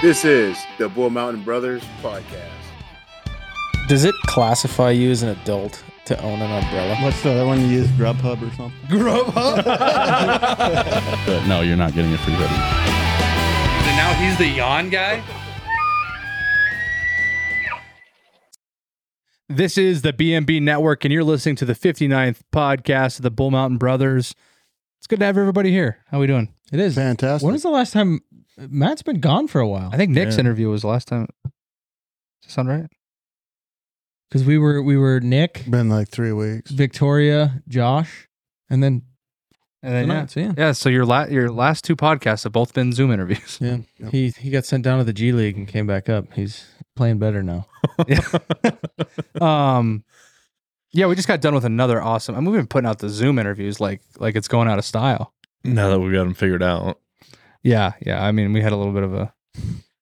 This is the Bull Mountain Brothers podcast. Does it classify you as an adult to own an umbrella? What's the other one you use? Grubhub or something? But no, you're not getting a free hoodie. And now he's the yawn guy. This is the BMB Network, and you're listening to the 59th podcast of the Bull Mountain Brothers. It's good to have everybody here. How we doing? It is. Fantastic. When was the last time Matt's been gone for a while? I think Nick's Yeah. interview was the last time. Does that sound right? Because we were we were Nick, Been like three weeks. Victoria, Josh, and then And then, yeah. tonight. So yeah, yeah, so your la- your last two podcasts have both been Zoom interviews. yeah. Yep. He he got sent down to the G League and came back up. He's playing better now. um, yeah, we just got done with another awesome. I mean, we've been putting out the Zoom interviews like like it's going out of style. Now that we've got them figured out. Yeah, yeah. I mean, we had a little bit of a.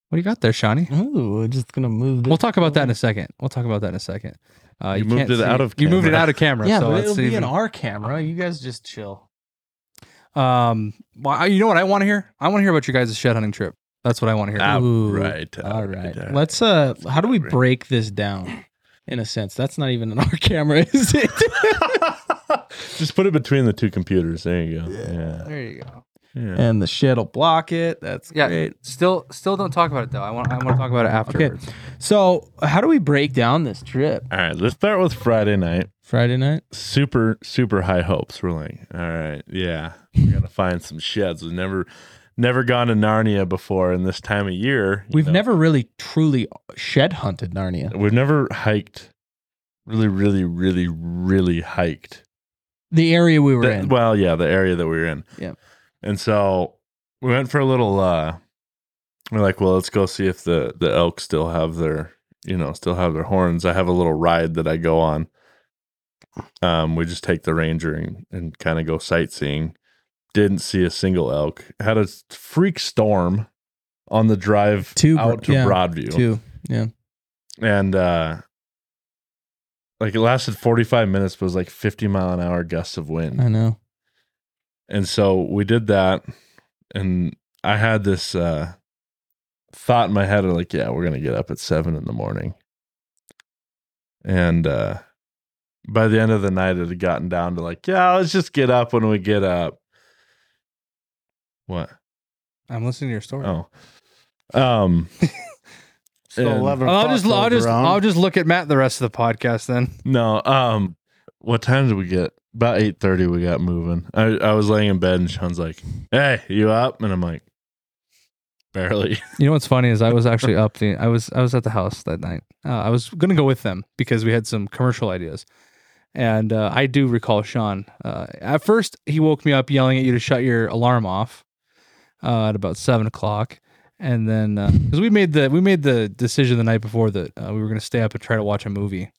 What do you got there, Shawnee? Ooh, we're just gonna move. This We'll talk about that in a second. We'll talk about that in a second. Uh, You moved it out of You moved it camera. out of camera. Yeah, so but it'll be even- in our camera. You guys just chill. Um, well, you know what I want to hear? I want to hear about your guys' shed hunting trip. That's what I want to hear. Ah, Ooh, right, All right. right. Let's uh how do we break this down? In a sense, that's not even in our camera, is it? Just put it between the two computers. There you go. Yeah. There you go. Yeah. and the shit'll block it. That's Yeah. great. Still, still don't talk about it though. I want, I want to talk about it afterwards. So, how do we break down this trip? All right. Let's start with Friday night. Friday night? Super, super high hopes. We're like, all right, yeah, we're gonna find some sheds. We've never, never gone to Narnia before, in this time of year, We've know, never really truly shed hunted Narnia. we've never hiked. Really, really, really, really hiked. The area we were The- in. Well, yeah, the area that we were in. Yeah. And so we went for a little uh we're like, well, let's go see if the the elk still have their, you know, still have their horns. I have a little ride that I go on. Um we just take the ranger and, and kind of go sightseeing. Didn't see a single elk. Had a freak storm on the drive Two, out to yeah, Broadview. Two. Yeah. And uh like it lasted 45 minutes, but it was like 50 mile an hour gusts of wind. I know. And so we did that. And I had this uh, thought in my head of like, yeah, we're going to get up at seven in the morning. And uh, by the end of the night, it had gotten down to like, yeah, let's just get up when we get up. What? I'm listening to your story. Oh. Um, So and- 11 I'll just, I'll just, around. I'll just look at Matt the rest of the podcast then. no. Um, what time did we get? About eight thirty, we got moving. I, I was laying in bed, and Sean's like, "Hey, you up?" And I'm like, "Barely." You know what's funny is I was actually up the I was I was at the house that night. Uh, I was gonna go with them because we had some commercial ideas, and uh, I do recall Sean. Uh, at first, he woke me up yelling at you to shut your alarm off uh, at about seven o'clock, and then because we made the we made the decision the night before that uh, we were gonna stay up and try to watch a movie,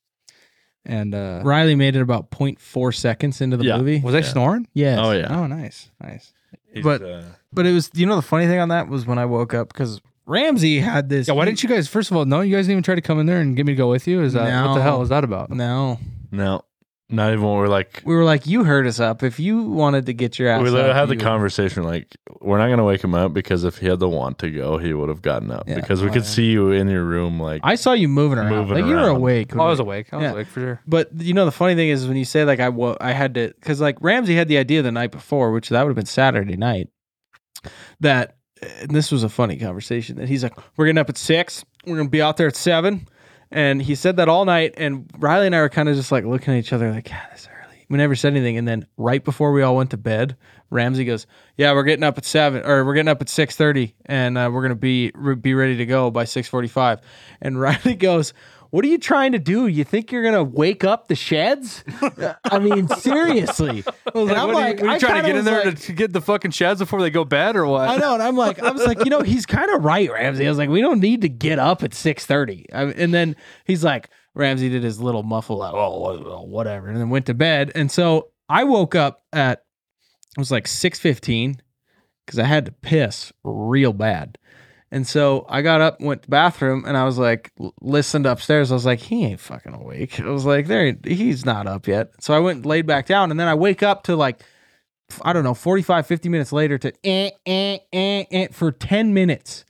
and uh, Riley made it about 0.4 seconds into the Yeah. movie. was I Yeah. snoring? Yes. Oh yeah. Oh, nice, nice. He's, But- uh, But it was, you know, the funny thing on that was when I woke up because Ramsey had this. Yeah, why didn't you guys? First of all, no, you guys didn't even try to come in there and get me to go with you. Is that what the No. hell is that about? No. no, not even when we're like, We were like, you heard us up. If you wanted to get your ass we literally up, had the you- conversation like, we're not going to wake him up because if he had the want to go, he would have gotten up Yeah. because we Oh, could yeah. see you in your room. Like, I saw you moving around. Moving like you were around. awake. Oh, I was awake. I was Yeah. awake for sure. But you know the funny thing is when you say like I wo- I had to because like Ramsey had the idea the night before, which that would have been Saturday night. That and this was a funny conversation. That he's like, we're getting up at six. We're gonna be out there at seven, and he said that all night. And Riley and I were kind of just like looking at each other like, God, this early. We never said anything. And then right before we all went to bed, Ramsey goes, "Yeah, we're getting up at seven, or we're getting up at six thirty, and uh, we're gonna be re- be ready to go by six forty-five. And Riley goes, "What are you trying to do? You think you're gonna wake up the sheds? I mean, seriously." And I'm what are you, like, are you I trying to get in there like- to, to get the fucking sheds before they go bed or what? I know, and I'm like, I was like, you know, he's kind of right, Ramsey. I was like, we don't need to get up at six thirty. And then he's like, Ramsey did his little muffle, like, oh, oh, oh, whatever, and then went to bed. And so I woke up at it was like six fifteen because I had to piss real bad. And so I got up, went to the bathroom, and I was like, listened upstairs. I was like, he ain't fucking awake. I was like, there, he's not up yet. So I went and laid back down, and then I wake up to like, I don't know, 45, 50 minutes later to eh, eh, eh, eh, for 10 minutes.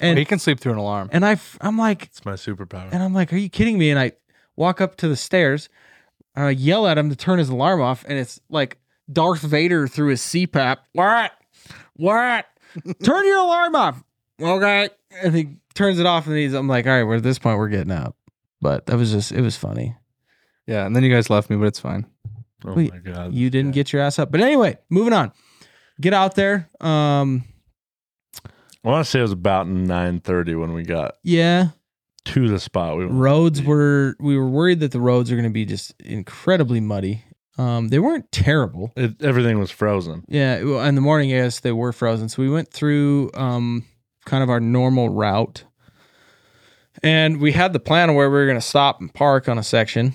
And he can sleep through an alarm. and I, I'm like It's my superpower. and I'm like, are you kidding me? And I walk up to the stairs, and I yell at him to turn his alarm off, and it's like Darth Vader through his CPAP. What? What? Turn your alarm off. Okay. And he turns it off, and he's. I'm like, all right, we're at this point, we're getting up. But that was just, it was funny. Yeah, and then you guys left me, but it's fine. oh Wait, my god. You didn't get your ass up. But anyway, moving on. Get out there. Um, I want to say it was about nine thirty when we got yeah. to the spot. We roads were we were worried that the roads are going to be just incredibly muddy. Um, they weren't terrible. It, everything was frozen. Yeah, well, in the morning, yes, they were frozen. So we went through um, kind of our normal route, and we had the plan of where we were going to stop and park on a section,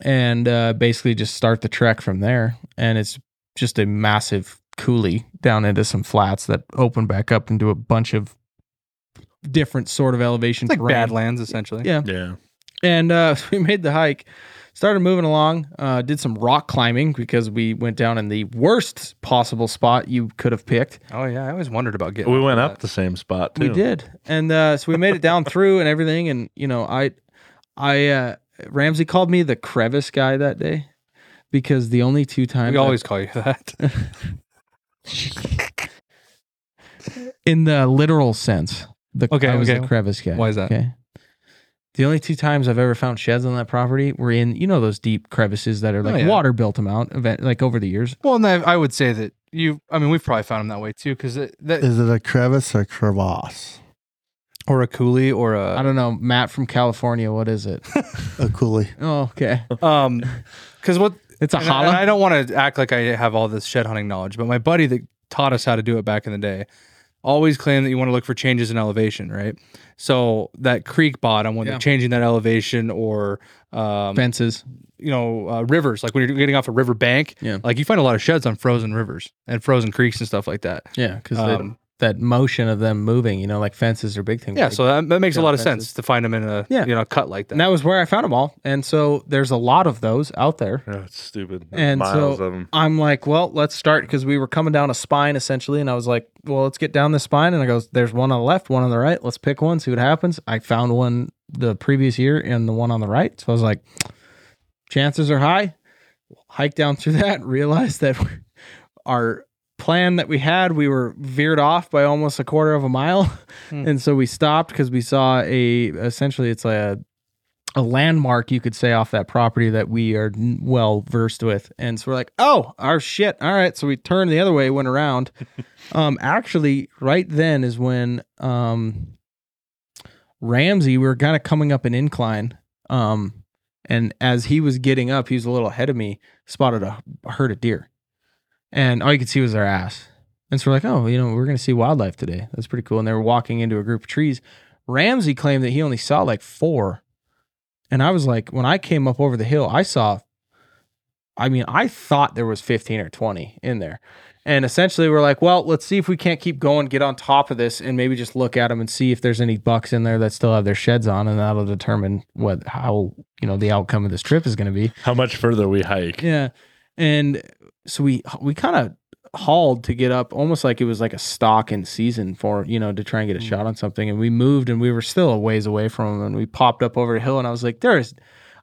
and uh, basically just start the trek from there. And it's just a massive coulee down into some flats that open back up into a bunch of different sort of elevation It's like terrain. Badlands, essentially. Yeah, Yeah. and uh, we made the hike started moving along uh, did some rock climbing because we went down in the worst possible spot you could have picked Oh yeah, I always wondered about getting. We went that. up the same spot too. we did and uh, so we made it down through and everything and you know i i uh, ramsey called me the crevice guy that day because the only two times We I- always call you that. in the literal sense the Okay, i was okay. the crevice guy Why is that? okay the only two times I've ever found sheds on that property were in, you know, those deep crevices that are like Oh, yeah. water built them out, event, like over the years. well, and I, I would say that you. I mean, we've probably found them that way too, because that Is it a crevice or crevasse? or a coulee or I a don't know, Matt from California. What is it? A coulee. oh, okay. um, because what It's a and I, hollow. and I don't want to act like I have all this shed hunting knowledge, but my buddy that taught us how to do it back in the day always claim that you want to look for changes in elevation, right? So that creek bottom, when Yeah. they're changing that elevation, or um, Fences. you know, uh, rivers, like when you're getting off a river bank, Yeah. like you find a lot of sheds on frozen rivers and frozen creeks and stuff like that. Yeah, because Um, that motion of them moving, you know, like fences are big thing. yeah, Like- so that, that makes a lot of fences. sense to find them in a Yeah. you know cut like that. and that was where I found them all. And so there's a lot of those out there. Yeah, it's stupid. There's And miles so- of them. I'm like, well, let's start because we were coming down a spine essentially, and I was like, well, let's get down the spine. And I goes, there's one on the left, one on the right. Let's pick one, see what happens. I found one the previous year and the one on the right, so I was like, chances are high. Hike down through that, realize that our plan that we had, we were veered off by almost a quarter of a mile, Hmm. and so we stopped because we saw a essentially it's a a landmark you could say off that property that we are well versed with. And so we're like oh our shit. All right. So we turned the other way went around. Um actually right then is when um ramsey we were kind of coming up an incline um and as he was getting up he was a little ahead of me spotted a, a herd of deer and all you could see was their ass and so we're like oh you know we're gonna see wildlife today that's pretty cool and they were walking into a group of trees ramsey claimed that he only saw like four and I was like, when I came up over the hill, I saw, I mean, I thought there was 15 or 20 in there. And essentially, we're like, well, let's see if we can't keep going, get on top of this, and maybe just look at them and see if there's any bucks in there that still have their sheds on, and that'll determine what how you know the outcome of this trip is going to be. How much further we hike? Yeah, and so we we kind of hauled to get up, almost like it was like a stock in season for you know to try and get a mm. shot on something. And we moved, and we were still a ways away from them, and we popped up over a hill, and I was like, there is.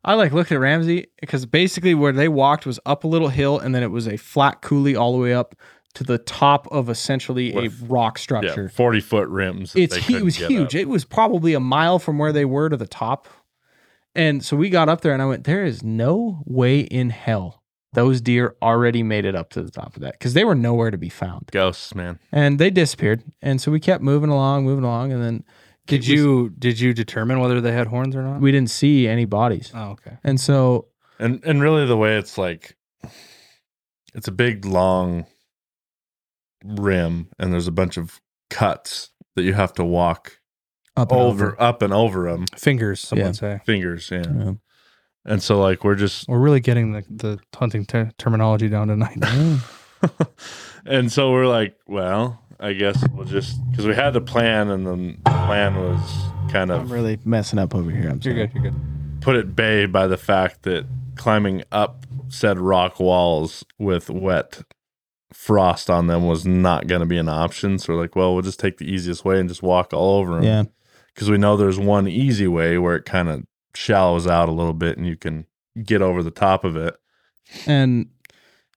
I like looked at Ramsey because basically where they walked was up a little hill, and then it was a flat coulee all the way up to the top of essentially With- a rock Yeah, structure. forty foot rims. It's hu- it was huge. up. It was probably a mile from where they were to the top. And so we got up there and I went, there is no way in hell those deer already made it up to the top of that because they were nowhere to be found. Ghosts, man. And they disappeared. And so we kept moving along, moving along. And then did was- you did you determine whether they had horns or not? we didn't see any bodies. oh, okay. And so And and really the way it's like it's a big long rim and there's a bunch of cuts that you have to walk up and over, up and over them Fingers, some Yeah. say. fingers yeah Yeah. And so like we're just We're really getting the, the hunting ter- terminology down tonight. and so we're like well i guess we'll just because we had the plan and then the plan was kind I'm of really messing up over here. I'm You're sorry. good. You're good. put at bay by the fact that climbing up said rock walls with wet frost on them was not going to be an option. So we're like, well, we'll just take the easiest way and just walk all over them. Yeah. Because we know there's one easy way where it kind of shallows out a little bit and you can get over the top of it. And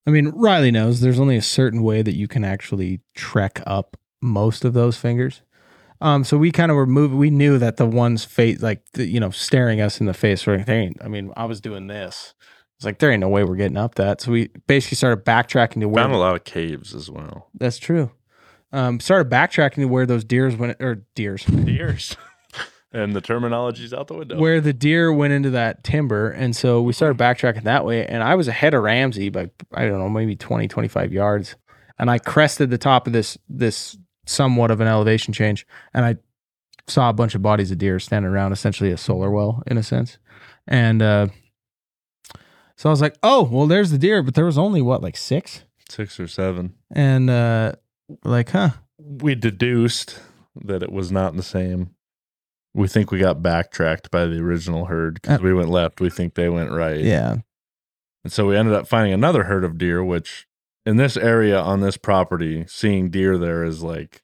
I mean, Riley knows there's only a certain way that you can actually trek up most of those fingers. Um, so we kind of were moving. We knew that the ones face, like the, you know, staring us in the face, were they ain't. I mean, I was doing this. It's like there ain't no way we're getting up that. So we basically started backtracking to where. Found a lot of caves as well. That's true. Um, started backtracking to where those deers went, or deers, Deers. and the terminology's out the window. where the deer went into that timber. And so we started backtracking that way. And I was ahead of Ramsey by, I don't know, maybe 20, 25 yards. And I crested the top of this, this somewhat of an elevation change. And I saw a bunch of bodies of deer standing around, essentially a solar well in a sense. And, uh, so I was like, oh, well, there's the deer, but there was only what, like six? Six or seven. And, uh, like, huh, We deduced that it was not the same. We think we got backtracked by the original herd because Uh, we went left. We think they went right. yeah. And so we ended up finding another herd of deer, which in this area on this property, seeing deer there is like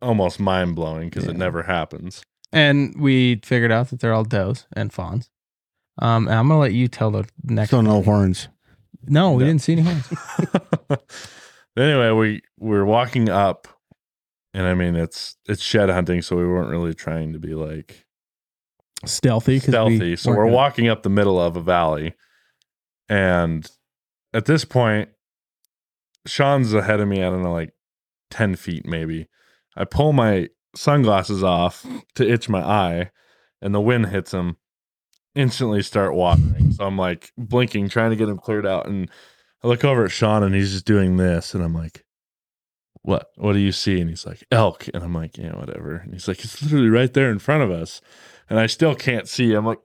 almost mind blowing because it never happens. And we figured out that they're all does and fawns. Um, and I'm gonna let you tell the next. So no horns. No, we No. didn't see any horns. anyway, we we're walking up, and I mean it's it's shed hunting, so we weren't really trying to be like stealthy. we stealthy. So we're walking up the middle of a valley, and at this point, Sean's ahead of me. I don't know, like ten feet maybe. I pull my sunglasses off to itch my eye, and the wind hits him. Instantly start watering. So I'm like blinking, trying to get him cleared out, and I look over at Sean, and he's just doing this, and I'm like. What? What do you see? And he's like, elk. And I'm like, yeah, whatever. And he's like, it's literally right there in front of us and I still can't see. I'm like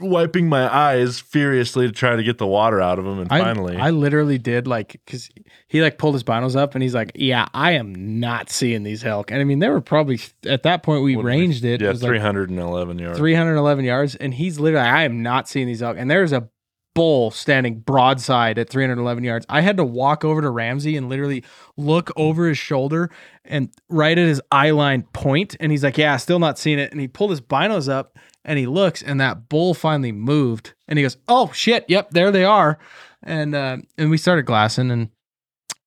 wiping my eyes furiously to try to get the water out of him. And I, finally, I literally did like because he like pulled his binos up and he's like, "Yeah, I am not seeing these elk." And I mean, they were probably at that point we What did we- ranged it. yeah, it was like 311 yards. 311 yards, and he's literally, I am not seeing these elk. And there's a bull standing broadside at 311 yards. I had to walk over to Ramsey and literally look over his shoulder and right at his eye line point. And he's like, Yeah, still not seeing it. And he pulled his binos up and he looks, and that bull finally moved. And he goes, Oh shit, yep, there they are. And uh, and we started glassing, and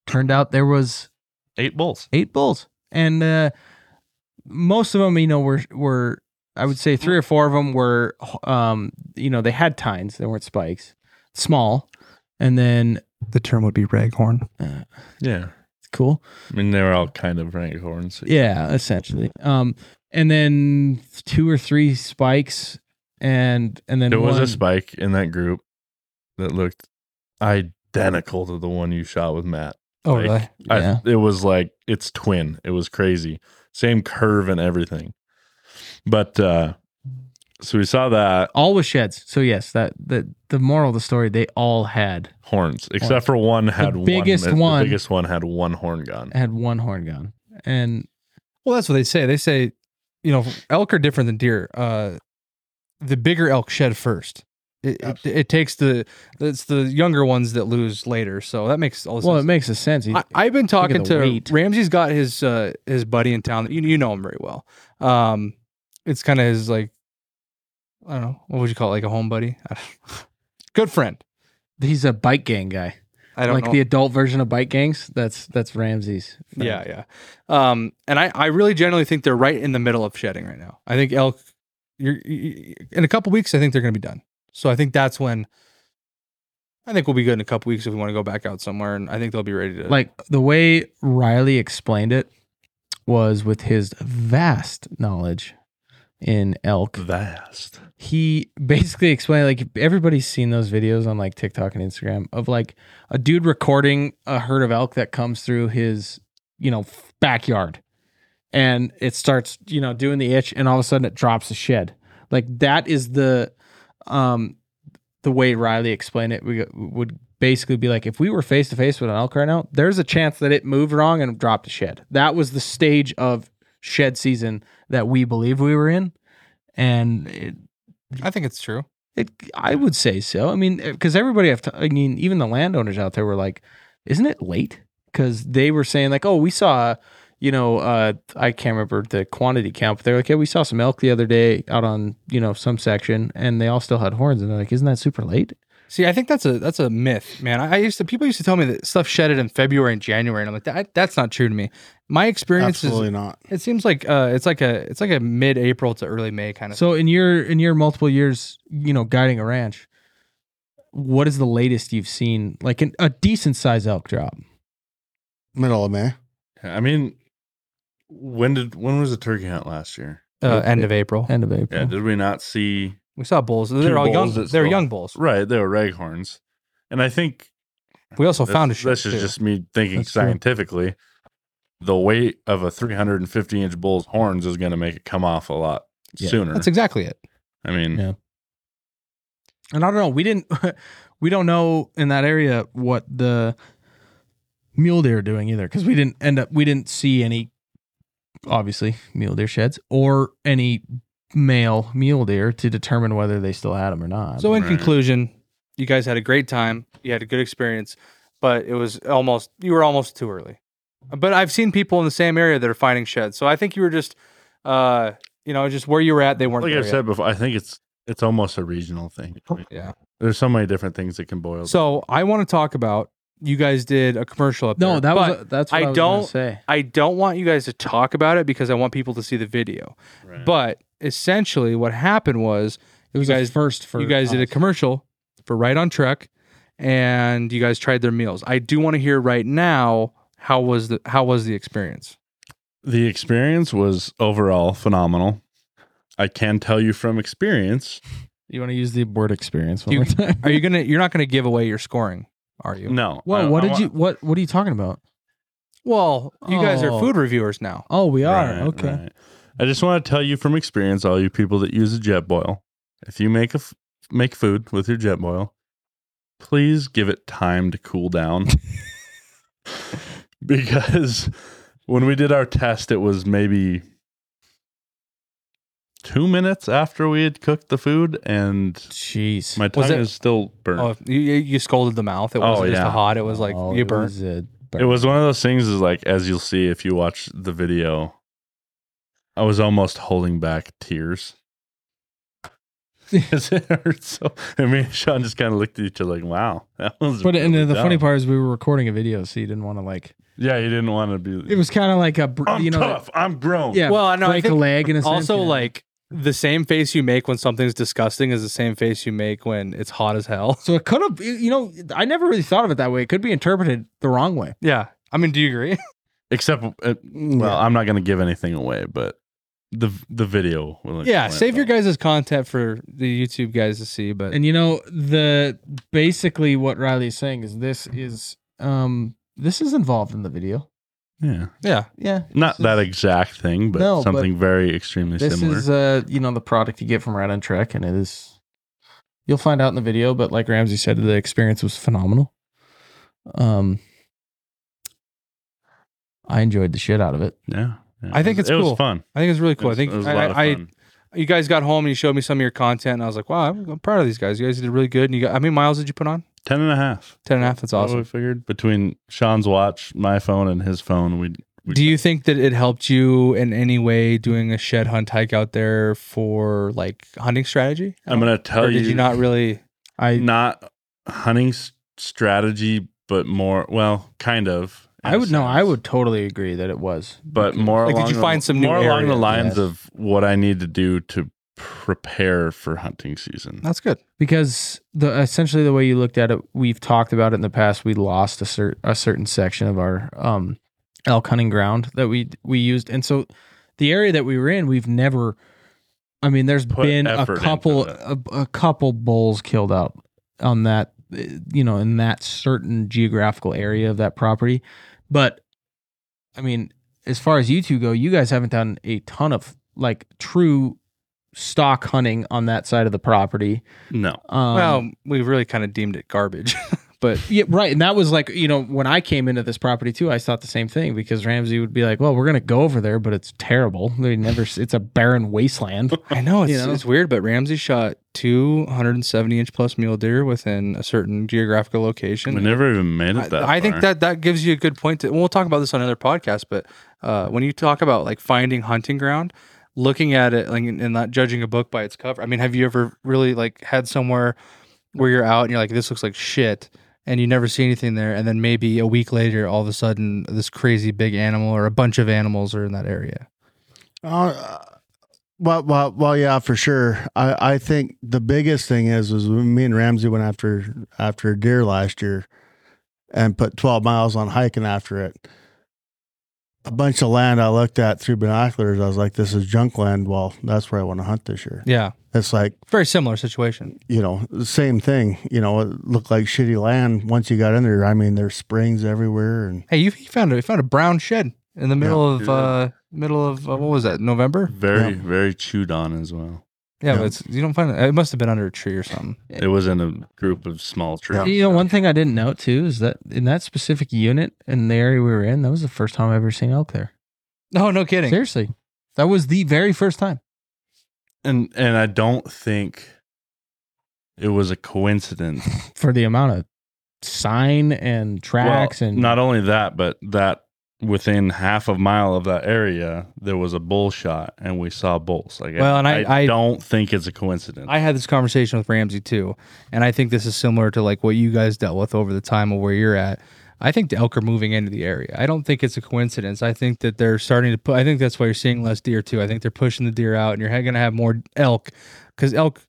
turned out there was Eight bulls. eight bulls, and uh, most of them, you know, were were I would say three or four of them were, um, you know, they had tines, they weren't spikes, small, and then The term would be raghorn. uh, Yeah. cool, I mean, they were all kind of raghorns. yeah, essentially, um, and then two or three spikes, and and then There was one- a spike in that group that looked identical to the one you shot with Matt. Oh, Like, really? I- Yeah. it was like its twin. It was crazy. Same curve and everything. But uh so we saw that all with sheds. So yes, that the the moral of the story, they all had horns, except for one had biggest one. one- The biggest one had one horn gun. had one horn gun, and Well, that's what they say. They say, you know, elk are different than deer. Uh, the bigger elk shed first. It, it, it takes the it's the younger ones that lose later. So that makes all well, it makes a sense. I, I've been talking to weight. Ramsey's got his uh, his buddy in town. You you know him very well. Um, it's kind of his like I don't know what would you call it, like a home buddy, good friend. He's a bike gang guy. I don't like know. the adult version of bike gangs. That's that's Ramsey's. friend. Yeah, yeah. Um, and I, I really genuinely think they're right in the middle of shedding right now. I think elk, you're, you in a couple weeks, I think they're going to be done. So I think that's when I think we'll be good in a couple weeks if we want to go back out somewhere, and I think they'll be ready to. Like the way Riley explained it was with his vast knowledge in elk. Vast. He basically explained like everybody's seen those videos on like TikTok and Instagram of like a dude recording a herd of elk that comes through his, you know, backyard. And it starts, you know, doing the itch and all of a sudden it drops a shed. Like that is the um the way Riley explained it we would basically be like if we were face to face with an elk right now, there's a chance that it moved wrong and dropped a shed. That was the stage of shed season that we believe we were in, and it, I think it's true. it I would say so. I mean, because everybody have, to, I mean, even the landowners out there were like, "Isn't it late?" because they were saying like, oh, we saw, you know, uh, I can't remember the quantity count, but they're like, yeah, we saw some elk the other day out on you know some section, and they all still had horns, and they're like, isn't that super late? See, I think that's a that's a myth, man. I, I used to people used to tell me that stuff shedded in February and January, and I'm like, that that's not true to me. My experience Absolutely is not. it seems like uh, it's like a it's like a mid April to early May kind of. So in your in your multiple years, you know, guiding a ranch, what is the latest you've seen like an, a decent size elk drop? Middle of May. I mean, when did when was the turkey hunt last year? uh, end of April. End of April. Yeah, did we not see? We saw bulls. They're all young. bulls that They're still- young bulls. Right, they were raghorns, and I think We also this, found a shit. This is too. just me thinking That's true. scientifically. The weight of a 350 inch bull's horns is going to make it come off a lot Yeah. sooner. That's exactly it. I mean, Yeah. And I don't know. We didn't. We don't know in that area what the mule deer are doing either, because we didn't end up. We didn't see any, obviously, mule deer sheds or any male mule deer to determine whether they still had them or not. So in Right. conclusion, you guys had a great time. You had a good experience, but it was almost you were almost too early. But I've seen people in the same area that are finding sheds. So I think you were just uh you know, just where you were at, they weren't like there I yet. said before, I think it's it's almost a regional thing. Yeah. There's so many different things that can boil. So I want to talk about you guys did a commercial up no, there. that but was that's what I I, was gonna don't- say. I don't want you guys to talk about it because I want people to see the video. Right. But essentially what happened was It was you guys first for you guys did a commercial for Right on Trek, and you guys tried their meals. I do want to hear right now how was the how was the experience? the experience was overall phenomenal. I can tell you from experience. You want to use the word experience one You- more time? Are you gonna you're not gonna give away your scoring, are you? No. Well, what I did wa- you what What are you talking about? Well, you guys are Oh. food reviewers now. Oh, we are Right, okay. right. I just want to tell you from experience, all you people that use a Jetboil, if you make a f- make food with your Jetboil, please give it time to cool down. because when we did our test, it was maybe two minutes after we had cooked the food, and Jeez. my tongue Was it- is still burnt. Oh, you, you you scolded the mouth. It Oh, wasn't just yeah. a hot. It was like Oh, you it burnt. was a It was one of those things is like as you'll see if you watch the video, I was almost holding back tears. Because it hurt so I mean, Sean just kind of looked at each other like, wow. That was But and really the funny part is we were recording a video, so you didn't want to like. Yeah, you didn't want to be It was kind of like a br- I'm you know tough. I'm grown. yeah Well, I know. I break a leg in a sense, also yeah. like the same face you make when something's disgusting is the same face you make when it's hot as hell. So it could have you know I never really thought of it that way. It could be interpreted the wrong way. Yeah. I mean, do you agree? Except, uh, well, I'm not going to give anything away, but the the video will. yeah. explain Save your it guys' content for the YouTube guys to see. But And you know the basically what Riley is saying is this is um this is involved in the video. Yeah, yeah, Yeah, not that exact thing, but No, but something very extremely similar. This similar. is uh you know the product you get from Right on Trek, and it is you'll find out in the video. But like Ramsey said, the experience was phenomenal. Um, I enjoyed the shit out of it. yeah, yeah. I think It it's it cool. was fun. I think it's really It cool. was- I think it was I, of I, fun. you guys got home and you showed me some of your content, and I was like, wow, I'm, I'm proud of these guys. You guys did really good. And you got how many miles did you put on? Ten and a half. Ten and a half. That's What awesome. we figured between Sean's watch, my phone, and his phone, we. Do you think that it helped you in any way doing a shed hunt hike out there for like hunting strategy? I'm gonna tell or did you, you not really? I not hunting strategy, but more. Well, kind of. In I a would no, I would totally agree that it was. But more. Like, did along you the- find some new more along the areas? lines Yes. of what I need to do to prepare for hunting season? That's good. because the essentially the way you looked at it, we've talked about it in the past. We lost a cer- a certain section of our um, elk hunting ground that we we used, and so the area that we were in, we've never. I mean, there's Put been a effort couple a, a couple bulls killed out on that, eh, you know, in that certain geographical area of that property, but I mean, as far as you two go, you guys haven't done a ton of like true stock hunting on that side of the property. No. Um, well, we really kind of deemed it garbage. but Yeah, right. And that was like, you know, when I came into this property too, I thought the same thing because Ramsey would be like, "Well, we're gonna go over there, but it's terrible. They never. It's a barren wasteland." I know it's, You know? it's weird. But Ramsey shot two 170 inch plus mule deer within a certain geographical location. We never even made it that. I think far. that that gives you a good point. To, we'll talk about this on another podcast, but uh, when you talk about like finding hunting ground, looking at it like and not judging a book by its cover. I mean, have you ever really like had somewhere where you're out and you're like, this looks like shit, and you never see anything there, and then maybe a week later, all of a sudden, this crazy big animal or a bunch of animals are in that area. Uh, well, well, well, yeah, for sure. I, I think the biggest thing is was me and Ramsey went after after a deer last year, and put twelve miles on hiking after it. A bunch of land I looked at through binoculars. I was like, "This is junk land." Well, that's where I want to hunt this year. Yeah, It's like very similar situation. you know, same thing. You know, it looked like shitty land once you got in there. I mean, there's springs everywhere, and Hey, you, you found a you found a brown shed in the middle of Yeah. uh middle of uh, what was that November? very Yeah. very chewed on as well. Yeah, Yeah. but it's, you don't find it. It must have been under a tree or something. It was in a group of small trees. You know, one thing I didn't note too is that in that specific unit in the area we were in, that was the first time I ever seen elk there. No, no kidding. Seriously, that was the very first time. And and I don't think it was a coincidence. for the amount of sign and tracks Well, and not only that, but that within half a mile of that area there was a bull shot, and we saw bulls. Like, Well, and I- I- don't think it's a coincidence. I had this conversation with Ramsey too, and I think this is similar to like what you guys dealt with over the time of where you're at. I think the elk are moving into the area. I don't think it's a coincidence. I think that they're starting to put. I think that's why you're seeing less deer too. I think they're pushing the deer out, and you're going to have more elk because elk,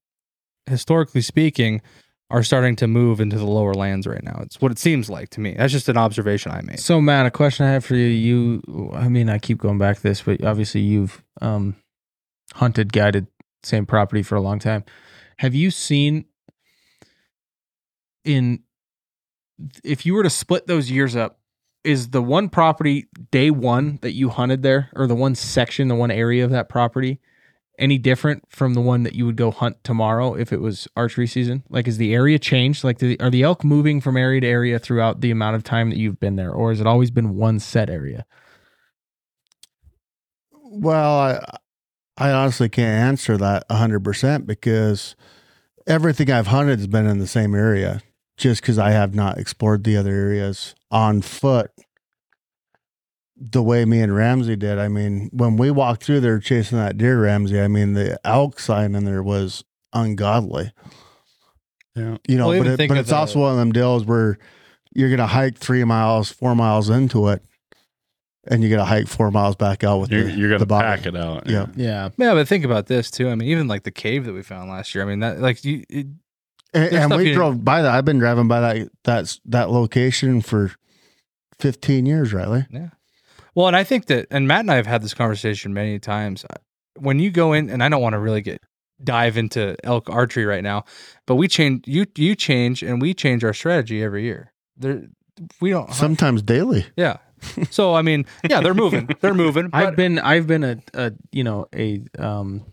historically speaking, are starting to move into the lower lands right now. It's what it seems like to me. That's just an observation I made. So, Matt, a question I have for you. You, I mean, I keep going back to this, but obviously you've um, hunted, guided same property for a long time. Have you seen in if you were to split those years up, is the one property day one that you hunted there, or the one section, the one area of that property, any different from the one that you would go hunt tomorrow if it was archery season? Like, is the area changed? Like, the, are the elk moving from area to area throughout the amount of time that you've been there, or has it always been one set area? Well, I I honestly can't answer that hundred percent because everything I've hunted has been in the same area. Just because I have not explored the other areas on foot, the way me and Ramsey did. I mean, when we walked through there chasing that deer, Ramsey. I mean, the elk sign in there was ungodly. Yeah. You know, Well, but it, but it's the- also one of them deals where you're gonna hike three miles, four miles into it, and you got to hike four miles back out with you're, the, you're gonna body. pack it out. Yeah. Yeah. Yeah, but think about this too. I mean, even like the cave that we found last year. I mean, that like you. It, And, and we drove by that. I've been driving by that that's that location for fifteen years, Riley. Yeah. Well, and I think that, and Matt and I have had this conversation many times. When you go in, and I don't want to really get dive into elk archery right now, but we change you you change and we change our strategy every year. There, we don't. hunt- Sometimes daily. yeah. So I mean, yeah, they're moving. They're moving. I've been I've been a, a you know a um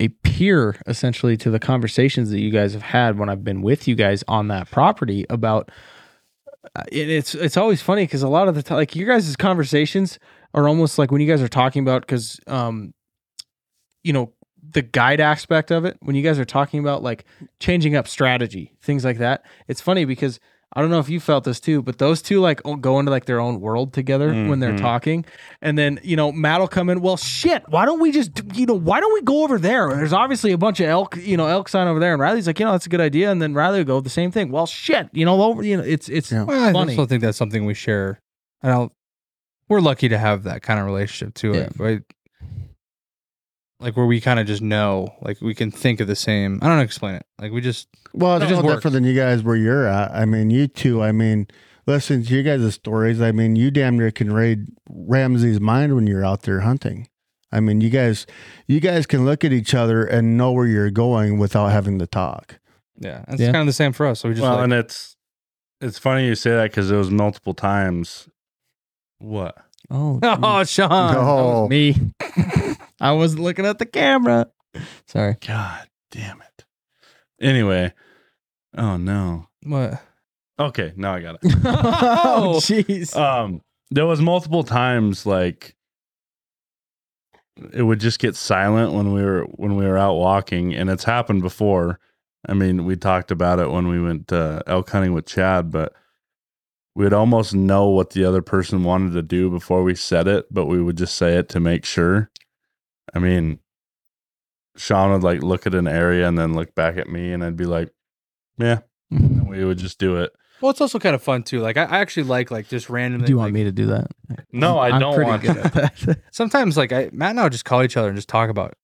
a peer essentially to the conversations that you guys have had when I've been with you guys on that property about uh, it, it's it's always funny because a lot of the time like your guys' conversations are almost like when you guys are talking about because um you know the guide aspect of it when you guys are talking about like changing up strategy things like that it's funny because I don't know if you felt this too, but those two like go into like their own world together when they're Mhm. talking, and then you know Matt will come in. Well, shit, why don't we just you know why don't we go over there? There's obviously a bunch of elk you know elk sign over there, and Riley's like you know that's a good idea, and then Riley will go the same thing. Well, shit, you know over you know it's it's Yeah. Well, I funny. also think that's something we share. And I don't. We're lucky to have that kind of relationship too, Yeah. right? Like where we kind of just know, like we can think of the same. I don't know explain it. Like we just Well, It it's just no different than you guys where you're at. I mean, you two. I mean, listen to you guys' stories. I mean, you damn near can read Ramsey's mind when you're out there hunting. I mean, you guys, you guys can look at each other and know where you're going without having to talk. yeah, it's Yeah. kind of the same for us. So we just well, like, and it's it's funny you say that because it was multiple times. What? Oh oh, Sean, that No. me. I wasn't looking at the camera. Sorry. God damn it. Anyway, oh no. what? Okay, now I got it. oh, jeez. um there was multiple times like it would just get silent when we were when we were out walking and it's happened before i mean we talked about it when we went uh, elk hunting with chad but we'd almost know what the other person wanted to do before we said it but we would just say it to make sure i mean sean would like look at an area and then look back at me and i'd be like yeah and we would just do it Well, it's also kind of fun too. Like I, I actually like like just randomly. Do you want like, me to do that? no i I'm don't pretty want good to at that. Sometimes like I, Matt and I would just call each other and just talk about,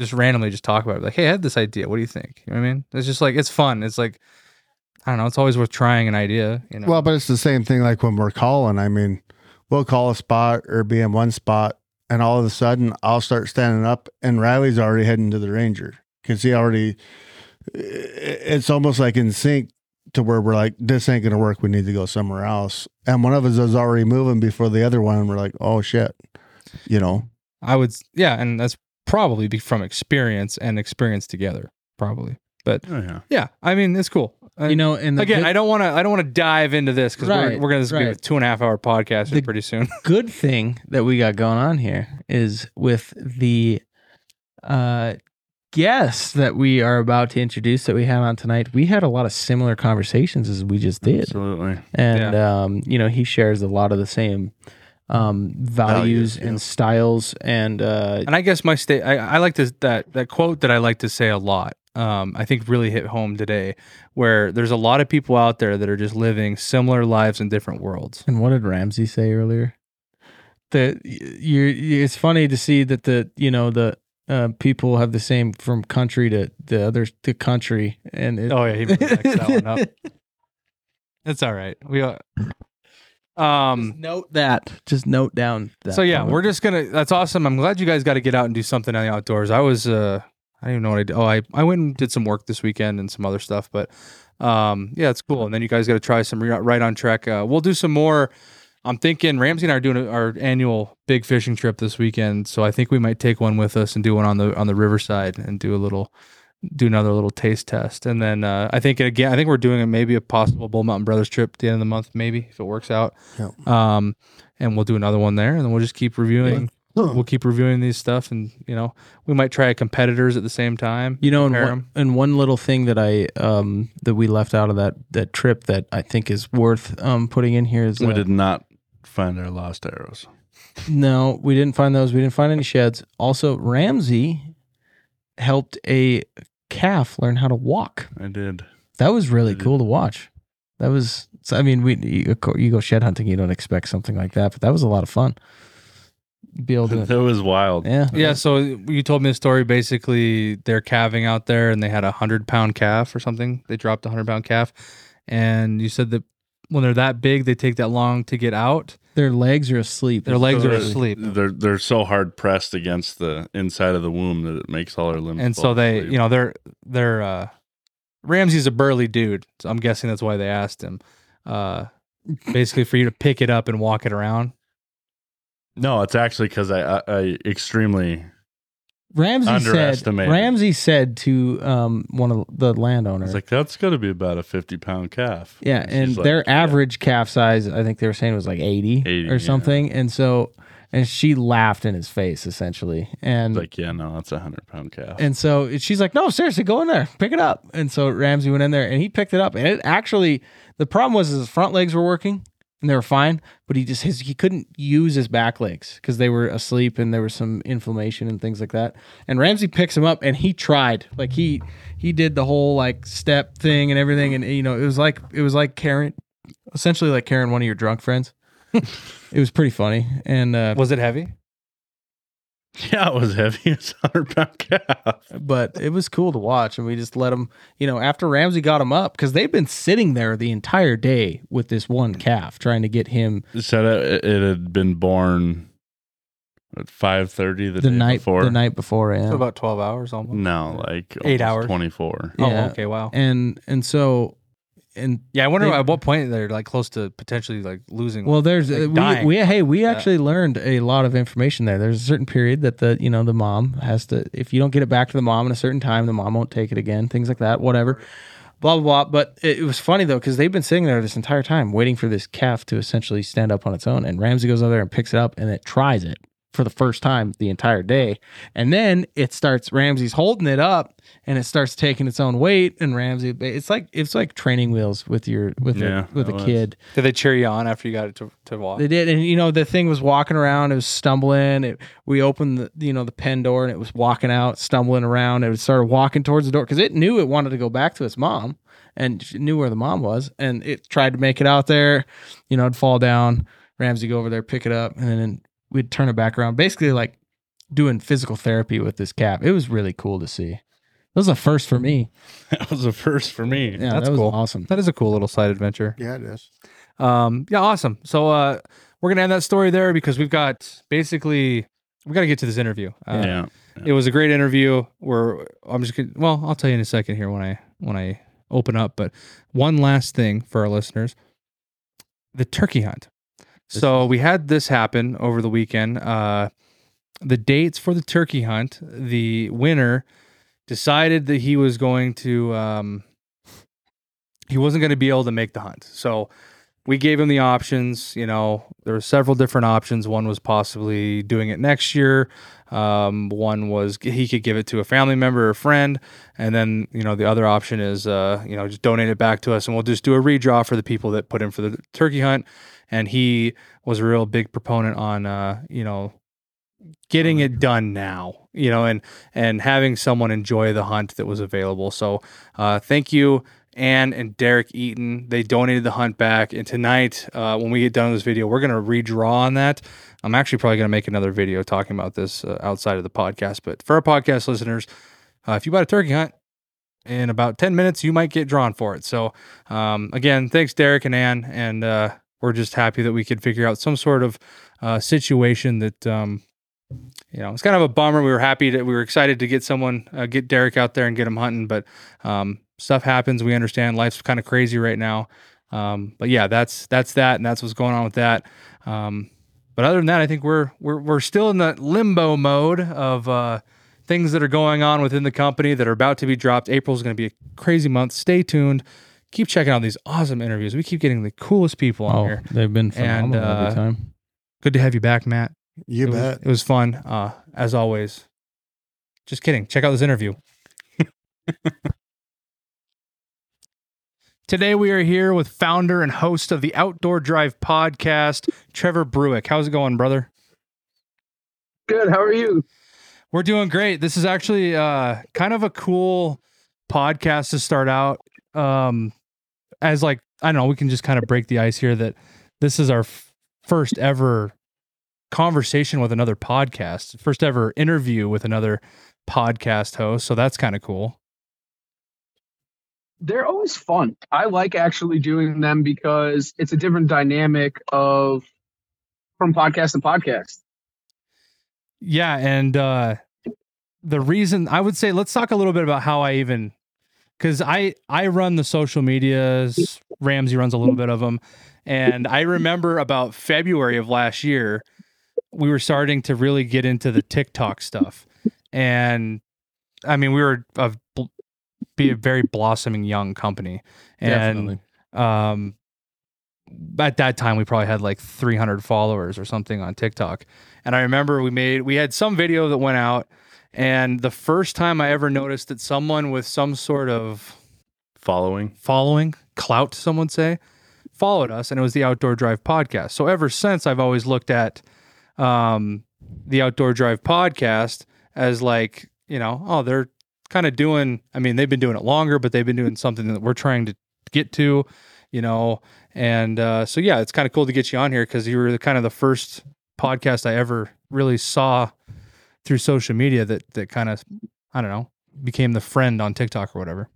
just randomly just talk about it. Like, hey, I had this idea. What do you think? You know what I mean? It's just like it's fun. It's like I don't know. It's always worth trying an idea. You know. Well, but it's the same thing like when we're calling. I mean, we'll call a spot or be in one spot, and all of a sudden I'll start standing up, and Riley's already heading to the Ranger because he already. It's almost like in sync to where we're like, this ain't gonna work. We need to go somewhere else. And one of us is already moving before the other one, and we're like, oh shit, you know. I would, yeah, and that's probably be from experience and experience together, probably. But oh, yeah yeah, I mean, it's cool. Uh, you know, and the again, good, I don't want to. I don't want to dive into this because Right, we're, we're going to be a two and a half hour podcast here The- pretty soon. good thing that we got going on here is with the uh guest that we are about to introduce that we have on tonight. We had a lot of similar conversations as we just did. absolutely and um, you know he shares a lot of the same um, values Values, and yeah. styles and uh, And I guess my state, I, I like to that that quote that I like to say a lot. Um, I think really hit home today, where there's a lot of people out there that are just living similar lives in different worlds. and what did Ramsey say earlier? That you're it's funny to see that the you know the uh, people have the same from country to the other to country and it, Oh yeah, he really mixed that one up. It's all right. We uh, um. Just note that. Just note down. That So yeah, comment. we're just gonna. That's awesome. I'm glad you guys got to get out and do something on the outdoors. I was. uh I don't even know what I did. Oh, I I went and did some work this weekend and some other stuff, but um yeah, it's cool. And then you guys got to try some Right on Trek. Uh, we'll do some more. I'm thinking Ramsey and I are doing our annual big fishing trip this weekend, so I think we might take one with us and do one on the on the riverside and do a little do another little taste test. And then uh, I think again, I think we're doing a, maybe a possible Bull Mountain Brothers trip at the end of the month, maybe if it works out. Yep. Um, and we'll do another one there, and then we'll just keep reviewing. We'll keep reviewing these stuff, and you know, we might try competitors at the same time. You know, and compare one, 'em. and one little thing that I um that we left out of that that trip that I think is worth um putting in here is we uh, did not find our lost arrows no, we didn't find those. We didn't find any sheds. Also, Ramsey helped a calf learn how to walk. i did That was really did. cool to watch. That was, I mean, we you, you go shed hunting, you don't expect something like that, but that was a lot of fun. Be able that was wild yeah, Yeah, so you told me a story. Basically, they're calving out there, and they had a hundred pound calf or something. They dropped a hundred pound calf, and you said that when they're that big, they take that long to get out. Their legs are asleep. Their legs are they're- asleep, they're they're so hard pressed against the inside of the womb that it makes all their limbs and so they, asleep. you know, they're they're uh, Ramsey's a burly dude, so I'm guessing that's why they asked him. Uh, basically, for you to pick it up and walk it around. No it's actually because I, I i extremely Ramsey said. Underestimated. Ramsey said to um one of the I landowners. was like that's got to be about a 50 pound calf yeah, and she's like, their yeah. average calf size, I think they were saying was like 80, 80, or something. And so, and she laughed in his face essentially. And It's like yeah no that's a 100 pound calf And so she's like, no, seriously, go in there, pick it up. And so Ramsey went in there and he picked it up. And it actually, the problem was his front legs were working and they were fine, but he just, his, he couldn't use his back legs because they were asleep and there was some inflammation and things like that. And Ramsey picks him up and he tried, like he, he did the whole like step thing and everything. And, you know, it was like, it was like Karen, essentially like Karen, one of your drunk friends. it was pretty funny. And, uh, Was it heavy? yeah it was heavy it's a 100 pound calf but it was cool to watch and we just let them you know after ramsey got him up because they've been sitting there the entire day with this one calf trying to get him It said it, it had been born at 5.30 the, the, day night before the night before yeah So about twelve hours almost. no like Eight almost hours. 24 Yeah. Oh, okay, wow. and and so and Yeah, I wonder They- at what point they're like close to potentially like losing. well there's Like uh, we, we hey we Yeah. actually learned a lot of information there there's a certain period that the you know the mom has to if you don't get it back to the mom in a certain time the mom won't take it again things like that whatever blah blah blah. But it, it was funny though because they've been sitting there this entire time waiting for this calf to essentially stand up on its own, and Ramsey goes over there and picks it up and it tries it for the first time the entire day, and then it starts Ramsey's holding it up and it starts taking its own weight, and Ramsey it's like it's like training wheels with your with Yeah, a, with a was. kid. Did they cheer you on after you got it to, to walk? They did, and you know the thing was walking around. It was stumbling. It, we opened the you know the pen door, and it was walking out, stumbling around. It started walking towards the door because it knew it wanted to go back to its mom, and it knew where the mom was, and it tried to make it out there. You know, it'd fall down. Ramsey go over there, pick it up, and then we'd turn it back around. Basically, like doing physical therapy with this cap. It was really cool to see. That was a first for me. That was a first for me. Yeah, That's that was cool. awesome. That is a cool little side adventure. Yeah, it is. Um, yeah, awesome. So uh, we're gonna end that story there because we've got basically we got to get to this interview. Uh, yeah. It was a great interview. Where I'm just gonna, well, I'll tell you in a second here when I when I open up. But one last thing for our listeners: the turkey hunt. So we had this happen over the weekend. Uh, the dates for the turkey hunt. The winner decided that he was going to um, he wasn't going to be able to make the hunt. So we gave him the options. You know, there were several different options. One was possibly doing it next year. Um, one was he could give it to a family member or a friend, and then you know the other option is uh, you know just donate it back to us, and we'll just do a redraw for the people that put in for the turkey hunt. And he was a real big proponent on uh, you know getting it done now, you know, and and having someone enjoy the hunt that was available. So uh, thank you. Ann and Derek Eaton, they donated the hunt back. And tonight, uh, when we get done with this video, we're going to redraw on that. I'm actually probably going to make another video talking about this uh, outside of the podcast. But for our podcast listeners, uh, if you bought a turkey hunt in about 10 minutes, you might get drawn for it. So, um, again, thanks, Derek and Ann. And uh, we're just happy that we could figure out some sort of uh, situation that, um, you know, it's kind of a bummer. We were happy that we were excited to get someone, uh, get Derek out there and get him hunting. But um, stuff happens. We understand life's kind of crazy right now. Um, but yeah, that's that's that, and that's what's going on with that. Um, but other than that, I think we're we're we're still in the limbo mode of uh, things that are going on within the company that are about to be dropped. April is going to be a crazy month. Stay tuned. Keep checking out these awesome interviews. We keep getting the coolest people on Oh, here. they've been And, phenomenal uh, every time. Good to have you back, Matt. You it bet. Was, it was fun, uh, as always. Just kidding. Check out this interview. Today we are here with founder and host of the Outdoor Drive podcast, Trevor Berwick. How's it going, brother? Good. How are you? We're doing great. This is actually uh, kind of a cool podcast to start out. Um, as like I don't know, we can just kind of break the ice here that this is our f- first ever conversation with another podcast, first ever interview with another podcast host. So that's kind of cool. They're always fun. I like actually doing them because it's a different dynamic of from podcast to podcast. Yeah, and uh the reason I would say let's talk a little bit about how I even cuz I I run the social medias, Ramsey runs a little bit of them, and I remember about February of last year we were starting to really get into the TikTok stuff. And I mean, we were a be a very blossoming young company. And Definitely. um at that time we probably had like 300 followers or something on TikTok. And I remember we made we had some video that went out and the first time I ever noticed that someone with some sort of Following. following, clout some would say, followed us and it was the Outdoor Drive podcast. So ever since I've always looked at um the Outdoor Drive podcast as like, you know, oh, they're kind of doing I mean, they've been doing it longer, but they've been doing something that we're trying to get to, you know. And uh, so yeah, it's kind of cool to get you on here because you were the, kind of the first podcast I ever really saw through social media that that kind of I don't know became the friend on TikTok or whatever.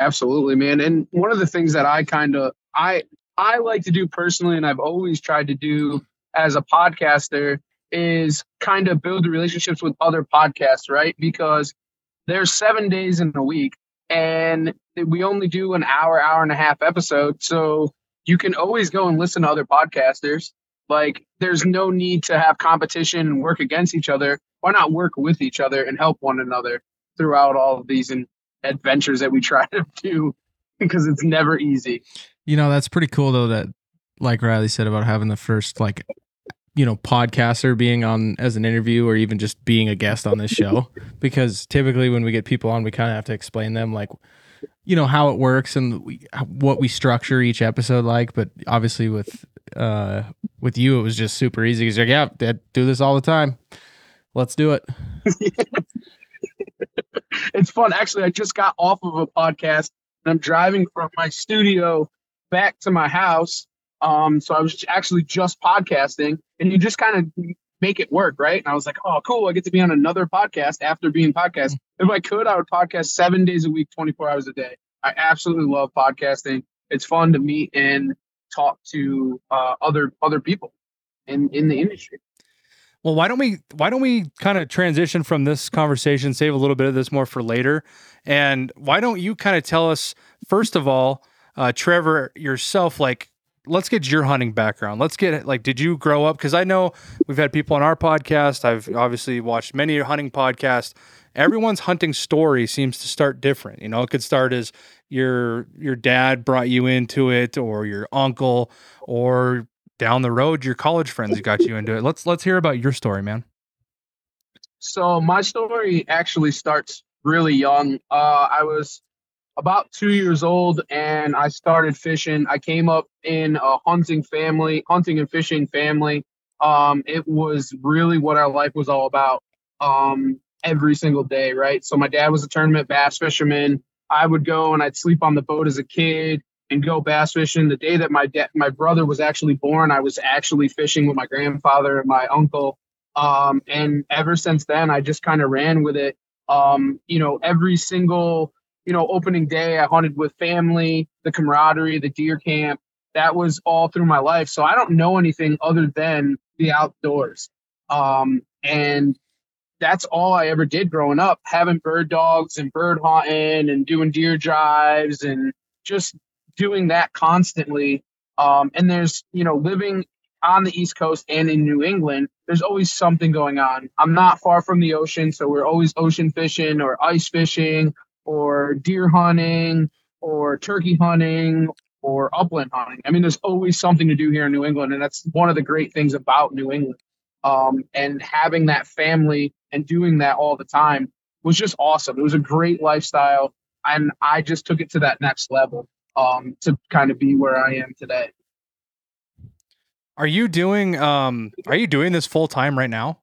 Absolutely, man. And one of the things that I kind of I I like to do personally, and I've always tried to do as a podcaster, is kind of build the relationships with other podcasts, right? Because there's seven days in a week, and we only do an hour, hour and a half episode. So you can always go and listen to other podcasters. Like, there's no need to have competition and work against each other. Why not work with each other and help one another throughout all of these? And adventures that we try to do because it's never easy. You know, that's pretty cool though that like Riley said about having the first like you know, podcaster being on as an interview or even just being a guest on this show because typically when we get people on we kind of have to explain them like you know how it works and we, what we structure each episode like but obviously with uh with you it was just super easy cuz like yeah, I do this all the time. Let's do it. it's fun. Actually, I just got off of a podcast and I'm driving from my studio back to my house. Um, so I was actually just podcasting, and you just kind of make it work, right? And I was like, oh, cool, I get to be on another podcast after being podcast. If I could, I would podcast seven days a week, 24 hours a day. I absolutely love podcasting. It's fun to meet and talk to uh, other other people in in the industry. Well, why don't we why don't we kind of transition from this conversation, save a little bit of this more for later, and why don't you kind of tell us first of all, uh, Trevor yourself, like let's get your hunting background. Let's get like, did you grow up? Because I know we've had people on our podcast. I've obviously watched many hunting podcasts. Everyone's hunting story seems to start different. You know, it could start as your your dad brought you into it, or your uncle, or down the road your college friends got you into it. Let's let's hear about your story, man. So my story actually starts really young. Uh, I was about two years old and I started fishing. I came up in a hunting family, hunting and fishing family. Um, it was really what our life was all about. Um, every single day, right? So my dad was a tournament bass fisherman. I would go and I'd sleep on the boat as a kid and go bass fishing. The day that my dad, my brother was actually born, I was actually fishing with my grandfather and my uncle. Um, and ever since then, I just kind of ran with it. Um, you know, every single, you know, opening day, I hunted with family, the camaraderie, the deer camp. That was all through my life. So I don't know anything other than the outdoors. Um, and that's all I ever did growing up, having bird dogs and bird hunting and doing deer drives and just doing that constantly. Um, and there's, you know, living on the East Coast and in New England, there's always something going on. I'm not far from the ocean, so we're always ocean fishing or ice fishing or deer hunting or turkey hunting or upland hunting. I mean, there's always something to do here in New England, and that's one of the great things about New England. Um, and having that family and doing that all the time was just awesome. It was a great lifestyle, and I just took it to that next level um, to kind of be where I am today. Are you doing um are you doing this full time right now?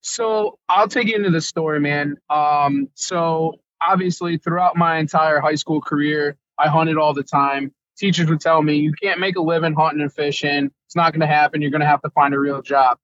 So I'll take you into the story, man. Um, so obviously throughout my entire high school career, I hunted all the time. Teachers would tell me you can't make a living hunting and fishing. It's not going to happen. You're going to have to find a real job.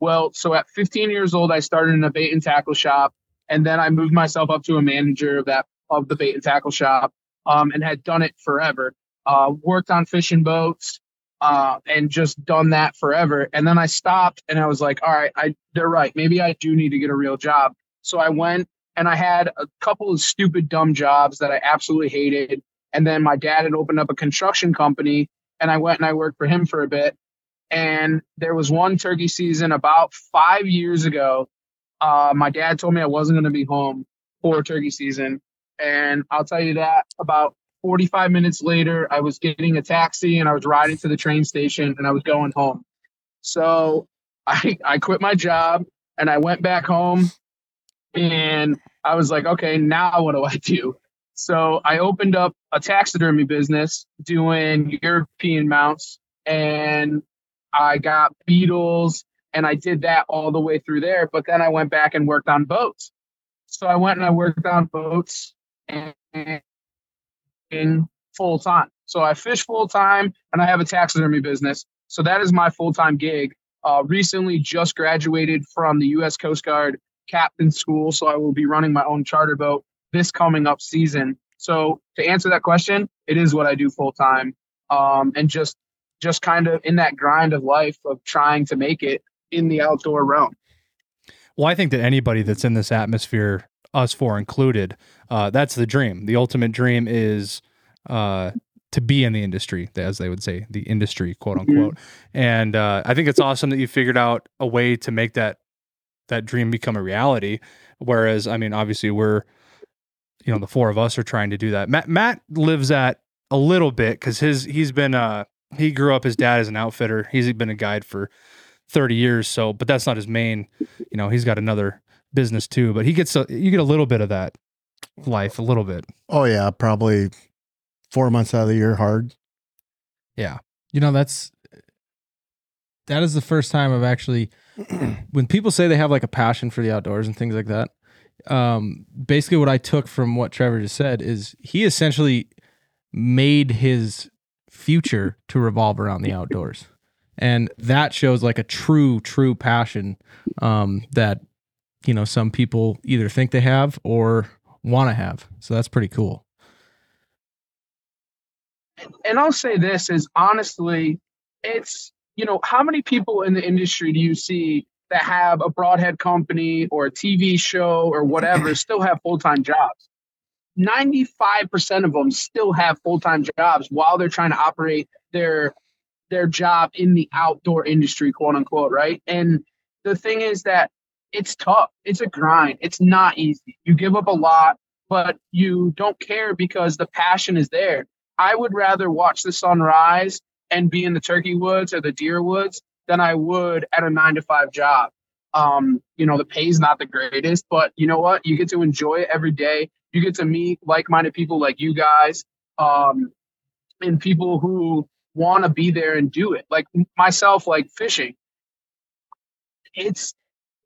Well, so at 15 years old, I started in a bait and tackle shop, and then I moved myself up to a manager of that of the bait and tackle shop um, and had done it forever. Uh, worked on fishing boats uh, and just done that forever. And then I stopped and I was like, all right, I they're right. Maybe I do need to get a real job. So I went and I had a couple of stupid, dumb jobs that I absolutely hated. And then my dad had opened up a construction company and I went and I worked for him for a bit. And there was one turkey season about five years ago. Uh, my dad told me I wasn't going to be home for turkey season. And I'll tell you that about 45 minutes later, I was getting a taxi and I was riding to the train station and I was going home. So I, I quit my job and I went back home and I was like, okay, now what do I do? So I opened up a taxidermy business doing European mounts and I got beetles and I did that all the way through there. But then I went back and worked on boats. So I went and I worked on boats and full time. So I fish full time and I have a taxidermy business. So that is my full time gig. Uh, recently just graduated from the U.S. Coast Guard captain school, so I will be running my own charter boat this coming up season. So to answer that question, it is what I do full time, um, and just just kind of in that grind of life of trying to make it in the outdoor realm. Well, I think that anybody that's in this atmosphere us four included, uh, that's the dream. The ultimate dream is uh, to be in the industry, as they would say, the industry, quote Mm-hmm. unquote. And uh, I think it's awesome that you figured out a way to make that that dream become a reality. Whereas, I mean, obviously, we're you know the four of us are trying to do that. Matt Matt lives at a little bit because his he's been uh he grew up his dad is an outfitter. He's been a guide for thirty years. So, but that's not his main. You know, he's got another business too. But he gets a, you get a little bit of that life, a little bit. Oh yeah, probably four months out of the year hard. Yeah, you know, that's that is the first time I've actually when people say they have like a passion for the outdoors and things like that. Um, basically, what I took from what Trevor just said is he essentially made his future to revolve around the outdoors, and that shows like a true, true passion um, that you know some people either think they have or want to have. So that's pretty cool. and I'll say this is honestly, it's you know how many people in the industry do you see that have a broadhead company or a TV show or whatever still have full time jobs? Ninety five percent of them still have full time jobs while they're trying to operate their their job in the outdoor industry, quote unquote, right? And the thing is that it's tough. It's a grind. It's not easy. You give up a lot, but you don't care because the passion is there. I would rather watch the sun rise and be in the turkey woods or the deer woods than I would at a nine to five job. Um, you know, the pay's not the greatest, but you know what? You get to enjoy it every day. You get to meet like-minded people like you guys, um, and people who want to be there and do it. Like myself, like fishing. It's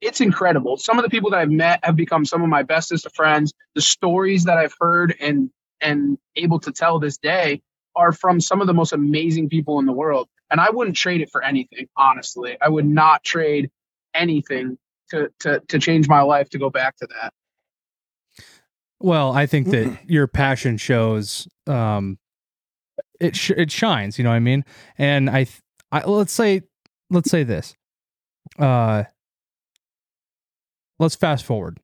it's incredible. Some of the people that I've met have become some of my bestest of friends. The stories that I've heard and and able to tell this day are from some of the most amazing people in the world. And I wouldn't trade it for anything, honestly. I would not trade anything to to to change my life to go back to that. Well, I think that your passion shows um it sh- it shines, you know what I mean? And I, th- I let's say let's say this. Uh let's fast forward.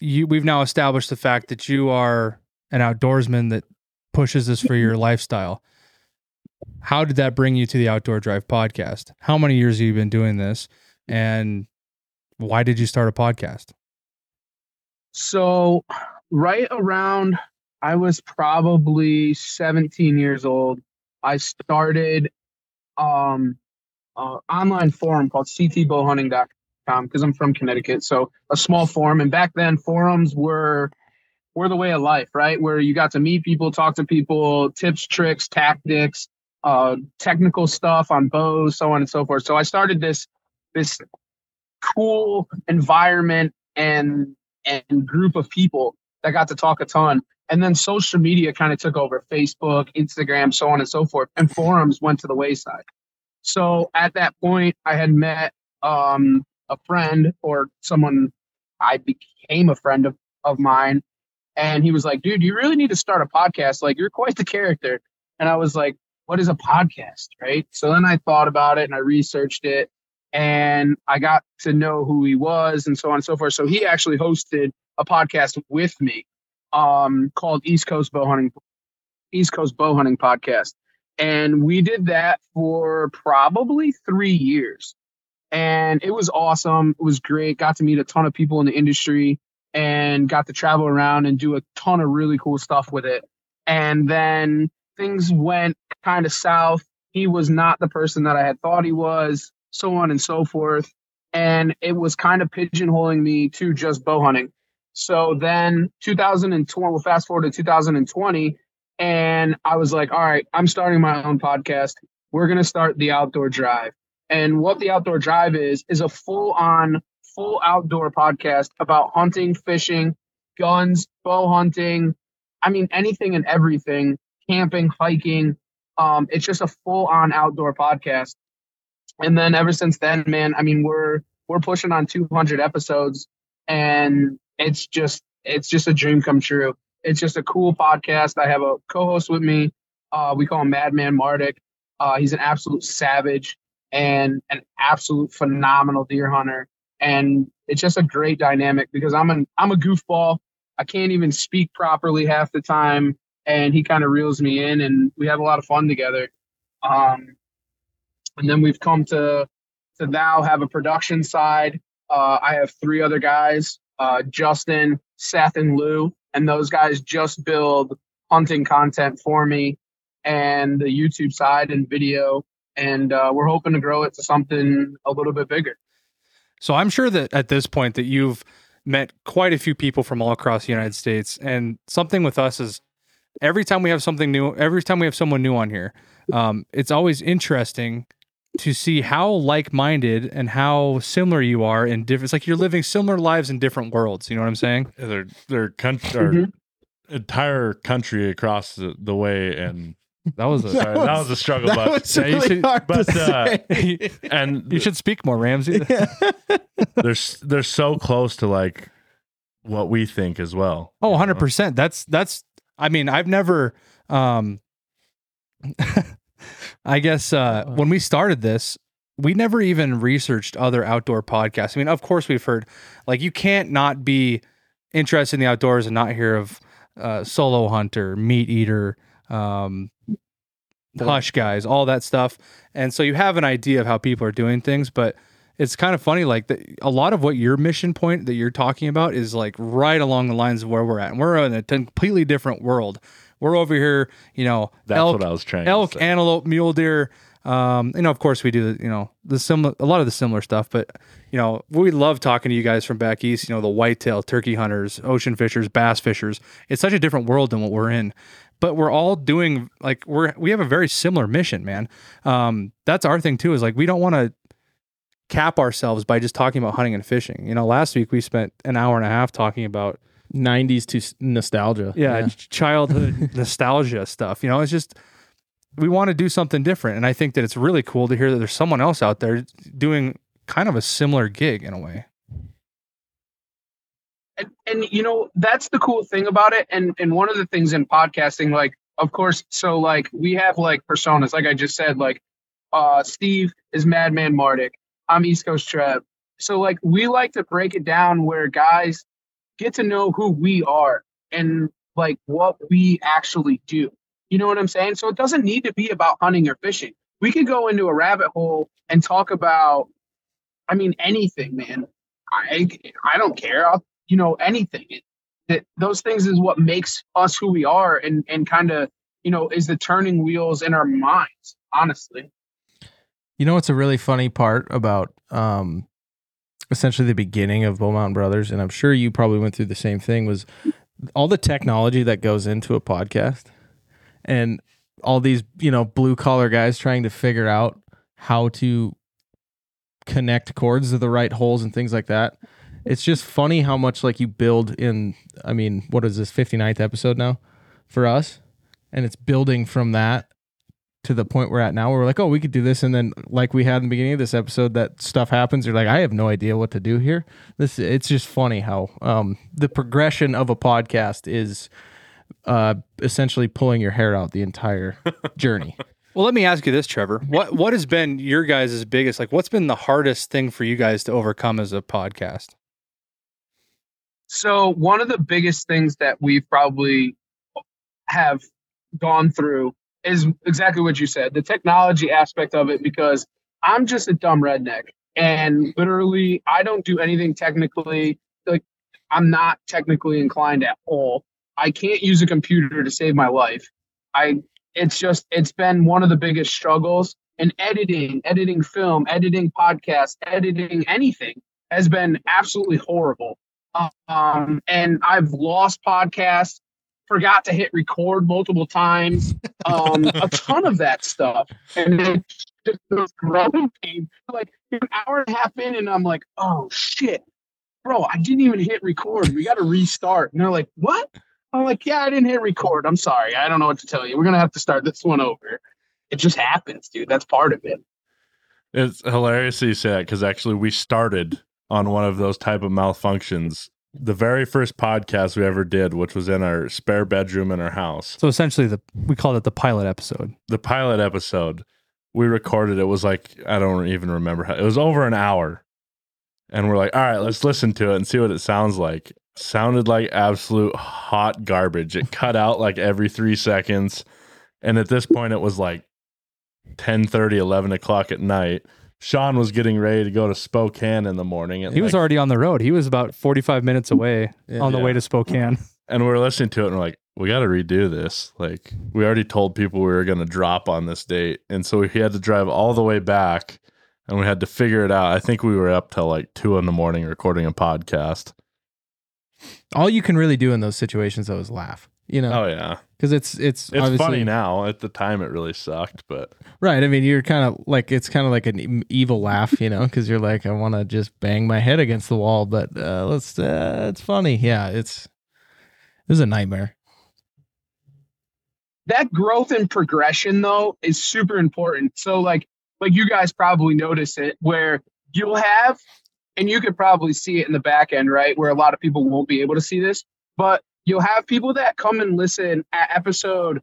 You we've now established the fact that you are an outdoorsman that pushes this for your lifestyle. How did that bring you to the Outdoor Drive podcast? How many years have you been doing this and why did you start a podcast? So, right around I was probably 17 years old, I started um online forum called ctbowhunting.com because I'm from Connecticut. So, a small forum and back then forums were were the way of life, right? Where you got to meet people, talk to people, tips, tricks, tactics, uh technical stuff on bows, so on and so forth. So, I started this this cool environment and and group of people that got to talk a ton. And then social media kind of took over Facebook, Instagram, so on and so forth, and forums went to the wayside. So at that point, I had met um, a friend or someone I became a friend of, of mine. And he was like, dude, you really need to start a podcast. Like, you're quite the character. And I was like, what is a podcast? Right. So then I thought about it and I researched it and I got to know who he was and so on and so forth. So he actually hosted a podcast with me um, called East Coast Bow Hunting East Coast Bow Hunting Podcast. And we did that for probably three years. And it was awesome. It was great. Got to meet a ton of people in the industry and got to travel around and do a ton of really cool stuff with it. And then things went kind of south. He was not the person that I had thought he was so on and so forth. And it was kind of pigeonholing me to just bow hunting. So then 2020, we'll fast forward to 2020, and I was like, all right, I'm starting my own podcast. We're going to start the Outdoor Drive. And what the Outdoor Drive is, is a full on, full outdoor podcast about hunting, fishing, guns, bow hunting. I mean, anything and everything, camping, hiking. Um, it's just a full on outdoor podcast and then ever since then, man, I mean, we're we're pushing on 200 episodes, and it's just it's just a dream come true. It's just a cool podcast. I have a co-host with me. Uh, we call him Madman Mardik. Uh, he's an absolute savage and an absolute phenomenal deer hunter, and it's just a great dynamic because I'm an I'm a goofball. I can't even speak properly half the time, and he kind of reels me in, and we have a lot of fun together. Um, and then we've come to to now have a production side. Uh, I have three other guys: uh, Justin, Seth and Lou, and those guys just build hunting content for me and the YouTube side and video. And uh, we're hoping to grow it to something a little bit bigger. So I'm sure that at this point that you've met quite a few people from all across the United States, and something with us is every time we have something new, every time we have someone new on here, um, it's always interesting to see how like-minded and how similar you are in different. It's like you're living similar lives in different worlds. You know what I'm saying? Yeah, their their country, our Mhm. entire country across the, the way, and That was a. sorry, that was a struggle. That but was yeah, really should- hard but, to uh, say. and you should speak more, Ramsey. they're they're so close to like what we think as well. Oh, 100%. That's that's I mean, I've never um I guess uh when we started this, we never even researched other outdoor podcasts. I mean, of course we've heard like you can't not be interested in the outdoors and not hear of uh solo hunter, meat eater, um hush guys, all that stuff. And so you have an idea of how people are doing things, but it's kind of funny like the, a lot of what your mission point that you're talking about is like right along the lines of where we're at. And we're in a completely different world. We're over here you know That's elk what I was trying. to elk antelope mule deer. Um you know of course we do you know the similar a lot of the similar stuff but you know we love talking to you guys from back east you know the whitetail turkey hunters ocean fishers bass fishers. It's such a different world than what we're in but we're all doing like we're we have a very similar mission man um that's our thing too is like we don't want to cap ourselves by just talking about hunting and fishing you know last week we spent an hour and a half talking about 90s to nostalgia. yeah, ch- childhood nostalgia stuff. You know, it's just we want to do something different, and I think that it's really cool to hear that there's someone else out there doing kind of a similar gig in a way. And, and you know that's the cool thing about it. And and one of the things in podcasting like of course so like we have like personas. Like i just said like uh steve is madman mardick i'm east coast trev. So like we like to break it down where guys get to know who we are and like what we actually do. You know what i'm saying? So it doesn't need to be about hunting or fishing. We could go into a rabbit hole and talk about i mean anything man. I i don't care. I'll you know anything that those things is what makes us who we are and and kind of you know is the turning wheels in our minds honestly You know what's a really funny part about um essentially the beginning of Mountain Brothers, and I'm sure you probably went through the same thing, was all the technology that goes into a podcast and all these, you know, blue collar guys trying to figure out how to connect cords to the right holes and things like that. It's just funny how much like you build in I mean, what is this 59th episode now for us? And it's building from that to the point we're at now where we're like, oh, we could do this. And then like we had in the beginning of this episode, that stuff happens. You're like, I have no idea what to do here. This it's just funny how um the progression of a podcast is uh essentially pulling your hair out the entire journey. Well, let me ask you this, Trevor. What what has been your guys' biggest like? What's been the hardest thing for you guys to overcome as a podcast? So one of the biggest things that we probably have gone through is exactly what you said the technology aspect of it because i'm just a dumb redneck and literally i don't do anything technically like i'm not technically inclined at all. I can't use a computer to save my life. I it's just it's been one of the biggest struggles and editing editing film editing podcasts, editing anything has been absolutely horrible um, and I've lost podcasts, forgot to hit record multiple times, um, a ton of that stuff, and it's just growing pain. Like an hour and a half in, and I'm like, oh shit, bro, I didn't even hit record. We got to restart. And they're like, what? I'm like, yeah, I didn't hit record. I'm sorry. I don't know what to tell you. We're gonna have to start this one over. It just happens, dude. That's part of it. It's hilarious you say that because actually we started on one of those type of malfunctions. The very first podcast we ever did, which was in our spare bedroom in our house, So essentially, the we called it the pilot episode. the pilot episode, we recorded. It was like I don't even remember how. It was over an hour, and we're like, all right, let's listen to it and see what it sounds like. Sounded like absolute hot garbage. It cut out like every three seconds, and at this point, it was like 10 11 o'clock at night Sean was getting ready to go to Spokane in the morning. And He was already on the road. He was about 45 minutes away Yeah. on the way to Spokane. and we were listening to it and we're like, we got to redo this. Like, we already told people we were going to drop on this date. And so we had to drive all the way back and we had to figure it out. I think we were up till like two in the morning recording a podcast. All you can really do in those situations though is laugh. You know, Oh, yeah. Because it's it's It's obviously funny now. At the time, it really sucked, but right. I mean, you're kind of like it's kind of like an evil laugh, you know, because you're like, I want to just bang my head against the wall, but uh, let's. Uh, it's funny, yeah. It's it was a nightmare. that growth and progression though is super important. So like like you guys probably notice it where you'll have and you could probably see it in the back end, right? Where a lot of people won't be able to see this, but you'll have people that come and listen at episode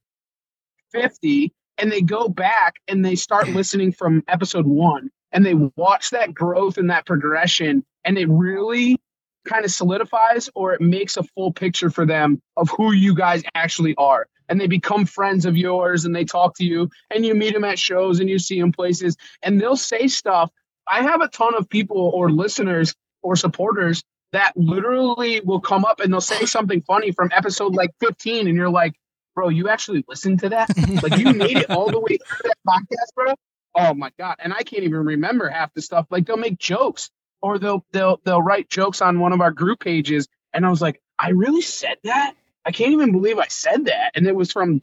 50 and they go back and they start listening from episode 1 and they watch that growth and that progression and it really kind of solidifies or it makes a full picture for them of who you guys actually are. And they become friends of yours and they talk to you and you meet them at shows and you see them places and they'll say stuff. I have a ton of people or listeners or supporters that literally will come up and they'll say something funny from episode like 15 and you're like bro you actually listened to that? Like you made it all the way through that podcast bro? Oh my god and i can't even remember half the stuff. Like they'll make jokes or they'll they'll they'll write jokes on one of our group pages and i was like i really said that? I can't even believe i said that. And it was from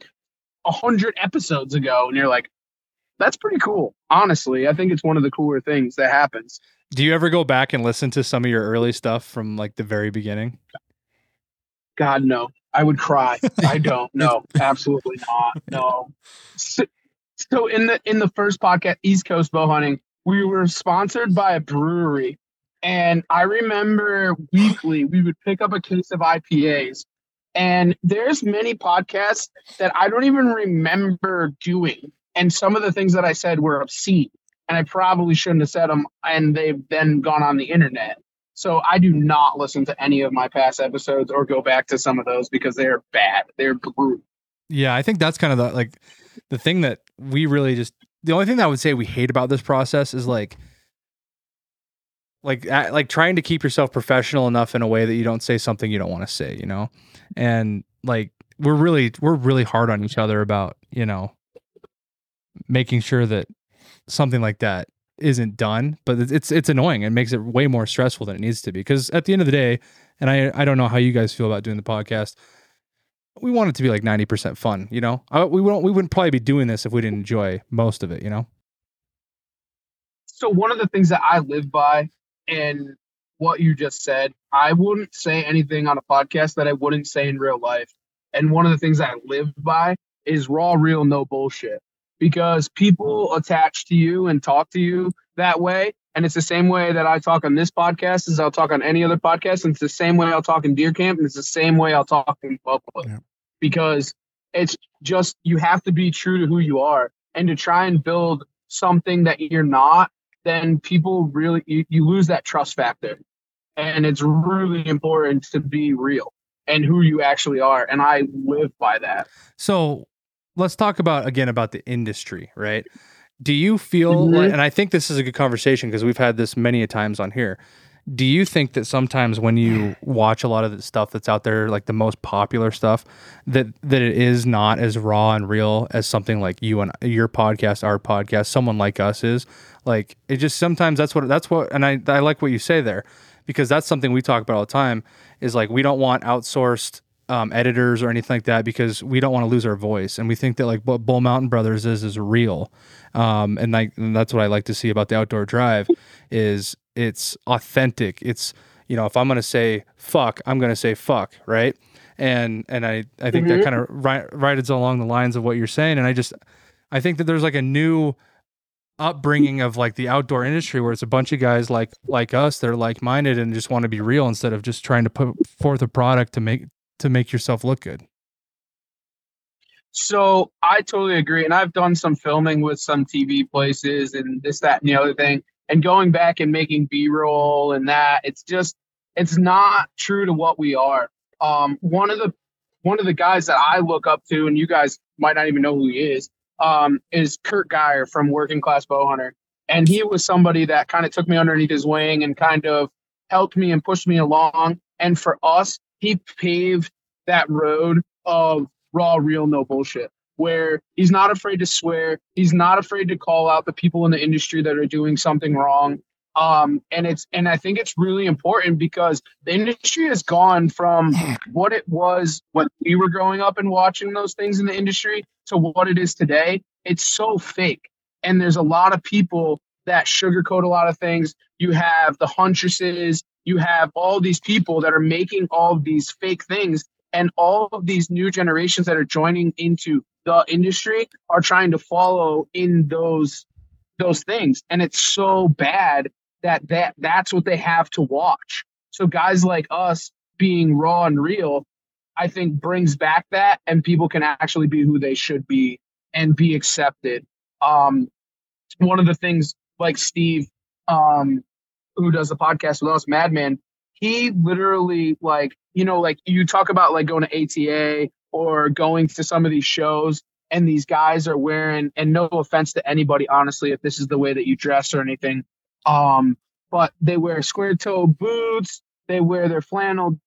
a hundred episodes ago and you're like that's pretty cool honestly. I think it's one of the cooler things that happens Do you ever go back and listen to some of your early stuff from like the very beginning? god no. I would cry. I don't. No absolutely not. No. So, so in the in the first podcast east coast bow hunting we were sponsored by a brewery and i remember weekly we would pick up a case of ipas and there's many podcasts that i don't even remember doing and some of the things that i said were obscene and i probably shouldn't have said them and they've then gone on the internet. So i do not listen to any of my past episodes or go back to some of those because they're bad. They're brutal. Yeah, I think that's kind of the like the thing that we really just the only thing that I would say we hate about this process is like like like trying to keep yourself professional enough in a way that you don't say something you don't want to say, you know? And like we're really we're really hard on each other about, you know, making sure that something like that isn't done, but it's it's, annoying. It makes it way more stressful than it needs to be because at the end of the day, and I I don't know how you guys feel about doing the podcast we want it to be like 90% fun, you know? I, we wouldn't we wouldn't probably be doing this if we didn't enjoy most of it, you know? so one of the things that I live by and what you just said, I wouldn't say anything on a podcast that I wouldn't say in real life. And one of the things I live by is raw, real, no bullshit. Because people attach to you and talk to you that way. And it's the same way that I talk on this podcast as I'll talk on any other podcast. And it's the same way I'll talk in deer camp. And it's the same way I'll talk in public. Yeah. Because it's just you have to be true to who you are. And to try and build something that you're not then people really you, you lose that trust factor and it's really important to be real and who you actually are and i live by that So let's talk about again about the industry, right? Do you feel Mhm. like, and I think this is a good conversation because we've had this many a times on here. Do you think that sometimes when you watch a lot of the stuff that's out there, like the most popular stuff, that that it is not as raw and real as something like you and your podcast, our podcast, someone like us is? Like it just sometimes that's what that's what, and I I like what you say there because that's something we talk about all the time. Is like we don't want outsourced um, editors or anything like that because we don't want to lose our voice, and we think that like what Bull Mountain Brothers is is real, um, and like and that's what I like to see about the outdoor drive is it's authentic. It's you know if I'm gonna say fuck, I'm gonna say fuck, right? And and I I think that Mhm. kind of right rides along the lines of what you're saying, and I just I think that there's like a new upbringing of like the outdoor industry where it's a bunch of guys like like us that are like minded and just want to be real instead of just trying to put forth a product to make to make yourself look good. so i totally agree and i've done some filming with some tv places and this that and the other thing and going back and making b-roll and that it's just it's not true to what we are um one of the one of the guys that i look up to and you guys might not even know who he is um is kurt geyer from working class bow hunter And he was somebody that kind of took me underneath his wing and kind of helped me and pushed me along. And for us, he paved that road of raw, real, no bullshit, where he's not afraid to swear. He's not afraid to call out the people in the industry that are doing something wrong. Um, and it's and I think it's really important because the industry has gone from what it was when we were growing up and watching those things in the industry to what it is today. It's so fake, and there's a lot of people that sugarcoat a lot of things. You have the huntresses, you have all these people that are making all these fake things, and all of these new generations that are joining into the industry are trying to follow in those those things, and it's so bad that that that's what they have to watch. So guys like us being raw and real, I think brings back that and people can actually be who they should be and be accepted. Um one of the things like Steve um who does the podcast with us, Madman, he literally like, you know, like you talk about like going to ATA or going to some of these shows and these guys are wearing and no offense to anybody honestly if this is the way that you dress or anything um, but they wear square toe boots. They wear their flannel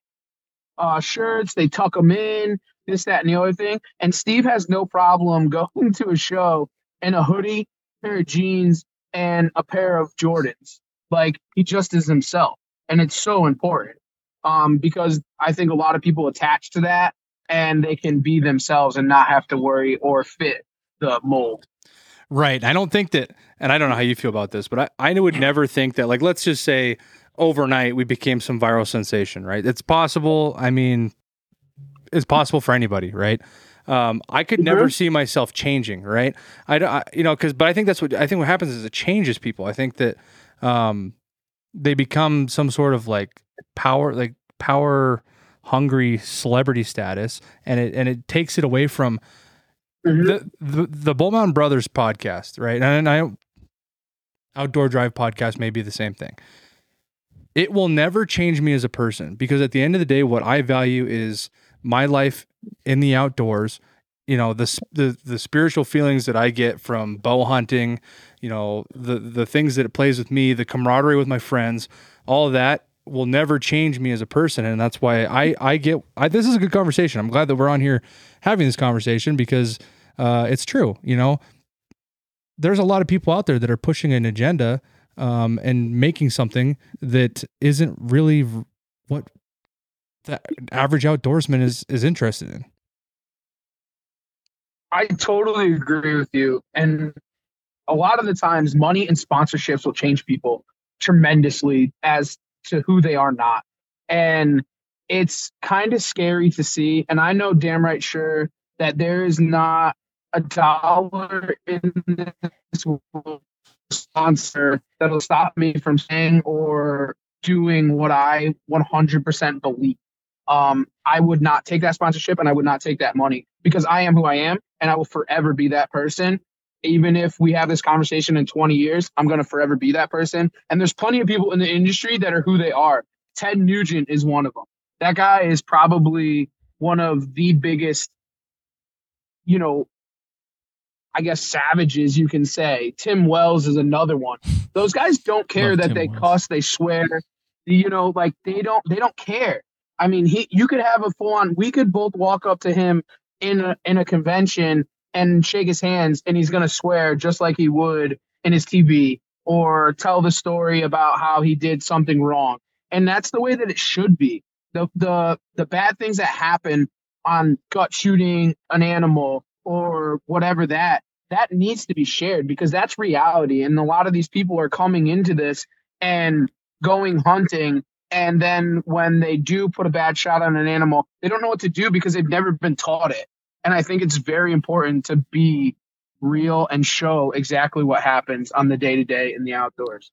uh, shirts. They tuck them in. This, that, and the other thing. And Steve has no problem going to a show in a hoodie, pair of jeans, and a pair of Jordans. Like he just is himself, and it's so important um, because I think a lot of people attach to that, and they can be themselves and not have to worry or fit the mold. Right. I don't think that, and I don't know how you feel about this, but I, I would never think that, like, let's just say overnight we became some viral sensation, right? It's possible. I mean, it's possible for anybody, right? Um, I could never see myself changing, right? I, don't- I you know, because, but I think that's what I think what happens is it changes people. I think that um, they become some sort of like power, like power hungry celebrity status, and it and it takes it away from the the the Bull Mountain Brothers podcast, right? And I outdoor drive podcast may be the same thing. It will never change me as a person because at the end of the day, what I value is my life in the outdoors. You know the the the spiritual feelings that I get from bow hunting. You know the the things that it plays with me, the camaraderie with my friends, all of that will never change me as a person, and that's why I I get. I, this is a good conversation. I'm glad that we're on here having this conversation because uh, it's true. You know, there's a lot of people out there that are pushing an agenda um, and making something that isn't really what the average outdoorsman is is interested in. I totally agree with you. And a lot of the times, money and sponsorships will change people tremendously as to who they are not. And it's kind of scary to see. And I know damn right sure that there is not a dollar in this sponsor that'll stop me from saying or doing what I 100% believe. Um, I would not take that sponsorship and I would not take that money because I am who I am and I will forever be that person. Even if we have this conversation in 20 years, I'm going to forever be that person. And there's plenty of people in the industry that are who they are. Ted Nugent is one of them. That guy is probably one of the biggest, you know, I guess savages you can say. Tim Wells is another one. Those guys don't care Love that Tim they Wells. cuss, they swear, you know, like they don't they don't care. I mean, he you could have a full on. We could both walk up to him in a in a convention and shake his hands, and he's gonna swear just like he would in his TV or tell the story about how he did something wrong. And that's the way that it should be. The the the bad things that happen on gut shooting an animal or whatever that that needs to be shared because that's reality. And a lot of these people are coming into this and going hunting and then when they do put a bad shot on an animal, they don't know what to do because they've never been taught it. And I think it's very important to be real and show exactly what happens on the day to day in the outdoors.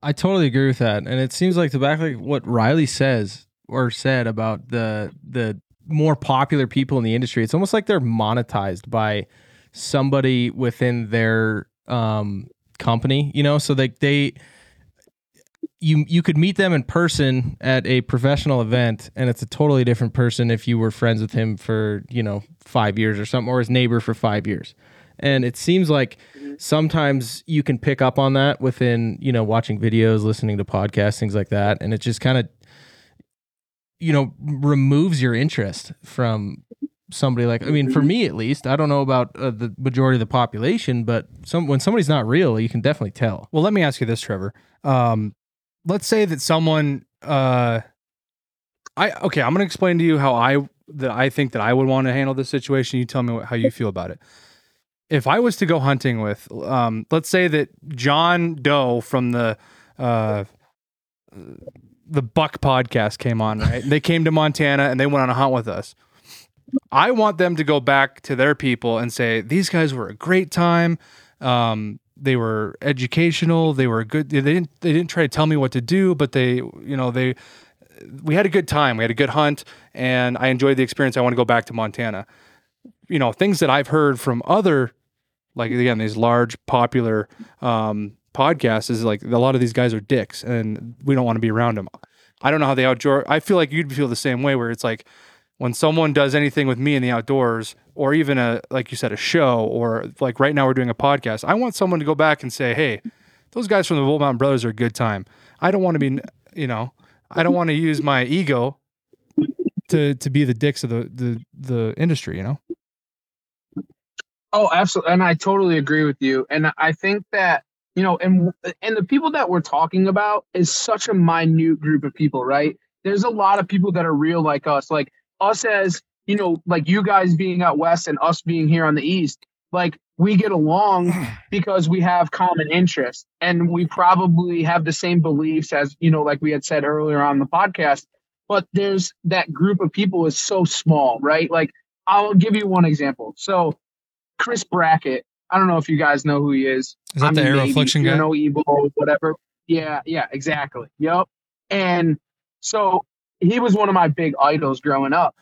I totally agree with that, and it seems like the back like what Riley says or said about the the more popular people in the industry. It's almost like they're monetized by somebody within their um, company, you know. So like they, you you could meet them in person at a professional event, and it's a totally different person if you were friends with him for you know five years or something, or his neighbor for five years. And it seems like sometimes you can pick up on that within, you know, watching videos, listening to podcasts, things like that. And it just kind of, you know, removes your interest from somebody like, I mean, for me at least, I don't know about uh, the majority of the population, but some when somebody's not real, you can definitely tell. Well, let me ask you this, Trevor. Um, let's say that someone, uh, I okay, I'm going to explain to you how I that I think that I would want to handle this situation. You tell me what, how you feel about it. If I was to go hunting with, um, let's say that John Doe from the uh, the Buck podcast came on, right? they came to Montana and they went on a hunt with us. I want them to go back to their people and say these guys were a great time. Um, they were educational. They were good. They didn't. They didn't try to tell me what to do, but they, you know, they. We had a good time. We had a good hunt, and I enjoyed the experience. I want to go back to Montana. You know, things that I've heard from other, like again, these large popular um, podcasts is like a lot of these guys are dicks, and we don't want to be around them. I don't know how they outdoor. I feel like you'd feel the same way, where it's like when someone does anything with me in the outdoors or even a like you said a show or like right now we're doing a podcast i want someone to go back and say hey those guys from the Bull Mountain Brothers are a good time i don't want to be you know i don't want to use my ego to to be the dicks of the the the industry you know Oh, absolutely, and I totally agree with you. And I think that you know, and and the people that we're talking about is such a minute group of people, right? There's a lot of people that are real like us, like us as you know, like you guys being out west and us being here on the east. Like we get along because we have common interests, and we probably have the same beliefs as you know, like we had said earlier on the podcast. But there's that group of people is so small, right? Like I'll give you one example. So Chris Brackett. I don't know if you guys know who he is. is that I the mean, arrow maybe, affliction guy No evil, whatever. Yeah, yeah, exactly. Yep. And so he was one of my big idols growing up.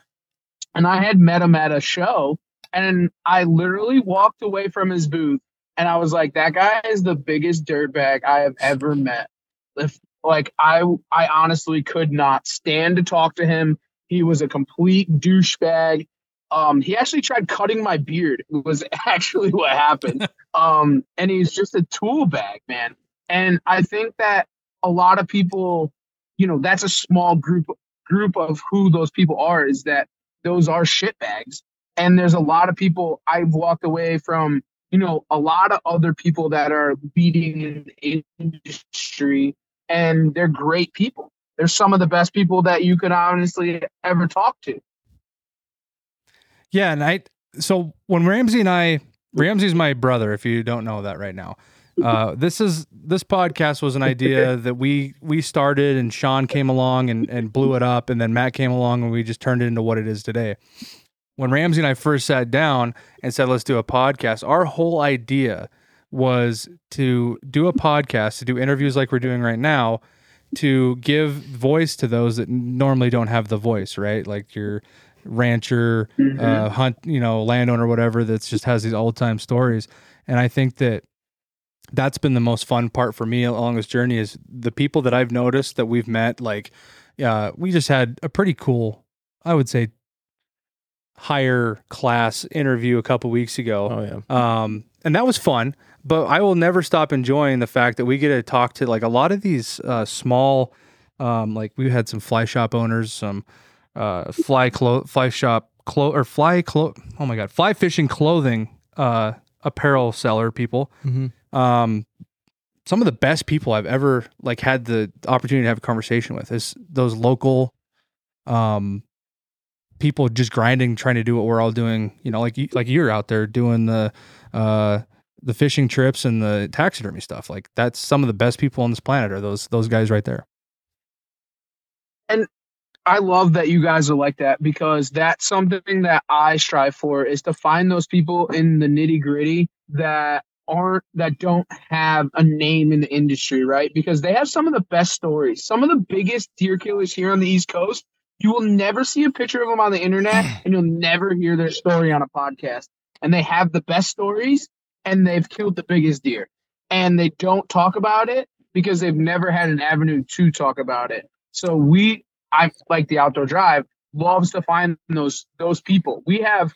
And I had met him at a show, and I literally walked away from his booth, and I was like, "That guy is the biggest dirtbag I have ever met." If like I, I honestly could not stand to talk to him. He was a complete douchebag. Um, he actually tried cutting my beard. Was actually what happened. um, and he's just a tool bag, man. And I think that a lot of people, you know, that's a small group group of who those people are. Is that those are shit bags. And there's a lot of people I've walked away from. You know, a lot of other people that are leading in the industry, and they're great people. They're some of the best people that you could honestly ever talk to. yeah and i so when ramsey and i ramsey's my brother if you don't know that right now uh, this is this podcast was an idea that we we started and Sean came along and, and blew it up and then Matt came along and we just turned it into what it is today. When Ramsey and I first sat down and said let's do a podcast, our whole idea was to do a podcast, to do interviews like we're doing right now, to give voice to those that normally don't have the voice, right? Like your rancher, uh, hunt, you know, landowner, whatever, that's just has these old time stories. And I think that that's been the most fun part for me along this journey is the people that I've noticed that we've met. Like, uh, we just had a pretty cool, I would say, higher class interview a couple weeks ago. Oh yeah. Um, and that was fun, but I will never stop enjoying the fact that we get to talk to like a lot of these uh, small, um, like we had some fly shop owners, some uh, fly clo- fly shop clo or fly clo oh my god, fly fishing clothing uh, apparel seller people. Mhm. Um, some of the best people I've ever like had the opportunity to have a conversation with is those local, um, people just grinding, trying to do what we're all doing. You know, like like you're out there doing the, uh, the fishing trips and the taxidermy stuff. Like that's some of the best people on this planet are those those guys right there. And I love that you guys are like that because that's something that I strive for is to find those people in the nitty gritty that aren't that don't have a name in the industry, right? Because they have some of the best stories. Some of the biggest deer killers here on the East Coast. You will never see a picture of them on the internet hmm. and you'll never hear their story on a podcast. And they have the best stories and they've killed the biggest deer. And they don't talk about it because they've never had an avenue to talk about it. So we I like the outdoor drive loves to find those those people. We have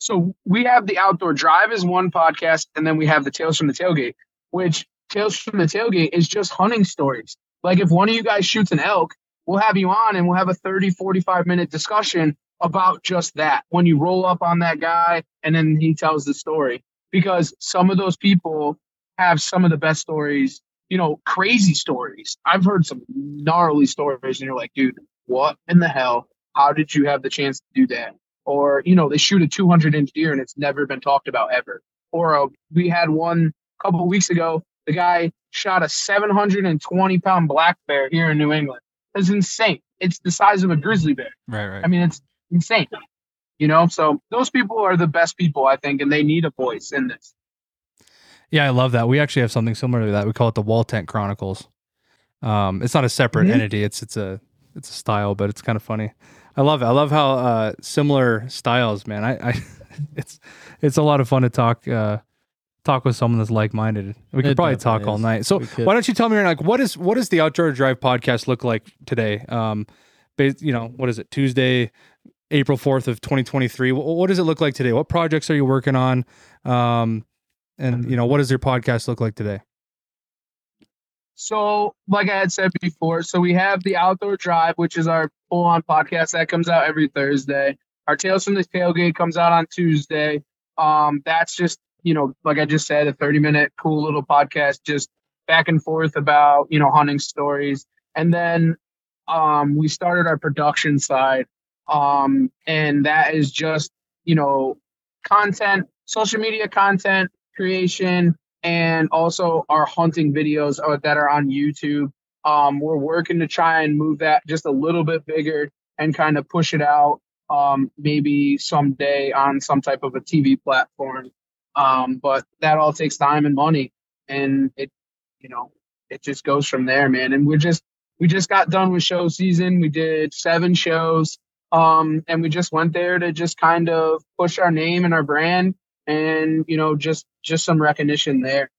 So we have the outdoor drive as one podcast, and then we have the Tales from the Tailgate, which Tales from the Tailgate is just hunting stories. Like if one of you guys shoots an elk, we'll have you on and we'll have a 30, 45 minute discussion about just that. When you roll up on that guy and then he tells the story. Because some of those people have some of the best stories, you know, crazy stories. I've heard some gnarly stories and you're like, dude, what in the hell? How did you have the chance to do that? Or, you know, they shoot a 200 inch deer and it's never been talked about ever. Or uh, we had one a couple of weeks ago. The guy shot a 720 pound black bear here in New England. It's insane. It's the size of a grizzly bear. Right, right. I mean, it's insane. You know, so those people are the best people, I think, and they need a voice in this. Yeah, I love that. We actually have something similar to that. We call it the Wall Tent Chronicles. Um, it's not a separate Mhm. entity. It's it's a it's a style, but it's kind of funny. I love it. I love how uh, similar styles, man. I, I it's it's a lot of fun to talk uh, talk with someone that's like minded. We could It probably talk all night. So why don't you tell me like what is what does the Outdoor Drive podcast look like today? Um, ba- you know what is it Tuesday, April fourth of twenty twenty three. What does it look like today? What projects are you working on? Um, and you know what does your podcast look like today? So, like I had said before, so we have the Outdoor Drive, which is our full on podcast that comes out every Thursday. Our Tales from the Tailgate comes out on Tuesday. Um, that's just, you know, like I just said, a 30 minute cool little podcast, just back and forth about, you know, hunting stories. And then um, we started our production side. Um, and that is just, you know, content, social media content creation, and also our hunting videos that are on YouTube. Um, we're working to try and move that just a little bit bigger and kind of push it out um, maybe someday on some type of a TV platform. Um, but that all takes time and money, and it, you know, it just goes from there, man. And we're just we just got done with show season. We did seven shows, um, and we just went there to just kind of push our name and our brand, and you know, just just some recognition there.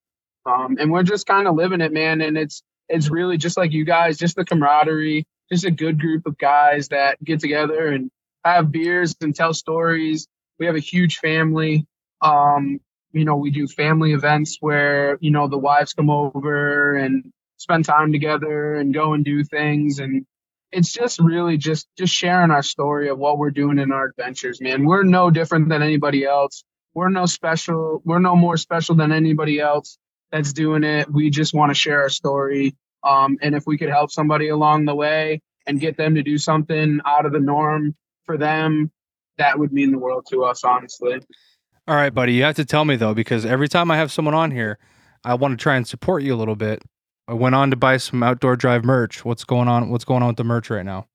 Um, and we're just kind of living it, man. And it's it's really just like you guys, just the camaraderie, just a good group of guys that get together and have beers and tell stories. We have a huge family. Um, you know, we do family events where, you know, the wives come over and spend time together and go and do things. And it's just really just just sharing our story of what we're doing in our adventures, man. We're no different than anybody else. We're no special. We're no more special than anybody else that's doing it. We just want to share our story. Um, and if we could help somebody along the way and get them to do something out of the norm for them, that would mean the world to us, honestly. All right, buddy. You have to tell me though, because every time I have someone on here, I want to try and support you a little bit. I went on to buy some outdoor drive merch. What's going on? What's going on with the merch right now?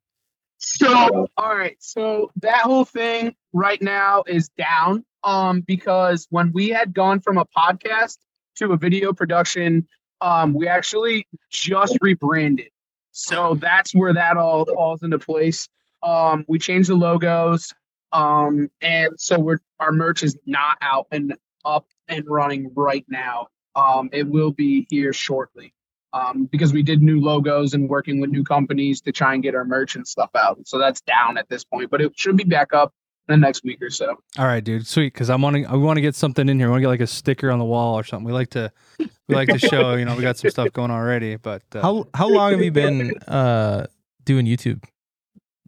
So, all right. So that whole thing right now is down. Um, because when we had gone from a podcast to a video production, um, we actually just rebranded. So that's where that all falls into place. Um, we changed the logos. Um, and so we're our merch is not out and up and running right now. Um, it will be here shortly um, because we did new logos and working with new companies to try and get our merch and stuff out. So that's down at this point, but it should be back up the next week or so. All right, dude. Sweet, because I'm wanting. I want to get something in here. I want to get like a sticker on the wall or something. We like to. We like to show. You know, we got some stuff going already. But uh, How how long have you been uh doing YouTube?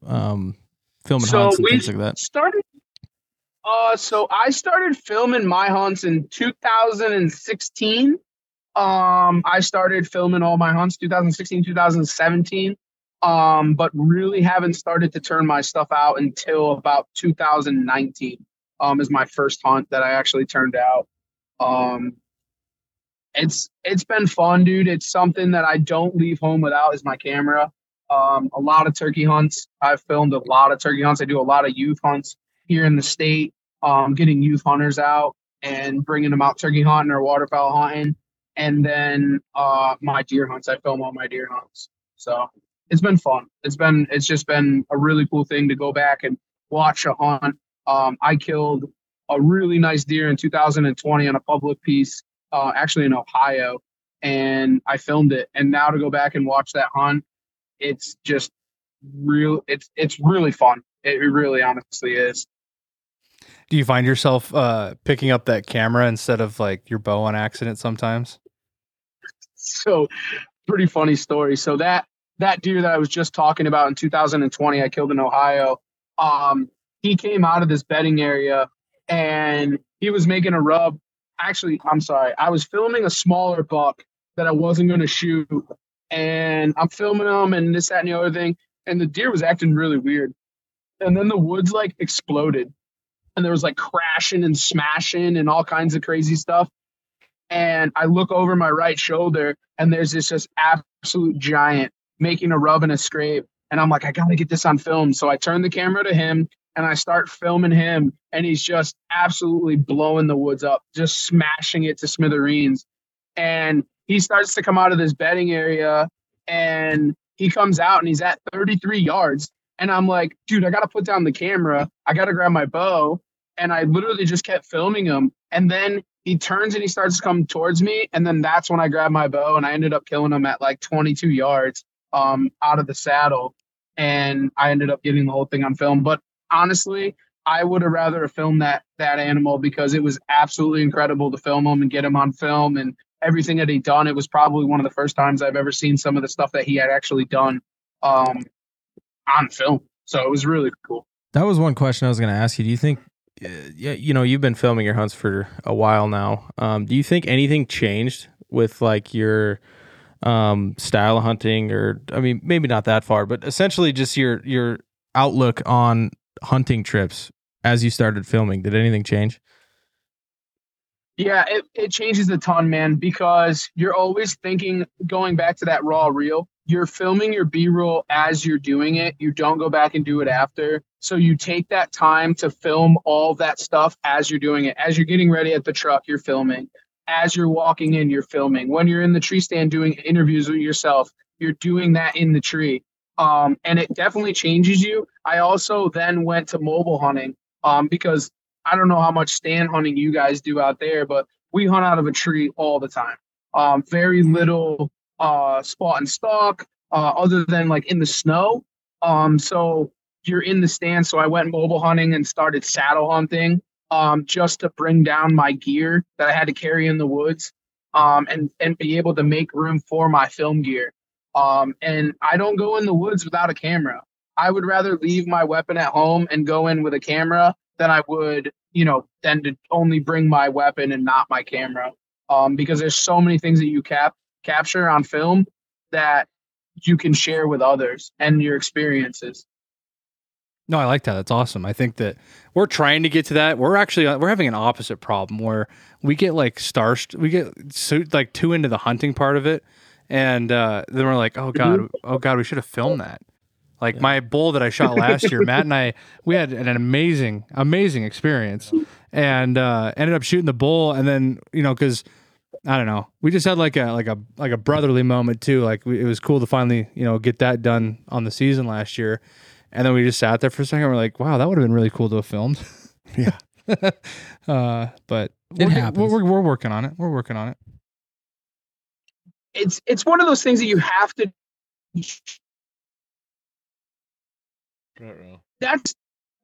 Um filming So hunts and we things like that. started. Uh, so I started filming my hunts in 2016. Um, I started filming all my hunts 2016, 2017. Um, but really haven't started to turn my stuff out until about 2019. Um, is my first hunt that I actually turned out. Um, it's it's been fun, dude. It's something that I don't leave home without is my camera. Um, a lot of turkey hunts. I've filmed a lot of turkey hunts. I do a lot of youth hunts here in the state. Um, getting youth hunters out and bringing them out turkey hunting or waterfowl hunting, and then uh, my deer hunts. I film all my deer hunts. So it's been fun. It's been it's just been a really cool thing to go back and watch a hunt. Um, I killed a really nice deer in 2020 on a public piece, uh, actually in Ohio, and I filmed it. And now to go back and watch that hunt, it's just real. It's it's really fun. It really honestly is. Do you find yourself uh, picking up that camera instead of like your bow on accident sometimes? so pretty funny story. So that that deer that I was just talking about in 2020, I killed in Ohio. Um, he came out of this bedding area and he was making a rub. Actually, I'm sorry, I was filming a smaller buck that I wasn't going to shoot, and I'm filming him and this, that, and the other thing, and the deer was acting really weird. And then the woods like exploded, and there was like crashing and smashing and all kinds of crazy stuff and I look over my right shoulder, and there's this just absolute giant making a rub and a scrape. And I'm like, I gotta get this on film. So I turn the camera to him and I start filming him, and he's just absolutely blowing the woods up, just smashing it to smithereens. And he starts to come out of this bedding area, and he comes out and he's at 33 yards. And I'm like, dude, I gotta put down the camera. I gotta grab my bow. And I literally just kept filming him. And then he turns and he starts to come towards me and then that's when i grabbed my bow and i ended up killing him at like 22 yards um, out of the saddle and i ended up getting the whole thing on film but honestly i would have rather filmed that that animal because it was absolutely incredible to film him and get him on film and everything that he'd done it was probably one of the first times i've ever seen some of the stuff that he had actually done um, on film so it was really cool That was one question I was going to ask you. Do you think, uh, yeah, you know, you've been filming your hunts for a while now. Um, do you think anything changed with like your um, style hunting, or I mean, maybe not that far, but essentially just your your outlook on hunting trips as you started filming? Did anything change? Yeah, it, it changes a ton, man, because you're always thinking, going back to that raw reel, you're filming your B roll as you're doing it. You don't go back and do it after. So you take that time to film all that stuff as you're doing it. As you're getting ready at the truck, you're filming. As you're walking in, you're filming. When you're in the tree stand doing interviews with yourself, you're doing that in the tree. Um, and it definitely changes you. I also then went to mobile hunting um, because I don't know how much stand hunting you guys do out there, but we hunt out of a tree all the time. Um, very little uh, spot and stalk, uh, other than like in the snow. Um, so you're in the stand. So I went mobile hunting and started saddle hunting um, just to bring down my gear that I had to carry in the woods um, and, and be able to make room for my film gear. Um, and I don't go in the woods without a camera. I would rather leave my weapon at home and go in with a camera than I would, you know, than to only bring my weapon and not my camera. Um, because there's so many things that you cap capture on film that you can share with others and your experiences. No, I like that. That's awesome. I think that we're trying to get to that. We're actually we're having an opposite problem where we get like star we get so like too into the hunting part of it, and uh, then we're like, oh god, oh god, we should have filmed that. Like my bull that I shot last year, Matt and I, we had an amazing, amazing experience, and uh, ended up shooting the bull, and then you know because I don't know, we just had like a like a like a brotherly moment too. Like we, it was cool to finally you know get that done on the season last year, and then we just sat there for a second. We're like, wow, that would have been really cool to have filmed. Yeah. uh, but It we're, happens. We're, we're, we're working on it. We're working on it. It's it's one of those things that you have to that's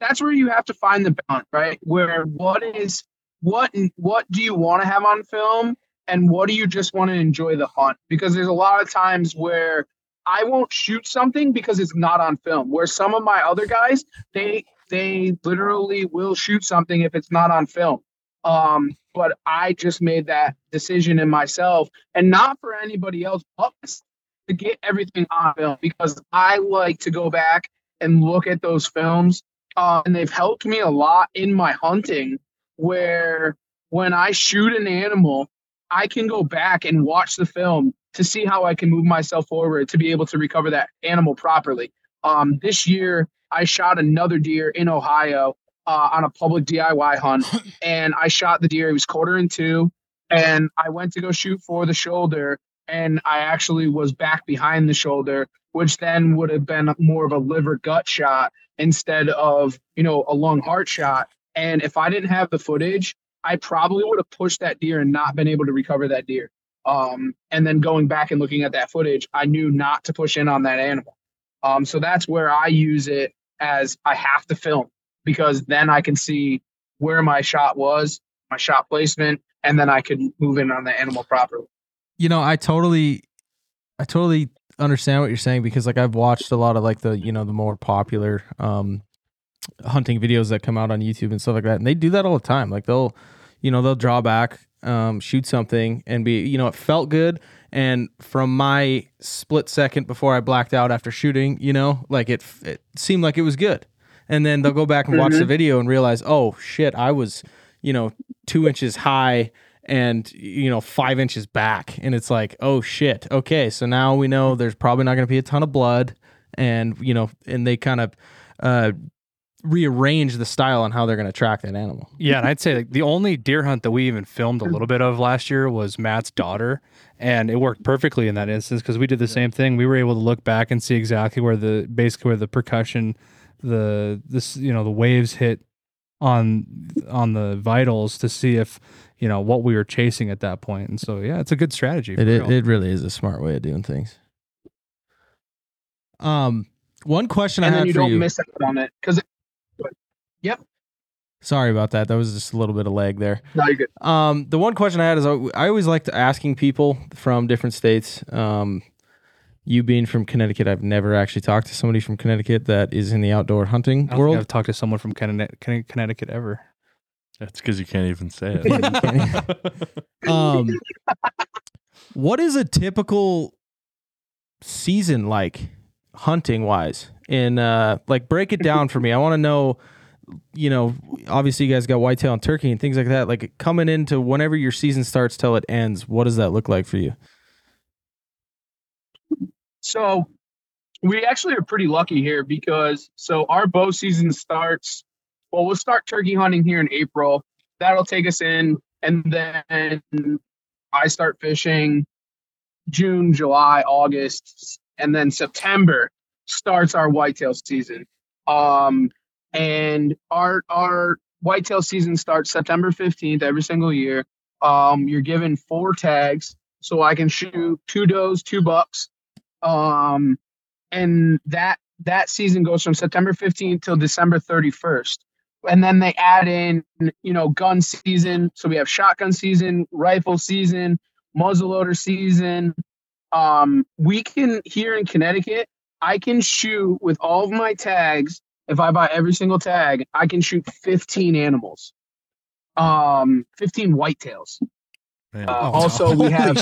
that's where you have to find the balance, right? Where what is what what do you want to have on film and what do you just want to enjoy the hunt? Because there's a lot of times where I won't shoot something because it's not on film. Where some of my other guys, they they literally will shoot something if it's not on film. Um, but I just made that decision in myself and not for anybody else but to get everything on film because I like to go back and look at those films. Uh, and they've helped me a lot in my hunting where when I shoot an animal, I can go back and watch the film to see how I can move myself forward to be able to recover that animal properly. Um, this year, I shot another deer in Ohio uh, on a public DIY hunt, and I shot the deer. He was quarter in two, and I went to go shoot for the shoulder, and I actually was back behind the shoulder, which then would have been more of a liver gut shot instead of you know a lung heart shot. And if I didn't have the footage, I probably would have pushed that deer and not been able to recover that deer. Um, and then going back and looking at that footage, I knew not to push in on that animal. Um, so that's where I use it as I have to film because then I can see where my shot was, my shot placement, and then I could move in on the animal properly. You know, I totally, I totally understand what you're saying because like I've watched a lot of like the you know the more popular um hunting videos that come out on YouTube and stuff like that, and they do that all the time. Like they'll, you know, they'll draw back, um, shoot something, and be you know it felt good. And from my split second before I blacked out after shooting, you know, like it, it seemed like it was good. And then they'll go back and watch the video and realize, oh shit, I was, you know, two inches high and you know five inches back and it's like oh shit okay so now we know there's probably not going to be a ton of blood and you know and they kind of uh rearrange the style on how they're going to track that animal Yeah, and I'd say like the only deer hunt that we even filmed a little bit of last year was Matt's daughter, and it worked perfectly in that instance because we did the same thing. We were able to look back and see exactly where the basically where the percussion, the this you know the waves hit on on the vitals to see if you know what we were chasing at that point. And so yeah, it's a good strategy. it, it, real. it really is a smart way of doing things um one question and i then had you for don't you miss out on it because sorry about that that was just a little bit of lag there no, you're good. Um, the one question I had is I I always like to asking people from different states. Um, you being from Connecticut, I've never actually talked to somebody from Connecticut that is in the outdoor hunting I don't world. think I've talked to someone from Conne- Conne- Connecticut ever. That's because you can't even say it. Um, what is a typical season like hunting wise? In uh, like break it down for me. I want to know. You know, obviously you guys got whitetail and turkey and things like that. Like coming into whenever your season starts till it ends, what does that look like for you? So we actually are pretty lucky here because so our bow season starts. Well, we'll start turkey hunting here in April. That'll take us in, and then I start fishing June, July, August, and then September starts our whitetail season. Um, and our our whitetail season starts September fifteenth every single year. Um, you're given four tags, so I can shoot two does, two bucks, um, and that that season goes from September 15th till December 31st. And then they add in, you know, gun season. So we have shotgun season, rifle season, muzzleloader season. Um, we can here in Connecticut, I can shoot with all of my tags. If I buy every single tag, I can shoot 15 animals. Um, 15 whitetails. Man. Uh, Oh, also, we have.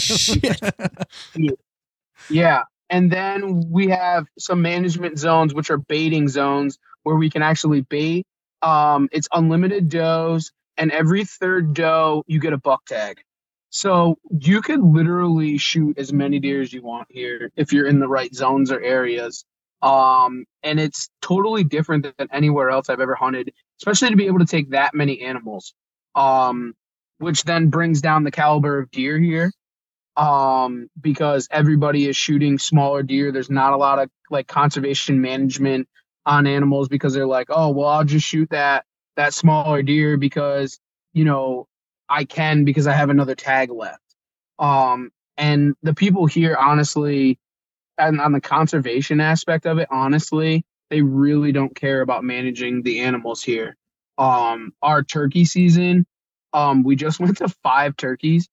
Yeah. And then we have some management zones, which are baiting zones where we can actually bait. Um, it's unlimited does, and every third doe, you get a buck tag. So you could literally shoot as many deer as you want here if you're in the right zones or areas. Um, and it's totally different than anywhere else I've ever hunted, especially to be able to take that many animals. Um, which then brings down the caliber of deer here. Um because everybody is shooting smaller deer. There's not a lot of like conservation management on animals because they're like oh well i'll just shoot that that smaller deer because you know i can because i have another tag left. Um and the people here honestly and on the conservation aspect of it honestly they really don't care about managing the animals here um our turkey season um we just went to five turkeys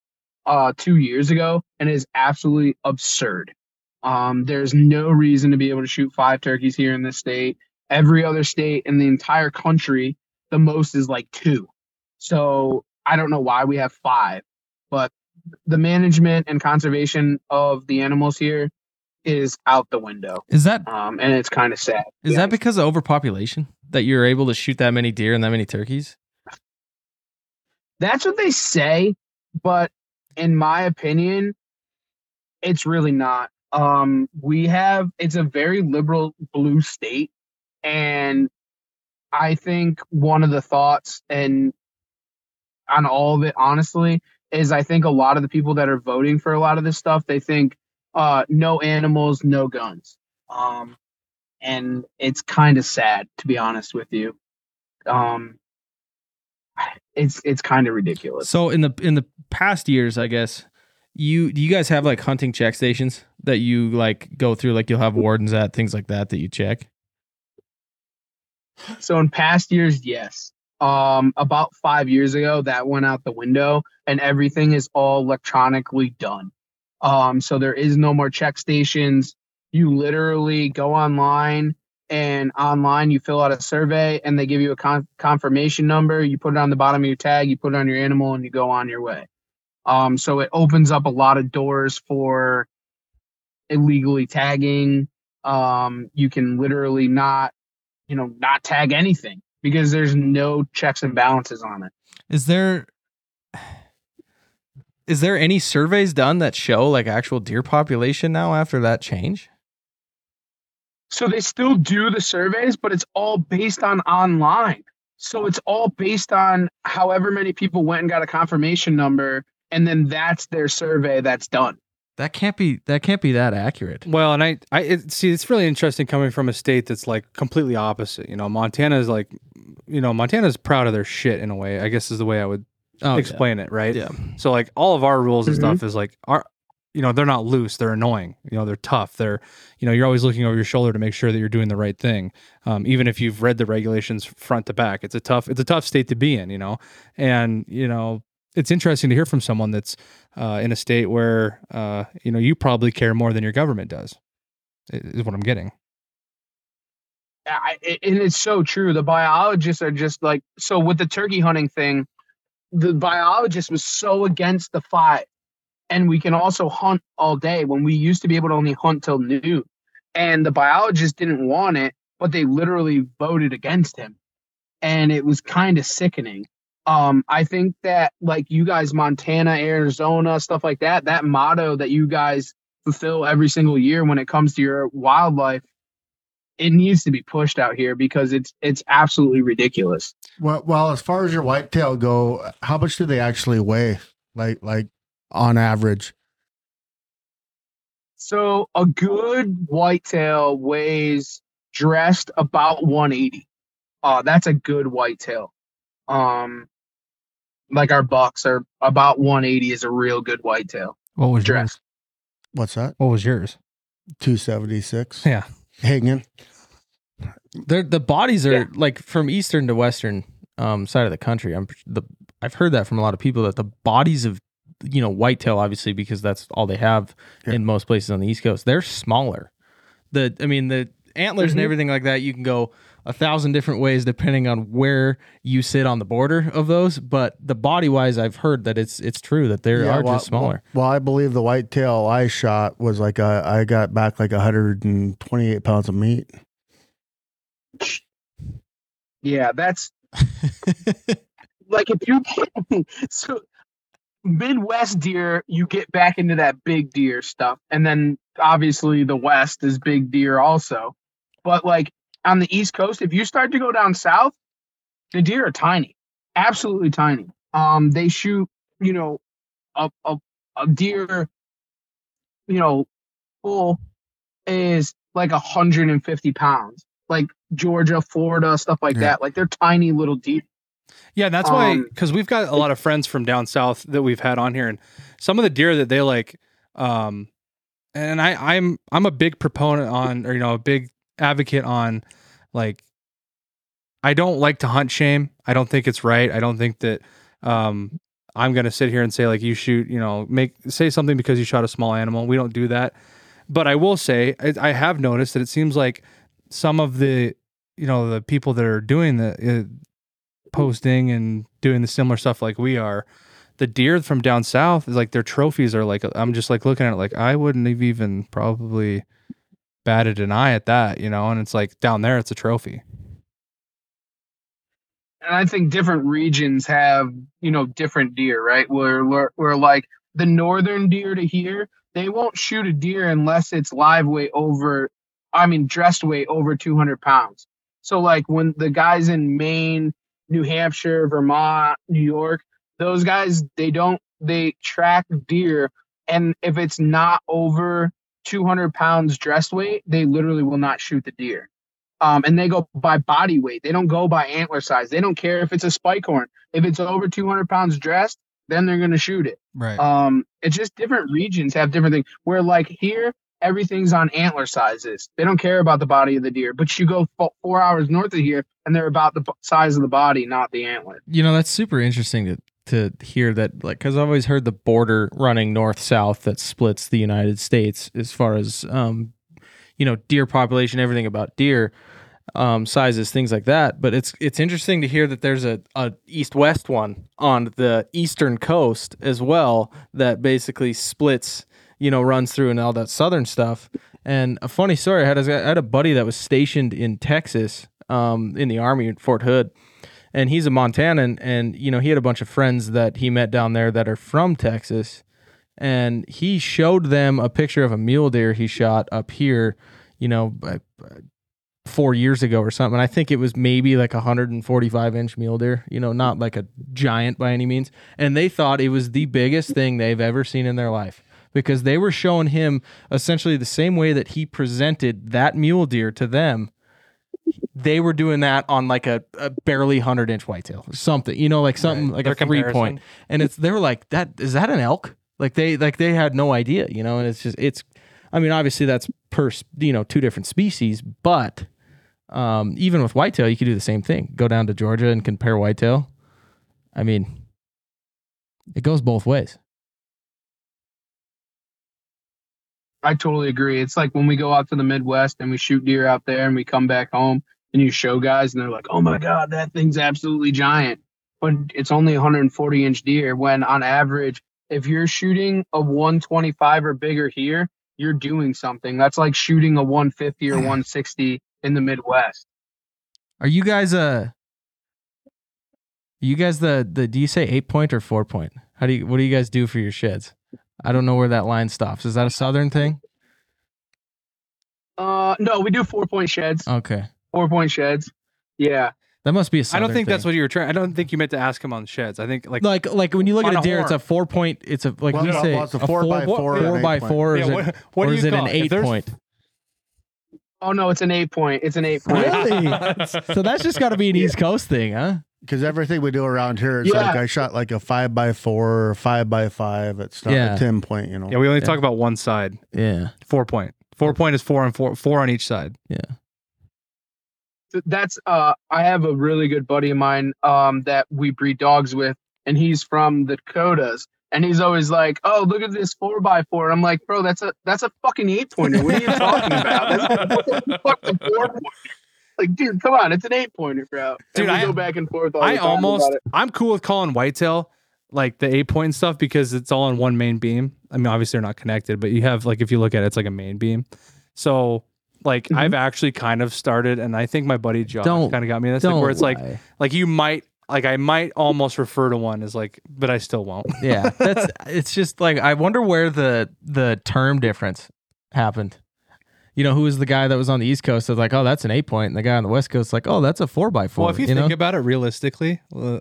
uh two years ago and it is absolutely absurd. Um, there's no reason to be able to shoot five turkeys here in this state. Every other state in the entire country, the most is like two. So I don't know why we have five, but the management and conservation of the animals here is out the window. Is that Um, and it's kind of sad. is that because of overpopulation that you're able to shoot that many deer and that many turkeys? That's what they say, but in my opinion, it's really not. Um, we have it's a very liberal blue state, and I think one of the thoughts and on all of it, honestly, is I think a lot of the people that are voting for a lot of this stuff, they think uh, no animals, no guns. Um, and it's kind of sad to be honest with you. Um, it's it's kind of ridiculous. So in the in the past years, I guess you do you guys have like hunting check stations that you like go through? Like you'll have wardens at things like that that you check. So in past years, yes. um, about five years ago, that went out the window, and everything is all electronically done. Um, so there is no more check stations. You literally go online and online you fill out a survey and they give you a con- confirmation number. You put it on the bottom of your tag, you put it on your animal, and you go on your way. Um, so it opens up a lot of doors for illegally tagging. Um, you can literally not, you know, not tag anything because there's no checks and balances on it. Is there is there any surveys done that show like actual deer population now after that change? So they still do the surveys, but it's all based on online. So it's all based on however many people went and got a confirmation number, and then that's their survey that's done. That can't be that can't be that accurate. Well, and I, I it, see. It's really interesting coming from a state that's like completely opposite. You know, Montana is like, you know, Montana's proud of their shit in a way. I guess is the way I would Oh, explain it, right? Yeah. So like all of our rules and Mhm. stuff is like our, you know, they're not loose. They're annoying. You know, they're tough. They're, you know, you're always looking over your shoulder to make sure that you're doing the right thing. Um, even if you've read the regulations front to back, it's a tough, it's a tough state to be in. You know, and you know, it's interesting to hear from someone that's uh, in a state where, uh, you know, you probably care more than your government does. Is what I'm getting. I, and it's so true. The biologists are just like so with the turkey hunting thing. The biologist was so against the five, and we can also hunt all day when we used to be able to only hunt till noon. And the biologist didn't want it, but they literally voted against him, and it was kind of sickening. Um, I think that like you guys, Montana, Arizona, stuff like that, that motto that you guys fulfill every single year when it comes to your wildlife it needs to be pushed out here because it's it's absolutely ridiculous. Well, well, as far as your whitetail go, how much do they actually weigh? Like, like on average? So a good whitetail weighs dressed about 180. Uh that's a good whitetail. Um like our bucks are about 180 is a real good whitetail What was dressed. What's that? What was yours? Two seventy six. Yeah. Hanging. They're, the bodies are Yeah. like from eastern to western um, side of the country. I'm the I've heard that from a lot of people that the bodies of you know whitetail obviously because that's all they have Yeah. in most places on the east coast. They're smaller. The I mean the antlers and Mhm. everything like that you can go a thousand different ways depending on where you sit on the border of those. But the body wise, I've heard that it's it's true that they Yeah, are well, just smaller. Well, I believe the whitetail I shot was like a, I got back like 128 pounds of meat. Yeah, that's like if you so Midwest deer, you get back into that big deer stuff, and then obviously the West is big deer also. But like on the East Coast, if you start to go down south, the deer are tiny, absolutely tiny. Um, they shoot, you know, a a, a deer, you know, full is like 150 pounds, like Georgia, Florida, stuff like Yeah. that. Like they're tiny little deer. Yeah, and that's why Um, because we've got a lot of friends from down south that we've had on here, and some of the deer that they like, um, and I, I'm I'm a big proponent on, or you know, a big advocate on, like, I don't like to hunt shame. I don't think it's right. I don't think that, um, I'm gonna sit here and say like you shoot, you know, make say something because you shot a small animal. We don't do that, but I will say I, I have noticed that it seems like some of the, you know, the people that are doing the. Uh, posting and doing the similar stuff like we are the deer from down south is like their trophies are like i'm just like looking at it like i wouldn't have even probably batted an eye at that you know and it's like down there it's a trophy and I think different regions have you know different deer, right? Where where, where like the northern deer to here, they won't shoot a deer unless it's live weight over, I mean dressed weight over 200 pounds. So like when the guys in Maine, New Hampshire, Vermont, New York, those guys they don't they track deer, and if it's not over 200 pounds dressed weight, they literally will not shoot the deer um, and they go by body weight. They don't go by antler size. They don't care if it's a spike horn. If it's over 200 pounds dressed, then they're going to shoot it. Right. Um, it's just different regions have different things. Where like here, everything's on antler sizes. They don't care about the body of the deer. But you go four hours north of here, and they're about the size of the body, not the antler. You know, that's super interesting to to hear that like cuz I've always heard the border running north south that splits the United States as far as um you know, deer population, everything about deer um sizes, things like that, but it's it's interesting to hear that there's a a east west one on the eastern coast as well that basically splits, you know, runs through and all that southern stuff. And a funny story, I had had a buddy that was stationed in Texas um in the army in Fort Hood and he's a Montanan, and you know he had a bunch of friends that he met down there that are from Texas, and he showed them a picture of a mule deer he shot up here, you know, uh, four years ago or something. I think it was maybe like a 145 inch mule deer, you know, not like a giant by any means, and they thought it was the biggest thing they've ever seen in their life. Because they were showing him essentially the same way that he presented that mule deer to them they were doing that on like a, a barely hundred inch whitetail or something, you know, like something like Their a three point. And it's they were like that is that an elk? Like they like they had no idea, you know. And it's just it's, I mean, obviously that's per you know two different species, but um, even with whitetail, you could do the same thing. Go down to Georgia and compare whitetail. I mean, it goes both ways. I totally agree. It's like when we go out to the Midwest and we shoot deer out there and we come back home and you show guys and they're like, oh my God, that thing's absolutely giant. But it's only 140 inch deer when on average, if you're shooting a 125 or bigger here, you're doing something. That's like shooting a 150 or 160 in the Midwest. Are you guys uh you guys the the do you say eight point or four point? How do you what do you guys do for your sheds? I don't know where that line stops. Is that a southern thing? Uh, no, we do four point sheds. Okay. Four point sheds. Yeah. That must be a I southern don't think that's what you were trying. I don't think you meant to ask him on sheds. I think like like like when you look at a a deer, it's a four point. It's a like Well, you no, say well, it's a four by four and four by four, or Yeah, is what- it, what or do is you it an call it? If eight point? Oh no, it's an eight point. It's an eight point. Really? so that's just got to be an East Coast thing, huh? Because everything we do around here, it's Yeah. like I shot like a five by four or five by five. It's not Yeah. a ten point, you know. yeah, we only Yeah. talk about one side. Yeah. Four point. Four point is four and four. Four on each side. Yeah. That's uh I have a really good buddy of mine um that we breed dogs with and he's from the Dakotas and he's always like, "Oh, look at this four by four. I'm like, "Bro, that's a that's a fucking eight pointer. What are you talking about? That's a fucking four pointer." Like, dude, come on, it's an eight pointer, bro. Dude, and we I- go back and forth. All I the time almost. about it. I'm cool with calling whitetail like the eight point and stuff because it's all on one main beam. I mean, obviously they're not connected, but you have like if you look at it, it's like a main beam. So like Mhm. I've actually kind of started, and I think my buddy Josh kind of got me. That's Don't like where it's like like you might like I might almost refer to one as like, but I still won't. yeah, that's it's just like I wonder where the the term difference happened. You know, who was the guy that was on the East Coast that's like, oh, that's an eight point, and the guy on the West Coast like, oh, that's a four by four. Well, if you, you think know? about it realistically, uh,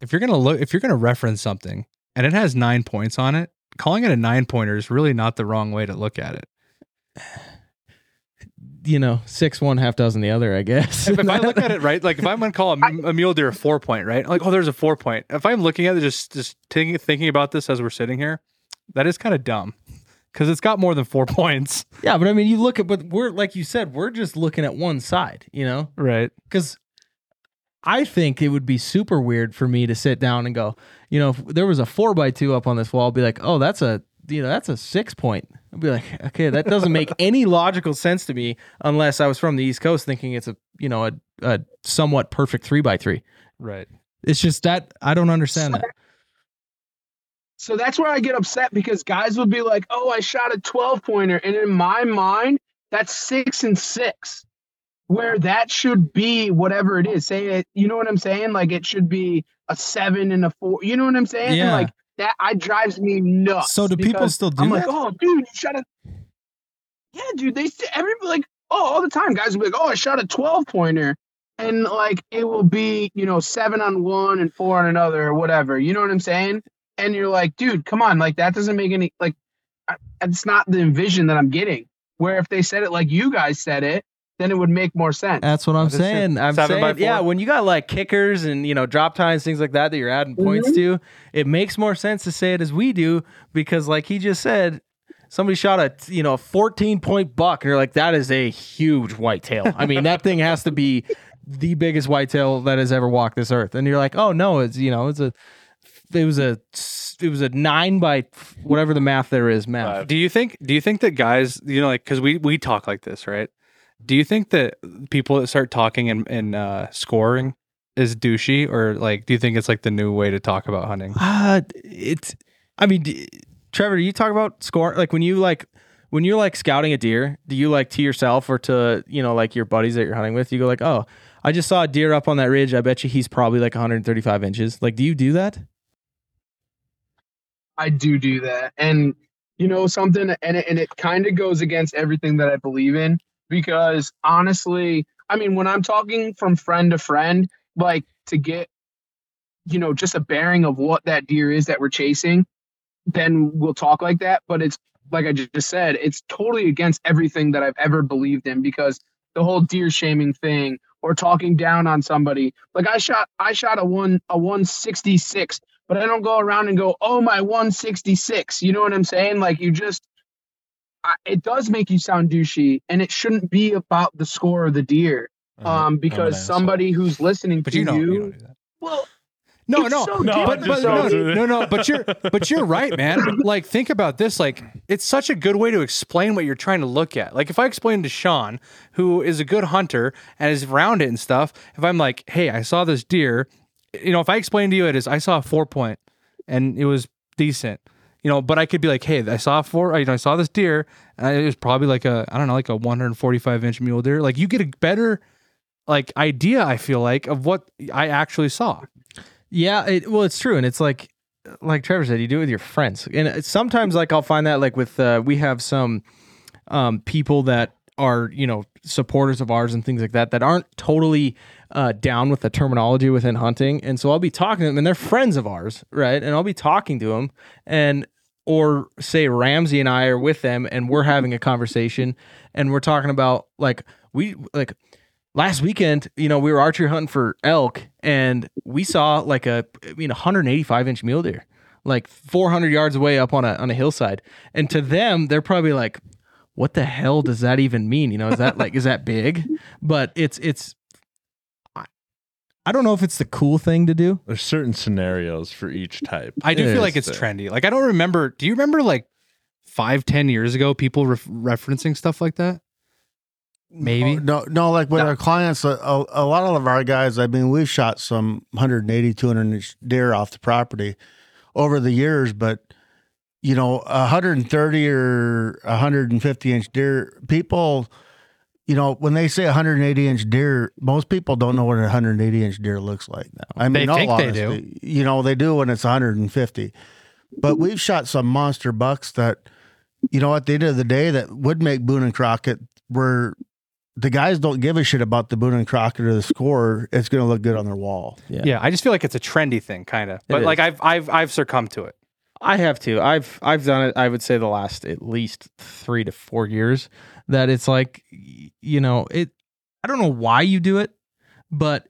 if you're gonna look, if you're gonna reference something and it has nine points on it, calling it a nine pointer is really not the wrong way to look at it. you know, six one, half dozen the other, I guess. If, if I look at it right, like if I'm gonna call a, a mule deer a four point, right? Like, oh, there's a four point. If I'm looking at it, just just thinking about this as we're sitting here, that is kind of dumb because it's got more than four points, yeah, but I mean, you look at, but we're like you said, we're just looking at one side, you know, right? because I think it would be super weird for me to sit down and go, you know, if there was a four by two up on this wall, I'd be like, oh, that's a, you know, that's a six point. I'd be like, okay, that doesn't make any logical sense to me unless I was from the East Coast thinking it's a, you know, a, a somewhat perfect three by three. Right. It's just that I don't understand that. So that's where I get upset because guys would be like, "Oh, I shot a 12 pointer," and in my mind, that's six and six, where that should be whatever it is. Say it, you know what I'm saying? Like it should be a seven and a four. You know what I'm saying? And Yeah. like that, I drives me nuts. So do people still do I'm that? like, "Oh, dude, you shot a." Yeah, dude. They st- everybody like, oh, all the time, guys will be like, "Oh, I shot a 12 pointer." And like it will be, you know, seven on one and four on another or whatever. You know what I'm saying? And you're like, dude, come on, like that doesn't make any like I- it's not the vision that I'm getting. Where if they said it like you guys said it, then it would make more sense. That's what I'm What is saying. I'm saying, yeah, when you got like kickers and you know drop tines, things like that that you're adding points mm-hmm. to, it makes more sense to say it as we do because, like he just said, somebody shot a you know a 14 point buck, and you're like, that is a huge whitetail. I mean, that thing has to be the biggest whitetail that has ever walked this earth. And you're like, oh no, it's you know, it's a it was a it was a nine by whatever the math there is math. Do you think? Do you think that guys, you know, like because we we talk like this, right? Do you think that people that start talking and, and uh, scoring is douchey, or like, do you think it's like the new way to talk about hunting? Uh, it's. I mean, d- Trevor, do you talk about score like when you like when you're like scouting a deer? Do you like to yourself or to you know like your buddies that you're hunting with? You go like, oh, I just saw a deer up on that ridge. I bet you he's probably like 135 inches. Like, do you do that? I do do that. And you know something and it, and it kind of goes against everything that I believe in because honestly, I mean when I'm talking from friend to friend, like to get you know just a bearing of what that deer is that we're chasing, then we'll talk like that, but it's like I just said, it's totally against everything that I've ever believed in because the whole deer shaming thing or talking down on somebody. Like I shot I shot a one a 166 but I don't go around and go, "Oh, my 166." You know what I'm saying? Like you just I, it does make you sound douchey and it shouldn't be about the score of the deer. Um because somebody who's listening But to you don't, you, you don't do that. well No, It's no, so no, but, but though. no, no, no, but you're, but you're right, man. Like, think about this. Like, it's such a good way to explain what you're trying to look at. Like, if I explain to Sean, who is a good hunter and is around it and stuff, if I'm like, hey, I saw this deer, you know, if I explain to you it is, I saw a four point and it was decent, you know, but I could be like, hey, I saw four, you know, I saw this deer and it was probably like a, I don't know, like a 145 inch mule deer. Like, you get a better, like, idea, I feel like, of what I actually saw. Yeah, it, well, it's true, and it's like like Trevor said, you do it with your friends, and sometimes like I'll find that like with uh, we have some um, people that are you know supporters of ours and things like that that aren't totally uh, down with the terminology within hunting, and so I'll be talking to them, and they're friends of ours, right? And I'll be talking to them, and or say Ramsey and I are with them, and we're having a conversation, and we're talking about like we like last weekend, you know, we were archery hunting for elk and we saw like a, I mean, 185 inch mule deer, like 400 yards away up on a, on a hillside. And to them, they're probably like, what the hell does that even mean? You know, is that like, is that big? But it's, it's, I- I don't know if it's the cool thing to do. There's certain scenarios for each type. I do It feel like it's the- trendy. Like I don't remember. Do you remember like five, ten years ago, people ref- referencing stuff like that? Maybe. Oh, No, no, like with our clients, a, a, a lot of our guys, I mean, we've shot some 180, 200 deer off the property over the years, but you know, 130 or 150 inch deer, people, you know, when they say 180 inch deer, most people don't know what a 180 inch deer looks like. I mean, They all think they do. You know, they do when it's 150. But we've shot some monster bucks that, you know, at the end of the day, that would make Boone and Crockett where the guys don't give a shit about the Boone and Crockett or the score. It's going to look good on their wall. Yeah, I just feel like it's a trendy thing, kind of. But is. like I've I've I've succumbed to it. I have to. I've I've done it. I would say the last at least three to four years. That it's like, you know, it. I don't know why you do it, but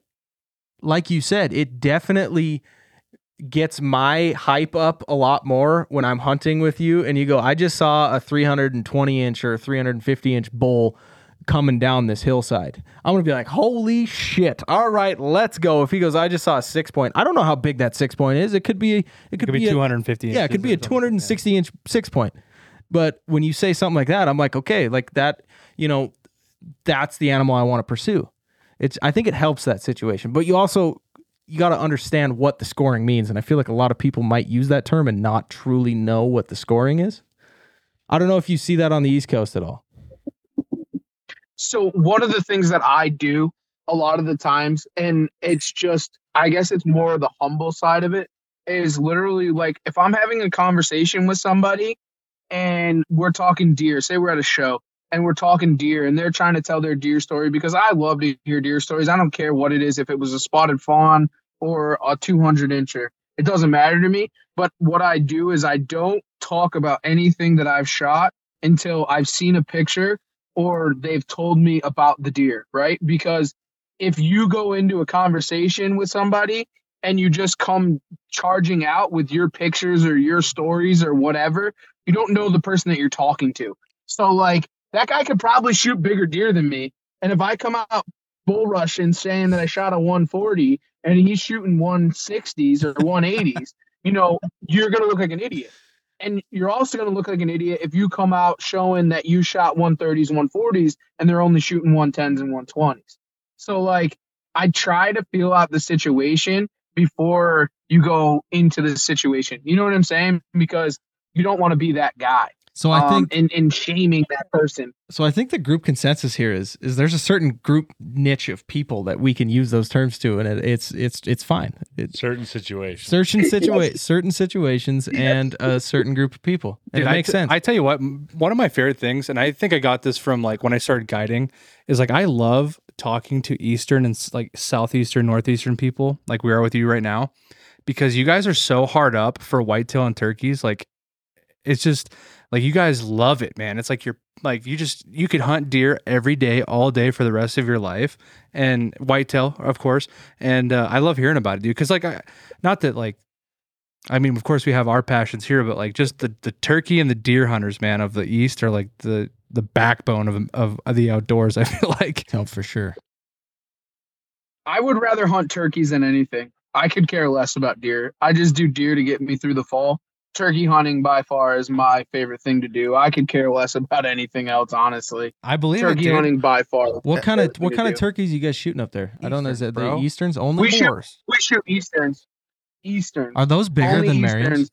like you said, it definitely gets my hype up a lot more when I'm hunting with you, and you go, I just saw a 320 inch or 350 inch bull coming down this hillside. I'm gonna be like, holy shit! All right, let's go. If he goes, I just saw a six point. I don't know how big that six point is. It could be. It could, It could be a- 250. yeah, it could be a inches or 260 inch six point. But when you say something like that, I'm like, okay, like that, you know, that's the animal I want to pursue. It's I think it helps that situation. But you also you got to understand what the scoring means and I feel like a lot of people might use that term and not truly know what the scoring is. I don't know if you see that on the East Coast at all. So one of the things that I do a lot of the times, and it's just, I guess it's more the humble side of it, is literally like if I'm having a conversation with somebody and we're talking deer, say we're at a show and we're talking deer and they're trying to tell their deer story because I love to hear deer stories. I don't care what it is, if it was a spotted fawn or a 200 incher, it doesn't matter to me. But what I do is I don't talk about anything that I've shot until I've seen a picture or they've told me about the deer, right? Because if you go into a conversation with somebody and you just come charging out with your pictures or your stories or whatever, You don't know the person that you're talking to. So like that guy could probably shoot bigger deer than me. And if I come out bull rushing saying that I shot a 140 and he's shooting 160s or 180s, you know, you're gonna look like an idiot. And you're also gonna look like an idiot if you come out showing that you shot 130s and 140s and they're only shooting 110s and 120s. So like I try to feel out the situation before you go into the situation. You know what I'm saying? Because you don't want to be that guy. So I um, think and, and shaming that person. so. I think the group consensus here is is there's a certain group niche of people that we can use those terms to, and it, it's it's it's fine. It's Certain situations. certain situa- certain situations and a certain group of people, and Dude, it I makes t- sense. I tell you what, one of my favorite things, and I think I got this from like when I started guiding, is like I love talking to Eastern and like Southeastern, Northeastern people, like we are with you right now, because you guys are so hard up for whitetail and turkeys. Like it's just like you guys love it, man. It's like you're like you just you could hunt deer every day, all day for the rest of your life, and whitetail, of course. And uh, I love hearing about it, dude. Because like, I, not that like I mean, of course, we have our passions here, but like just the the turkey and the deer hunters, man, of the East are like the the backbone of of, of the outdoors. I feel like. oh, for sure. I would rather hunt turkeys than anything. I could care less about deer. I just do deer to get me through the fall. Turkey hunting by far is my favorite thing to do. I could care less about anything else, honestly. I believe Turkey dude. hunting by far. What kind of what kind of do. turkeys you guys shooting up there? I don't know. Is Eastern, it the. Easterns only? We shoot- Horse. We shoot easterns. Easterns. Are those bigger Only than Merriam's?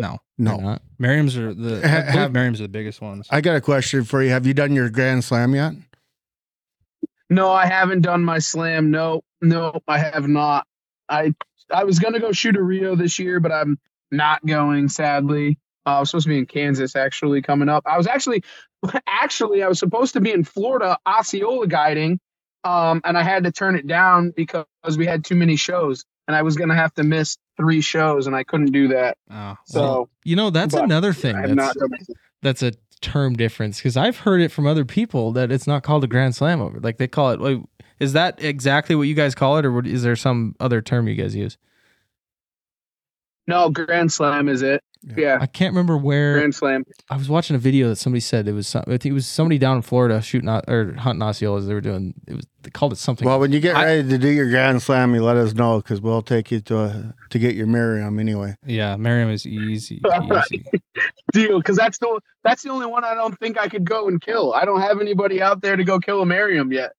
No, No. Merriam's are the Ha- I have- Merriam's are the biggest ones. I got a question for you. Have you done your Grand Slam yet? No, I haven't done my slam. No, no, I have not. I I was gonna go shoot a Rio this year, but I'm not going. Sadly, uh, I was supposed to be in Kansas actually coming up. I was actually, actually, I was supposed to be in Florida Osceola guiding, um, and I had to turn it down because we had too many shows, and I was gonna have to miss three shows, and I couldn't do that. Oh, So You know, that's another thing. That's, not done it. that's a term difference because I've heard it from other people that it's not called a Grand Slam over. Like they call it. Like, is that exactly what you guys call it, or what- is there some other term you guys use? No, Grand Slam is it? Yeah, I can't remember where. Grand Slam. I was watching a video that somebody said it was. Some, I think it was somebody down in Florida shooting o- or hunting Osceolas. They were doing. It was. They called it something. Well, when you get I- ready to do your Grand Slam, you let us know because we'll take you to a, to get your Merriam anyway. yeah, Merriam is easy, easy. deal because that's the that's the only one I don't think I could go and kill. I don't have anybody out there to go kill a Merriam yet.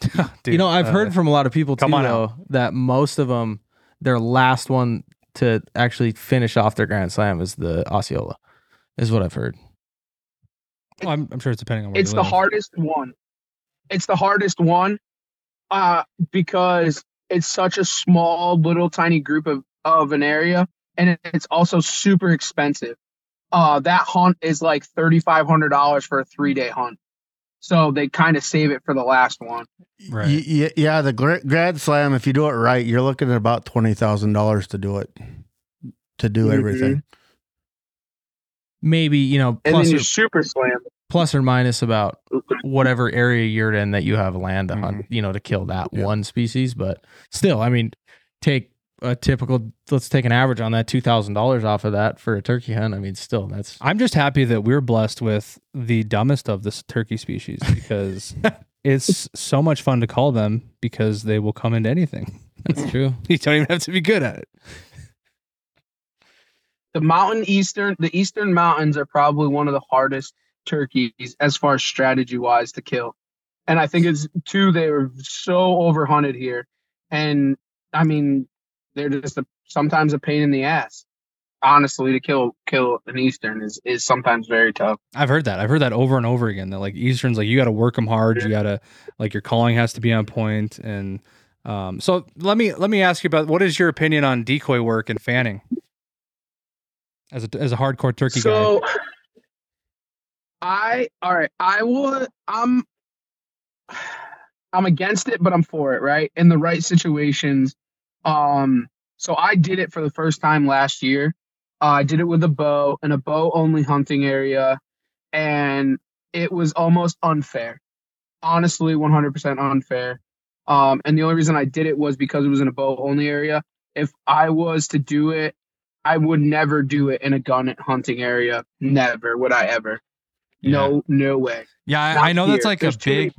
Dude, you know, I've uh, heard from a lot of people too, on though, that most of them, their last one to actually finish off their Grand Slam is the Osceola, is what I've heard. well, I'm, I'm sure it's depending on where It's you the live. hardest one. It's the hardest one, uh, because it's such a small, little, tiny group of of an area, and it's also super expensive. Uh, that hunt is like thirty five hundred dollars for a three day hunt. So they kind of save it for the last one. Right. Y- y- yeah, the Grand Slam, if you do it right, you're looking at about twenty thousand dollars to do it, to do Mhm. everything. Maybe you know And plus then or, super slam. plus or minus about whatever area you're in that you have land to Mm-hmm. hunt, you know, to kill that Yeah. one species. But still, I mean, take a typical. Let's take an average on that two thousand dollars off of that for a turkey hunt. I mean, still that's I'm just happy that we're blessed with the dumbest of this turkey species because it's so much fun to call them because they will come into anything. that's true. You don't even have to be good at it. the mountain eastern the eastern mountains are probably one of the hardest turkeys as far as strategy wise to kill and i think it's two they're so overhunted here and i mean they're just a, sometimes a pain in the ass honestly to kill kill an eastern is is sometimes very tough I've heard that. I've heard that over and over again. That like Easterns, like you got to work them hard. You got to like your calling has to be on point. And um, so let me let me ask you about what is your opinion on decoy work and fanning as a as a hardcore turkey guy. so guy? i all right i would i'm i'm against it but i'm for it right in the right situations um so i did it for the first time last year. Uh, i did it with a bow in a bow only hunting area and it was almost unfair. Honestly 100% unfair. Um and the only reason i did it was because it was in a bow only area. If i was to do it I would never do it in a gun hunting area. Never would I ever. No, no way. Yeah, I, I know that's like There's a big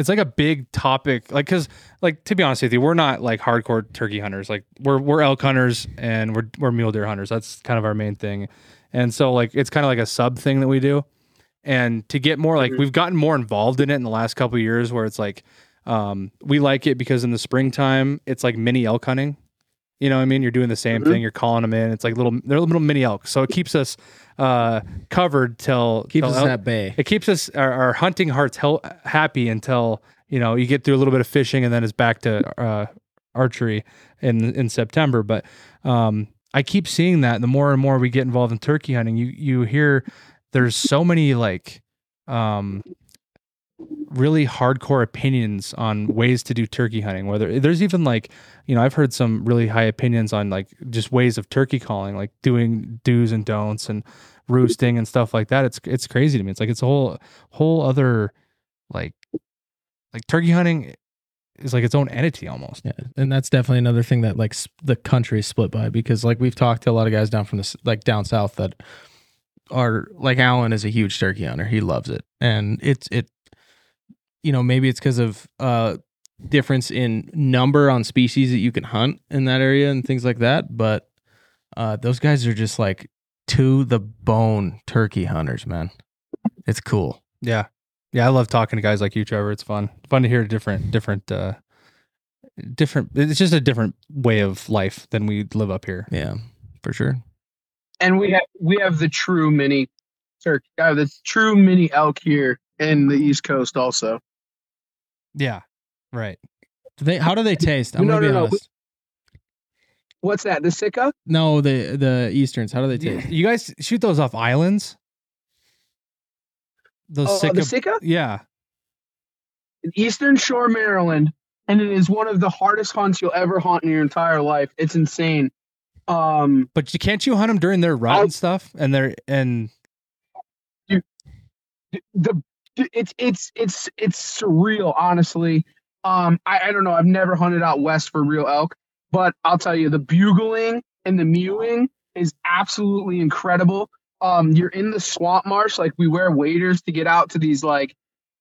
people that get shot. it's like a big topic like because like to be honest with you we're not like hardcore turkey hunters like we're we're elk hunters and we're we're mule deer hunters that's kind of our main thing and so like it's kind of like a sub thing that we do and to get more like Mhm. we've gotten more involved in it in the last couple of years where it's like um we like it because in the springtime it's like mini elk hunting you know what i mean you're doing the same Mhm. thing you're calling them in it's like little they're little mini elk so it keeps us uh covered till Keeps till us elk- at bay. it keeps us our, our hunting hearts hel- happy until you know you get through a little bit of fishing and then it's back to uh, archery in in September. But um, I keep seeing that the more and more we get involved in turkey hunting, you you hear there's so many like um, really hardcore opinions on ways to do turkey hunting. Whether there's even like you know I've heard some really high opinions on like just ways of turkey calling, like doing do's and don'ts and roosting and stuff like that. It's it's crazy to me. It's like it's a whole whole other like like turkey hunting is like its own entity almost. Yeah, and that's definitely another thing that like s- the country is split by because like we've talked to a lot of guys down from this like down south that are like Alan is a huge turkey hunter. He loves it, and it's it. You know, maybe it's because of uh difference in number on species that you can hunt in that area and things like that. But uh those guys are just like to the bone turkey hunters, man. It's cool. Yeah. Yeah, I love talking to guys like you, Trevor. It's fun. Fun to hear different different uh different it's just a different way of life than we live up here. Yeah, for sure. and we have we have the true mini turkey, uh, the true mini elk here in the East Coast also. Yeah. Right. Do they how do they taste? I'm No, gonna be no, no. honest. What's that? The Sika? No, the the easterns. How do they taste? you guys shoot those off islands? Those Oh, sick the Sika? Yeah. Eastern Shore, Maryland, and it is one of the hardest hunts you'll ever hunt in your entire life. It's insane. Um, But you can't you hunt them during their rut I- and stuff? And they're and the it's it's it's it's surreal, honestly. Um, I, I don't know. I've never hunted out west for real elk, but I'll tell you, the bugling and the mewing is absolutely incredible. Um, you're in the swamp marsh, like we wear waders to get out to these like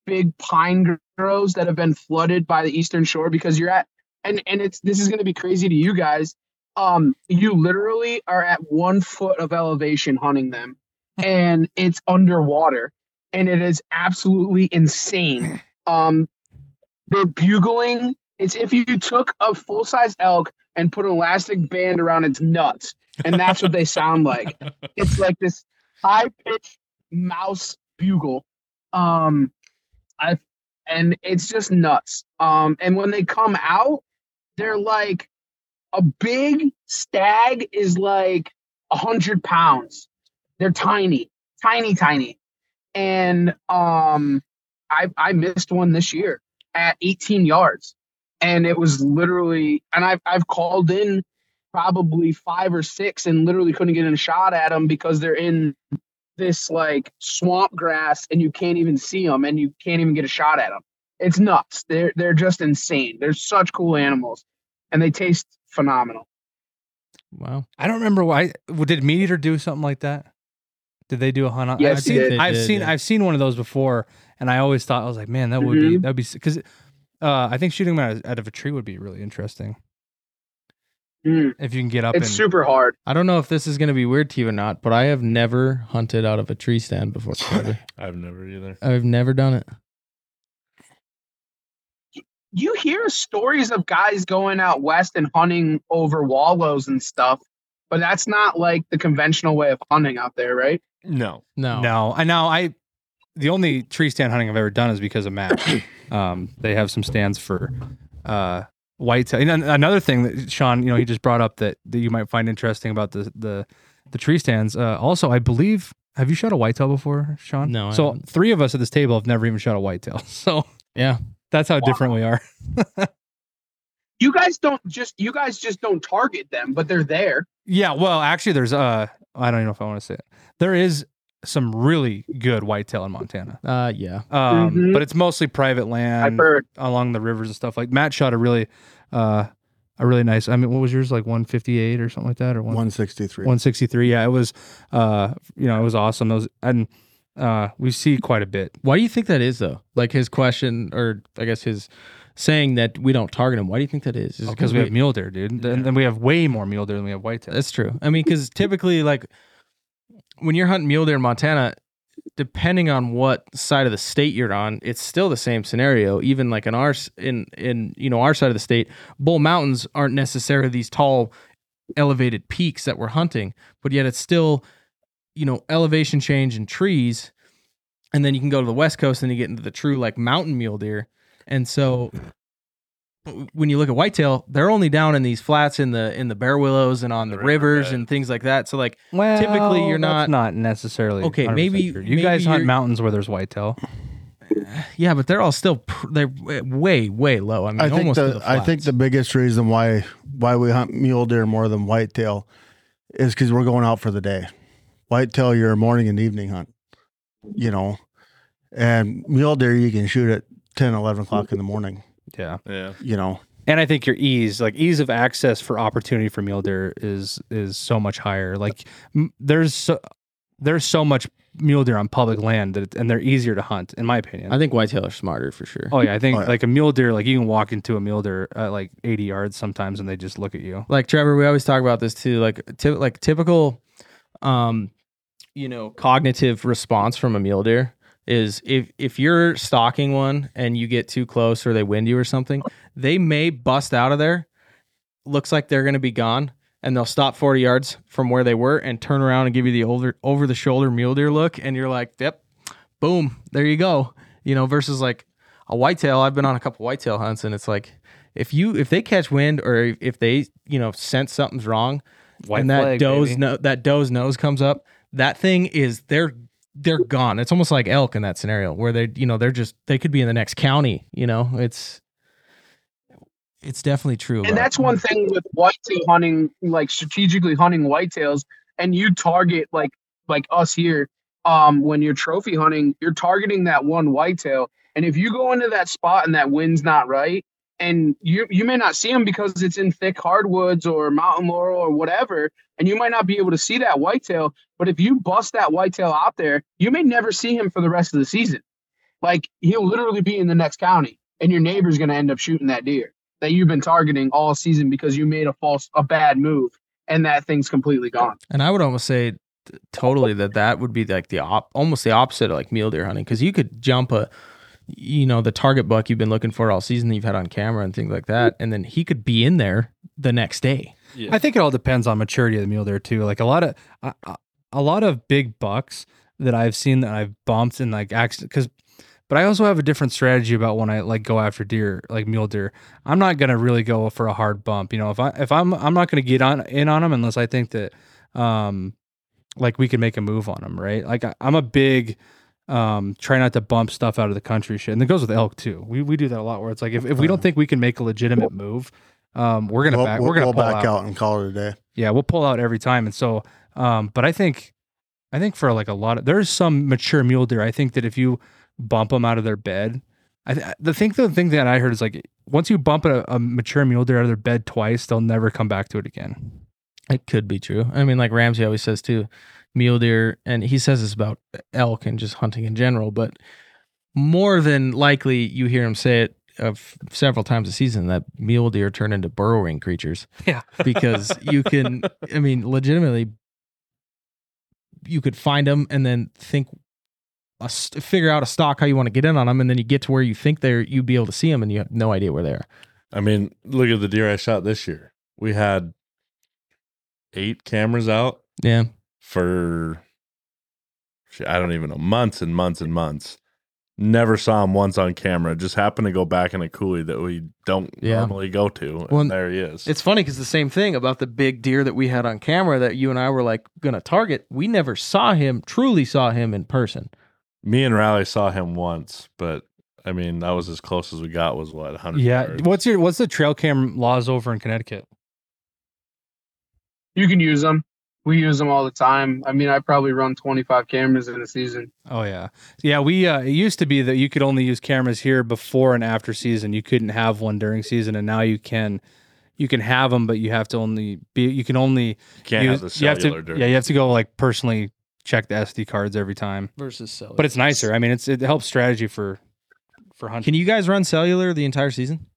big pine groves that have been flooded by the eastern shore because you're at and and it's this is going to be crazy to you guys. Um, you literally are at one foot of elevation hunting them, and it's underwater and it is absolutely insane. Um, they're bugling. It's if you took a full size elk and put an elastic band around its nuts, and that's what they sound like. It's like this high pitched mouse bugle. Um, I and it's just nuts. Um, and when they come out, they're like a big stag is like a hundred pounds. They're tiny, tiny, tiny and um I I missed one this year at 18 yards and it was literally and I've I've called in probably five or six and literally couldn't get in a shot at them because they're in this like swamp grass and you can't even see them and you can't even get a shot at them. It's nuts. They're they're just insane. They're such cool animals and they taste phenomenal. Wow. I don't remember why did Meat Eater do something like that? Did they do a hunt? on- Yes, I've seen, did. I've did, seen yeah. I've seen one of those before, and I always thought I was like, man, that would be Mhm. that'd be because uh, I think shooting them out, out of a tree would be really interesting Mm, if you can get up it's and super hard. I don't know if this is going to be weird to you or not, but I have never hunted out of a tree stand before. I've never either. I've never done it. you hear stories of guys going out west and hunting over wallows and stuff, but that's not like the conventional way of hunting out there, right? No. No. No, I know I. The only tree stand hunting I've ever done is because of Matt. um, they have some stands for uh, whitetail. And another thing that Sean, you know, he just brought up that, that you might find interesting about the the the tree stands. Uh, also, I believe. Have you shot a whitetail before, Sean? No, I So haven't. three of us at this table have never even shot a whitetail. So Yeah. that's how different we are. You guys don't just you guys just don't target them, but they're there. Yeah, well, actually, there's uh, I don't even know if I want to say it. There is some really good whitetail in Montana. Uh, yeah. Um, Mhm. but it's mostly private land along the rivers and stuff. Like Matt shot a really uh, a really nice. I mean, what was yours like 158 or something like that, or 163. 163? Yeah, it was. Uh, you know, it was awesome. It was, and uh, we see quite a bit. Why do you think that is though? Like his question, or I guess his saying that we don't target him. Why do you think that is? Is it Because we have mule deer, dude, and then we have way more mule deer than we have whitetail. That's true. I mean, because typically, like when you're hunting mule deer in Montana, depending on what side of the state you're on, it's still the same scenario. Even like in our in in you know our side of the state, Bull Mountains aren't necessarily these tall, elevated peaks that we're hunting, but yet it's still you know elevation change and trees, and then you can go to the west coast and you get into the true like mountain mule deer, and so when you look at whitetail, they're only down in these flats in the in the bear willows and on the, The rivers riverbed. and things like that. So like Well, Typically, you're that's not- not necessarily Okay, maybe- true. you guys hunt mountains where there's whitetail. yeah, but they're all still pr- they're way way low. I mean, I think almost to the, the I think the biggest reason why why we hunt mule deer more than whitetail is because we're going out for the day. Whitetail, you're a morning and evening hunt, you know, and mule deer you can shoot at 10, 11 o'clock in the morning, Yeah, Yeah. you know. and I think your ease, like ease of access for opportunity for mule deer, is is so much higher. Like m- there's so, there's so much mule deer on public land that, it, and they're easier to hunt, in my opinion. I think whitetail are smarter for sure. oh yeah, I think Oh, yeah. like a mule deer, like you can walk into a mule deer at like 80 yards sometimes, and they just look at you. Like Trevor, we always talk about this too. Like ty- like typical, um, you know, cognitive response from a mule deer is if if you're stalking one and you get too close or they wind you or something, they may bust out of there. Looks like they're going to be gone, and they'll stop 40 yards from where they were and turn around and give you the over over the shoulder mule deer look, and you're like, "Yep, boom, there you go." You know, versus like a whitetail. I've been on a couple whitetail hunts, and it's like if you if they catch wind or if they you know sense something's wrong, White and that flag, doe's no, that doe's nose comes up, that thing is they're they're gone. It's almost like elk in that scenario where they you know they're just they could be in the next county. You know, it's it's definitely true. And about- that's one thing with whitetail hunting, like strategically hunting whitetails, and you target like like us here. Um, when you're trophy hunting, you're targeting that one whitetail, and if you go into that spot and that wind's not right, and you you may not see them because it's in thick hardwoods or mountain laurel or whatever, and you might not be able to see that whitetail. But if you bust that whitetail out there, you may never see him for the rest of the season. Like he'll literally be in the next county, and your neighbor's going to end up shooting that deer that you've been targeting all season because you made a false, a bad move, and that thing's completely gone. And I would almost say totally that that would be like the op- almost the opposite of like mule deer hunting because you could jump a you know the target buck you've been looking for all season that you've had on camera and things like that and then he could be in there the next day Yeah. I think it all depends on maturity of the mule deer too. Like a lot of a, a- lot of big bucks that I've seen that I've bumped and like accident because. But I also have a different strategy about when I like go after deer, like mule deer. I'm not gonna really go for a hard bump. You know, if I if I'm I'm not gonna get on in on them unless I think that, um, like we can make a move on them, right? Like I, I'm a big, um, try not to bump stuff out of the country shit, and it goes with elk too. We we do that a lot where it's like if, if we don't think we can make a legitimate move, um, we're gonna We'll, back. we're gonna we'll pull back out. out. and call it a day. Yeah, we'll pull out every time. And so, um, but I think, I think for like a lot of, there's some mature mule deer. I think that if you bump them out of their bed, I th- the thing, the thing that I heard is like, once you bump a, a mature mule deer out of their bed twice, they'll never come back to it again. it could be true i mean like ramsey always says too mule deer and he says this about elk and just hunting in general but more than likely you hear him say it of several times a season that mule deer turn into burrowing creatures Yeah. because you can i mean legitimately you could find them and then think a, st- figure out a stock how you want to get in on them and then you get to where you think they're you'd be able to see them and you have no idea where they are I mean, look at the deer I shot this year. We had eight cameras out yeah for I don't even know months and months and months. Never saw him once on camera. Just happened to go back in a coulee that we don't Yeah. normally go to. And Well, there he is. It's funny because the same thing about the big deer that we had on camera that you and I were like gonna target. We never saw him, truly saw him in person. Me and Riley saw him once, but I mean that was as close as we got. Was what hundred? Yeah. yards. What's your, what's the trail cam laws over in Connecticut? You can use them. We use them all the time. I mean, I probably run 25 cameras in a season. Oh yeah, yeah. We uh, it used to be that you could only use cameras here before and after season. You couldn't have one during season, and now you can you can have them, but you have to only be you can only Can't use, have the you have cellular to during yeah you have to go like personally check the SD cards every time. versus cellular. But it's nicer. I mean, it's it helps strategy for for hunting. Can you guys run cellular the entire season?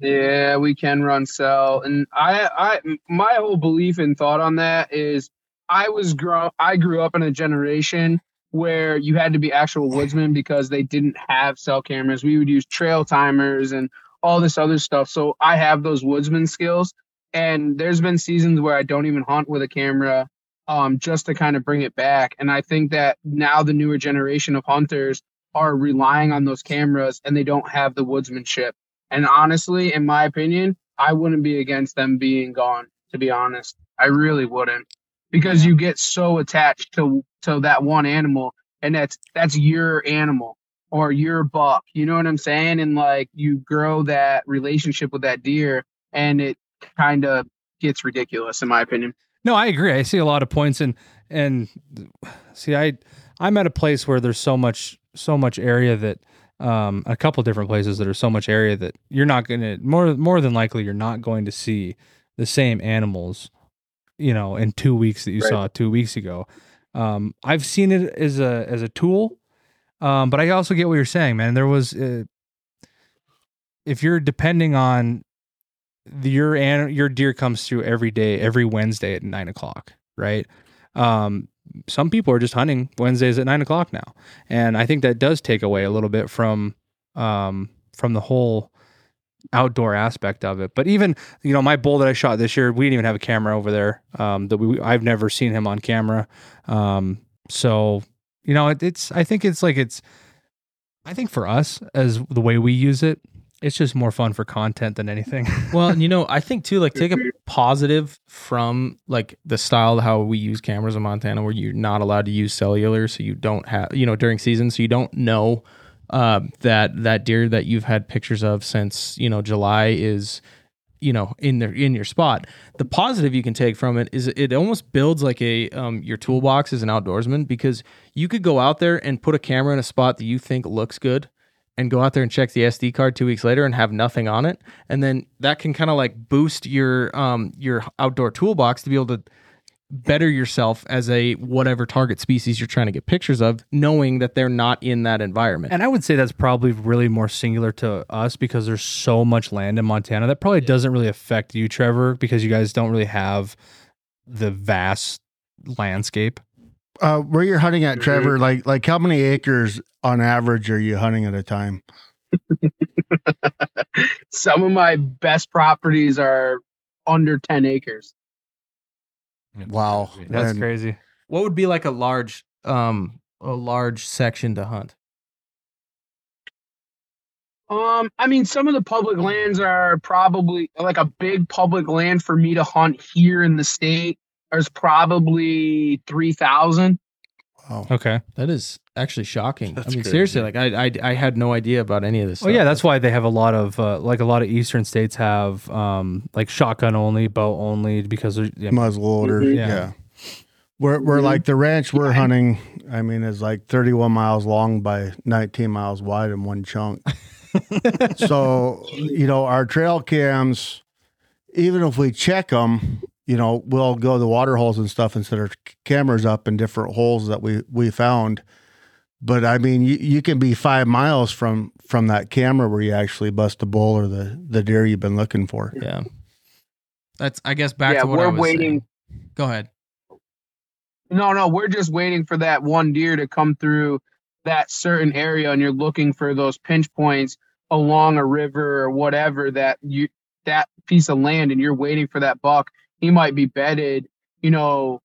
Yeah, we can run cell, and I, I, my whole belief and thought on that is, I was grow, I grew up in a generation where you had to be actual woodsman because they didn't have cell cameras. We would use trail timers and all this other stuff. So I have those woodsman skills, and there's been seasons where I don't even hunt with a camera, um, just to kind of bring it back. And I think that now the newer generation of hunters are relying on those cameras, and they don't have the woodsmanship. And honestly, in my opinion, I wouldn't be against them being gone, to be honest. I really wouldn't. Because you get so attached to to that one animal and that's that's your animal or your buck. You know what I'm saying? And like you grow that relationship with that deer and it kind of gets ridiculous in my opinion. No, I agree. I see a lot of points and and see I I'm at a place where there's so much so much area that um a couple different places that are so much area that you're not going to more more than likely you're not going to see the same animals you know in 2 weeks that you Right. saw 2 weeks ago. Um I've seen it as a as a tool um but I also get what you're saying, man. There was uh, if you're depending on the, your an, your deer comes through every day, every Wednesday at nine o'clock, right? Um, some people are just hunting Wednesdays at nine o'clock now, and I think that does take away a little bit from um, from the whole outdoor aspect of it. But even you know my bull that I shot this year, we didn't even have a camera over there. Um, that we I've never seen him on camera. Um, so you know it, it's I think it's like it's I think for us as the way we use it, it's just more fun for content than anything. Well, and you know, I think too, like take a positive from like the style how we use cameras in Montana, where you're not allowed to use cellular, so you don't have, you know, during season, so you don't know uh, that that deer that you've had pictures of since you know July is, you know, in their in your spot. The positive you can take from it is it almost builds like a um, your toolbox as an outdoorsman because you could go out there and put a camera in a spot that you think looks good and go out there and check the SD card two weeks later and have nothing on it, and then that can kind of like boost your um your outdoor toolbox to be able to better yourself as a whatever target species you're trying to get pictures of, knowing that they're not in that environment. And I would say that's probably really more singular to us because there's so much land in Montana. That probably doesn't really affect you, Trevor, because you guys don't really have the vast landscape. Uh, where you're hunting at, Trevor? Like, like how many acres on average are you hunting at a time? Some of my best properties are under 10 acres. Wow, That's And crazy. what would be like a large um a large section to hunt? Um, I mean, some of the public lands are probably like a big public land for me to hunt here in the state. There's probably 3,000. Wow. Okay. That is actually shocking. That's I mean, crazy. seriously, like I, I I had no idea about any of this. Oh yeah, that's why they have a lot of uh, like a lot of eastern states have um like shotgun only, bow only because they're, yeah, muzzleloader. Mhm. Yeah. Yeah. We're, we're Mhm. like the ranch we're hunting. I mean, is like 31 miles long by 19 miles wide in one chunk. so, you know, our trail cams, even if we check them, you know, we'll go the water holes and stuff and set our cameras up in different holes that we, we found. But I mean, you, you can be five miles from, from that camera where you actually bust a bull or the, the deer you've been looking for. yeah. That's I guess back Yeah, to what we're I was waiting. saying. Go ahead. No, no, we're just waiting for that one deer to come through that certain area, and you're looking for those pinch points along a river or whatever that you that piece of land, and you're waiting for that buck. He might be bedded, you know,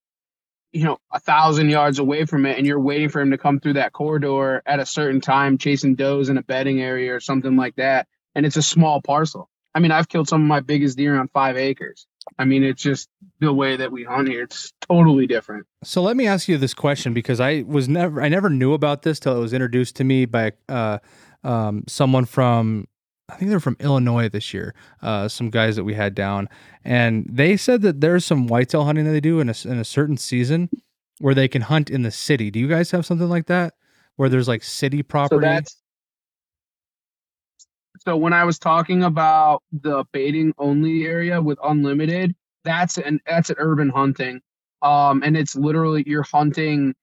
you know, a thousand yards away from it, and you're waiting for him to come through that corridor at a certain time, chasing does in a bedding area or something like that. And it's a small parcel. I mean, I've killed some of my biggest deer on five acres. I mean, it's just the way that we hunt here. It's totally different. So let me ask you this question because I was never I never knew about this till it was introduced to me by uh, um, someone from I think they're from Illinois this year. Uh, some guys that we had down, and they said that there's some whitetail hunting that they do in a, in a certain season where they can hunt in the city. Do you guys have something like that where there's like city So property? that's So when I was talking about the baiting only area with unlimited, that's an that's an urban hunting. Um, and it's literally you're hunting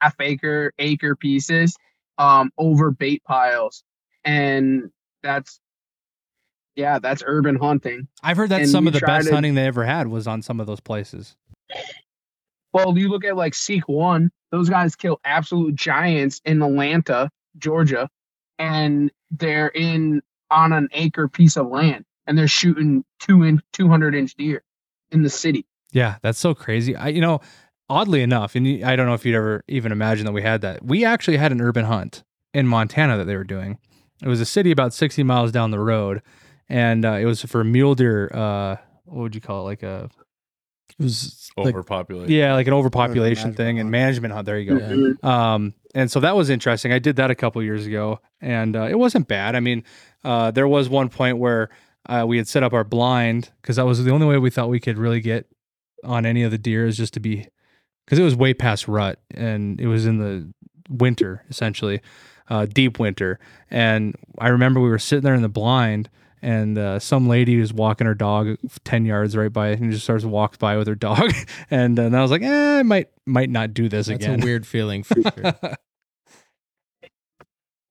half acre acre pieces um over bait piles, and that's yeah, that's urban hunting. I've heard that And some of the best to- hunting they ever had was on some of those places. Well, you look at like Seek One; those guys kill absolute giants in Atlanta, Georgia, and they're in on an acre piece of land, and they're shooting two in two hundred inch deer in the city. Yeah, that's so crazy. I, you know, oddly enough, and I don't know if you'd ever even imagine that we had that. We actually had an urban hunt in Montana that they were doing. It was a city about 60 miles down the road, and uh, it was for mule deer. Uh, what would you call it? Like a It was like Overpopulated. yeah, like an overpopulation management thing and hunt. management hunt. There you go. Um, and so that was interesting. I did that a couple years ago, and uh, it wasn't bad. I mean, uh, there was one point where uh, we had set up our blind because that was the only way we thought we could really get on any of the deer is just to be because it was way past rut and it was in the winter essentially, uh, deep winter. And I remember we were sitting there in the blind. And uh, some lady was walking her dog ten yards right by, and just starts to walk by with her dog, and, uh, and I was like, "Eh, I might might not do this that's again." a weird feeling for sure.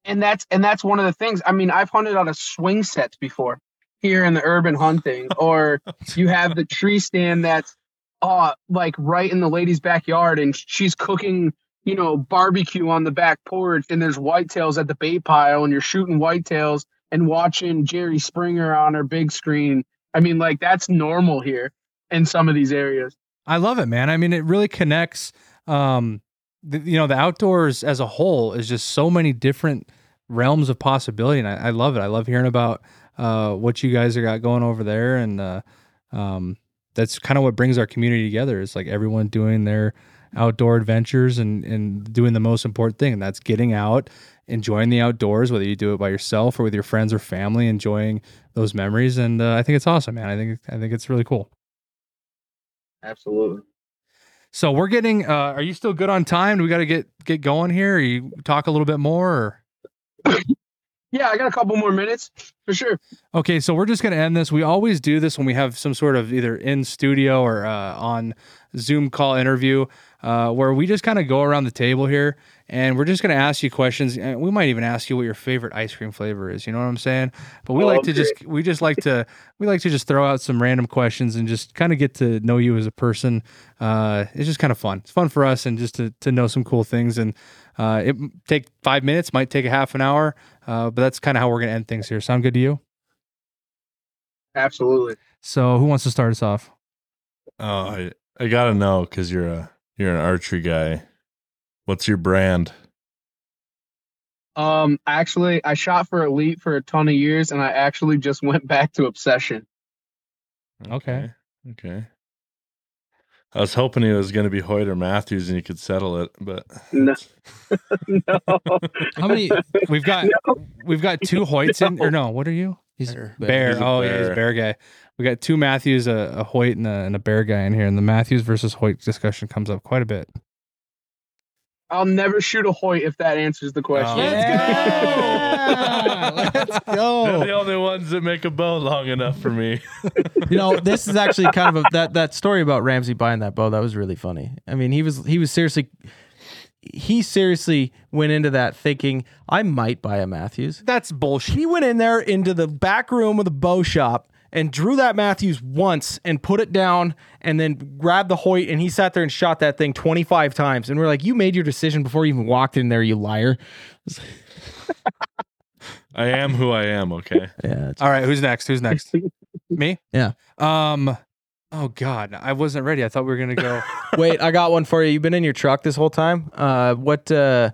and that's and that's one of the things. I mean, I've hunted out a swing set before here in the urban hunting, or you have the tree stand that's uh like right in the lady's backyard, and she's cooking, you know, barbecue on the back porch, and there's whitetails at the bait pile, and you're shooting whitetails and watching Jerry Springer on her big screen. I mean, like that's normal here in some of these areas. I love it, man. I mean, it really connects. Um, the, you know, the outdoors as a whole is just so many different realms of possibility, and I, I love it. I love hearing about uh, what you guys have got going over there, and uh, um, that's kind of what brings our community together. It's like everyone doing their outdoor adventures and and doing the most important thing, and that's getting out, enjoying the outdoors, whether you do it by yourself or with your friends or family, enjoying those memories. And uh, I think it's awesome, man. I think I think it's really cool. Absolutely. So we're getting. Uh, are you still good on time? Do we got to get get going here? You talk a little bit more? Or? Yeah, I got a couple more minutes for sure. Okay, so we're just gonna end this. We always do this when we have some sort of either in studio or uh, on Zoom call interview, uh, where we just kind of go around the table here and we're just gonna ask you questions. And we might even ask you what your favorite ice cream flavor is. You know what I'm saying? But we Oh, like to okay. just we just like to we like to just throw out some random questions and just kind of get to know you as a person. Uh, it's just kind of fun. It's fun for us and just to to know some cool things. And uh, it take five minutes, might take a half an hour, uh, but that's kind of how we're gonna end things here. Sound good to you? Absolutely. So who wants to start us off? Oh, I, I gotta know because you're a you're an archery guy. What's your brand? Um, actually, I shot for Elite for a ton of years, and I actually just went back to Obsession. Okay. Okay. I was hoping it was going to be Hoyt or Mathews and you could settle it, but No. no. How many? We've got we've got two Hoyts in or no? What are you? He's Bear. bear. He's a oh yeah, he's a bear. bear guy. We got two Mathews, a, a Hoyt, and a, and a bear guy in here, and the Mathews versus Hoyt discussion comes up quite a bit. I'll never shoot a Hoyt if that answers the question. Oh. Yeah! Let's go. they're the only ones that make a bow long enough for me. You know, this is actually kind of a that that story about Ramsey buying that bow. That was really funny. I mean, he was he was seriously he seriously went into that thinking I might buy a Mathews. That's bullshit. He went in there into the back room of the bow shop and drew that Mathews once and put it down and then grabbed the Hoyt and he sat there and shot that thing 25 times. And we're like, You made your decision before you even walked in there, you liar. I am who I am, okay? Yeah. All right, who's next? Who's next? Me? Yeah. Um. Oh God, I wasn't ready. I thought we were gonna go. Wait, I got one for you. You've been in your truck this whole time. Uh, what uh,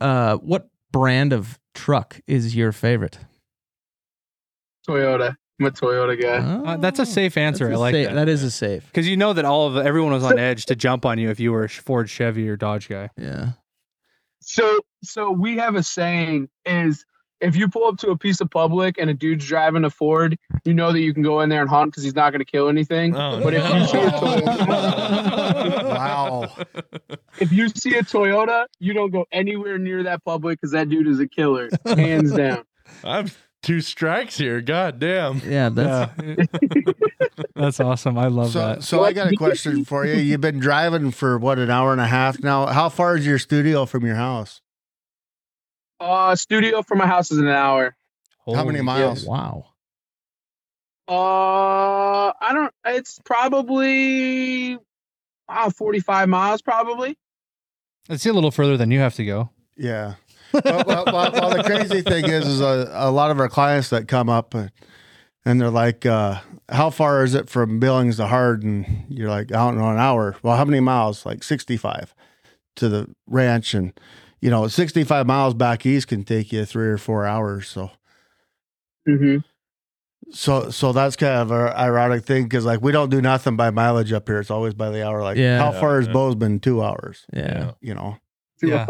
uh, what brand of truck is your favorite? Toyota. I'm a Toyota guy. Uh, that's a safe answer. I That's a like safe- that. That is a safe. Because you know that all of everyone was on edge to jump on you if you were a Ford, Chevy, or Dodge guy. Yeah. So, so we have a saying is if you pull up to a piece of public and a dude's driving a Ford, you know that you can go in there and hunt because he's not going to kill anything. Oh, But if you see a Toyota, Wow. if you see a Toyota, you don't go anywhere near that public because that dude is a killer, hands down. I'm two strikes here. God damn. Yeah, that's Yeah. That's awesome. I love So, that. so I got a question for you. You've been driving for what an hour and a half now. How far is your studio from your house? Uh, studio from my house is an hour. How many Holy- miles? wow. Uh, I don't. It's probably uh, 45 miles, probably. It's a little further than you have to go. Yeah. Well, well, well, well, the crazy thing is, is a, a lot of our clients that come up and they're like, uh, "How far is it from Billings to Hardin?" You're like, "I don't know, an hour." Well, how many miles? Like 65 to the ranch, and you know, 65 miles back east can take you three or four hours. So, Mm-hmm. so, so that's kind of an ironic thing because like we don't do nothing by mileage up here. It's always by the hour. Like, Yeah. how far is Yeah. Bozeman? Two hours. Yeah. You know. Yeah.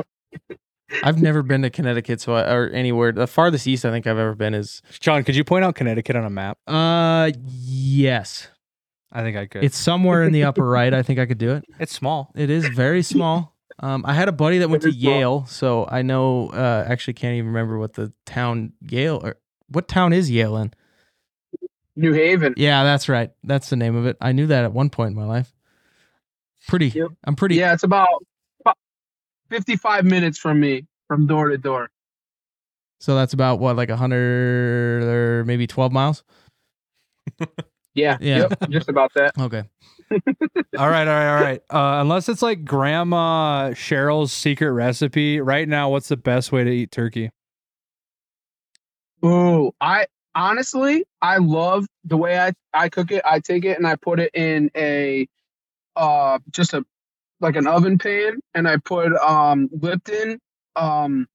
I've never been to Connecticut, so I, or anywhere. The farthest east I think I've ever been is John, could you point out Connecticut on a map? uh yes. I think I could. It's somewhere in the upper right. I think I could do it. it's small. It is very small. Um, I had a buddy that went to Yale, so I know. Uh, actually, can't even remember what the town Yale or what town is Yale in. New Haven. Yeah, that's right. That's the name of it. I knew that at one point in my life. Pretty. Yep. I'm pretty. Yeah, it's about about 55 minutes from me, from door to door. So that's about what, like a hundred or maybe twelve miles. Yeah. Yeah. Yep, just about that. Okay. all right, all right, all right. Uh, unless it's like Grandma Cheryl's secret recipe, right now, what's the best way to eat turkey? Oh, I honestly, I love the way I I cook it. I take it and I put it in a uh just a like an oven pan and I put um Lipton um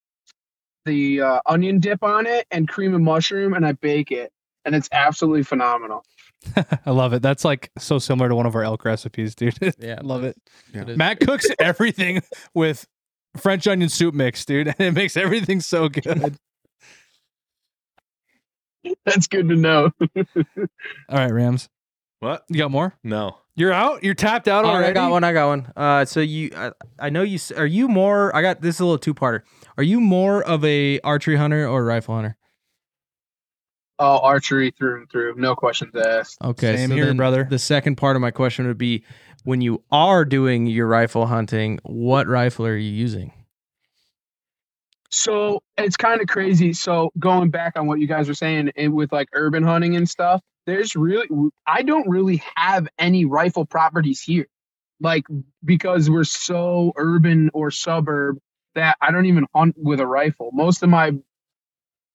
the uh, onion dip on it and cream and mushroom and I bake it and it's absolutely phenomenal. I love it. That's like so similar to one of our elk recipes, dude. Yeah. I love it. Yeah. It is. Matt cooks everything with French onion soup mix, dude, and it makes everything so good. That's good to know. All right, Rams, What? you got more? No. You're out. You're tapped out All already. right, I got one. I got one. Uh, so you, I, I know you. s- Are you more? I got this is a little two parter. Are you more of a archery hunter or a rifle hunter? Oh, archery through and through, no questions asked. Okay, Same so here, then brother. The second part of my question would be, when you are doing your rifle hunting, what rifle are you using? So it's kind of crazy. So going back on what you guys were saying and with like urban hunting and stuff, there's really I don't really have any rifle properties here. Like because we're so urban or suburb that I don't even hunt with a rifle. Most of my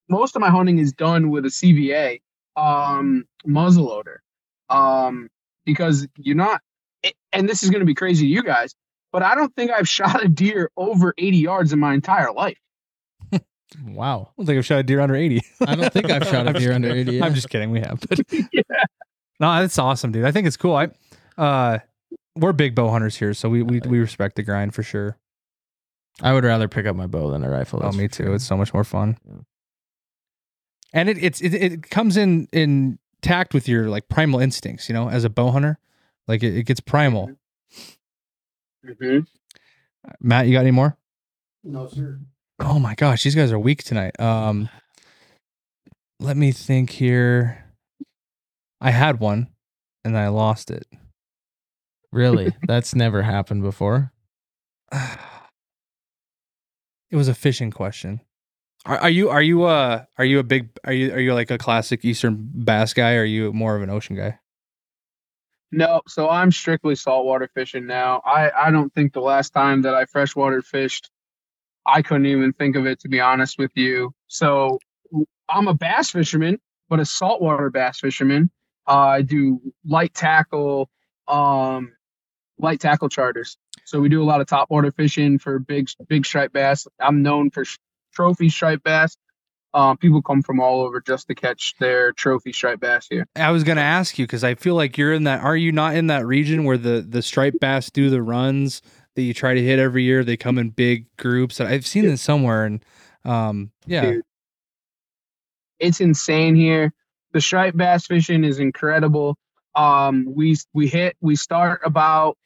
most of my hunting is done with a CVA um muzzleloader. Um because you're not and this is going to be crazy to you guys, but I don't think I've shot a deer over 80 yards in my entire life. Wow, I don't think I've shot a deer under 80. I don't think I've shot a I'm just deer under 80, yeah. I'm just kidding. We have. But No, that's awesome, dude. I think it's cool. I uh we're big bow hunters here, so we we, we respect the grind for sure. I would rather pick up my bow than a rifle. Oh, me too. sure. It's so much more fun. And it it's it, it comes in in tact with your like primal instincts, you know, as a bow hunter. Like it, it gets primal. Mm-hmm. Matt, you got any more? No, sir. Oh my gosh, these guys are weak tonight. Um let me think here. I had one and I lost it. really. That's never happened before. It was a fishing question. Are, are you are you uh are you a big are you are you like a classic eastern bass guy or are you more of an ocean guy? No, so I'm strictly saltwater fishing now. I, I don't think the last time that I freshwater fished, I couldn't even think of it to be honest with you. So I'm a bass fisherman, but a saltwater bass fisherman. Uh, I do light tackle, um, light tackle charters. So we do a lot of topwater fishing for big big striped bass. I'm known for trophy striped bass. Um, people come from all over just to catch their trophy striped bass here. I was gonna ask you because I feel like you're in that. Are you not in that region where the the striped bass do the runs that you try to hit every year? They come in big groups. I've seen this somewhere, and um, yeah, Dude. it's insane here. The striped bass fishing is incredible. Um, we we hit we start about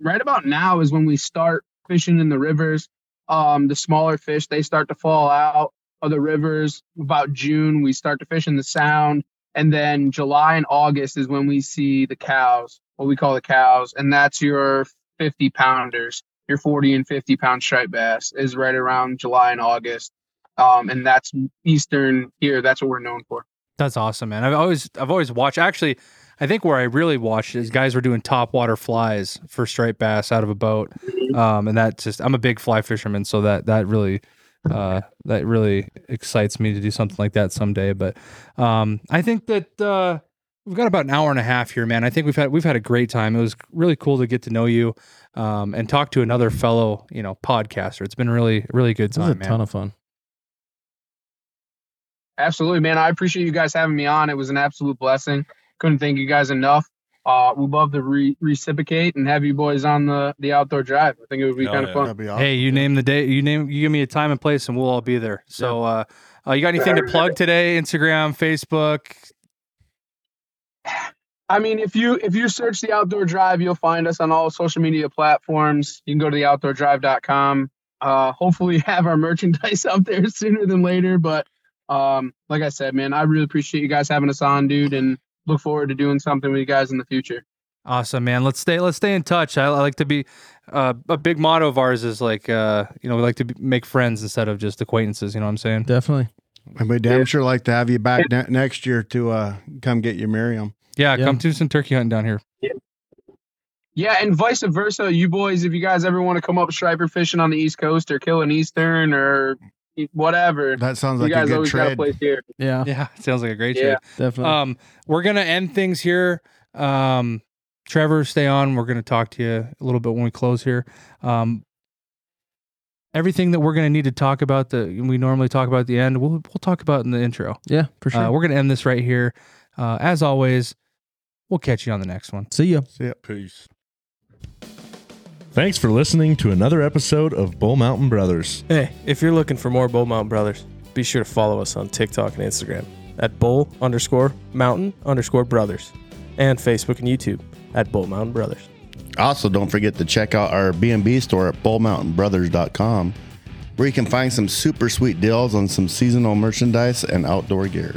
right about now is when we start fishing in the rivers. Um, the smaller fish they start to fall out. of the rivers. About June, we start to fish in the Sound, and then July and August is when we see the cows, what we call the cows, and that's your 50 pounders, your 40 and 50 pound striped bass is right around July and August, um, and that's eastern here. That's what we're known for. That's awesome, man. I've always I've always watched. Actually, I think where I really watched is guys were doing top water flies for striped bass out of a boat, um, and that just I'm a big fly fisherman, so that that really uh, that really excites me to do something like that someday. But um, I think that uh, we've got about an hour and a half here, man. I think we've had we've had a great time. It was really cool to get to know you um, and talk to another fellow, you know, podcaster. It's been really really good This was time, a man. ton of fun. Absolutely, man. I appreciate you guys having me on. It was an absolute blessing. Couldn't thank you guys enough. Uh, we'd love to re- reciprocate and have you boys on the the outdoor drive. I think it would be Hell kind yeah. of fun. Awesome. Hey, you name the day. You name. You give me a time and place, and we'll all be there. So, uh, uh, you got anything to plug today? Instagram, Facebook. I mean, if you if you search the outdoor drive, you'll find us on all social media platforms. You can go to theoutdoordrive.com. Uh, hopefully, have our merchandise up there sooner than later. But um, like I said, man, I really appreciate you guys having us on, dude, and look forward to doing something with you guys in the future. Awesome, man. Let's stay. Let's stay in touch. I, I like to be. Uh, a big motto of ours is like, uh, you know, we like to be, make friends instead of just acquaintances. You know what I'm saying? Definitely. And we damn sure like to have you back ne- next year to uh, come get you Merriam. Yeah, Yeah. come do some turkey hunting down here. Yeah, yeah, and vice versa. You boys, if you guys ever want to come up striper fishing on the East Coast or kill an Eastern or whatever, That sounds you like a good always got a trade. place here. Yeah, Yeah, sounds like a great Yeah. trip. definitely. Um, we're gonna end things here. Um, Trevor, stay on. We're gonna talk to you a little bit when we close here. Um, everything that we're gonna need to talk about that we normally talk about at the end, we'll we'll talk about in the intro. yeah, for sure. Uh, we're gonna end this right here. Uh, as always, we'll catch you on the next one. See ya. See ya. Peace. Thanks for listening to another episode of Bull Mountain Brothers. Hey, if you're looking for more Bull Mountain Brothers, be sure to follow us on TikTok and Instagram at Bull underscore Mountain underscore Brothers and Facebook and YouTube at Bull Mountain Brothers. Also, don't forget to check out our BMB store at bullmountainbrothers.com where you can find some super sweet deals on some seasonal merchandise and outdoor gear.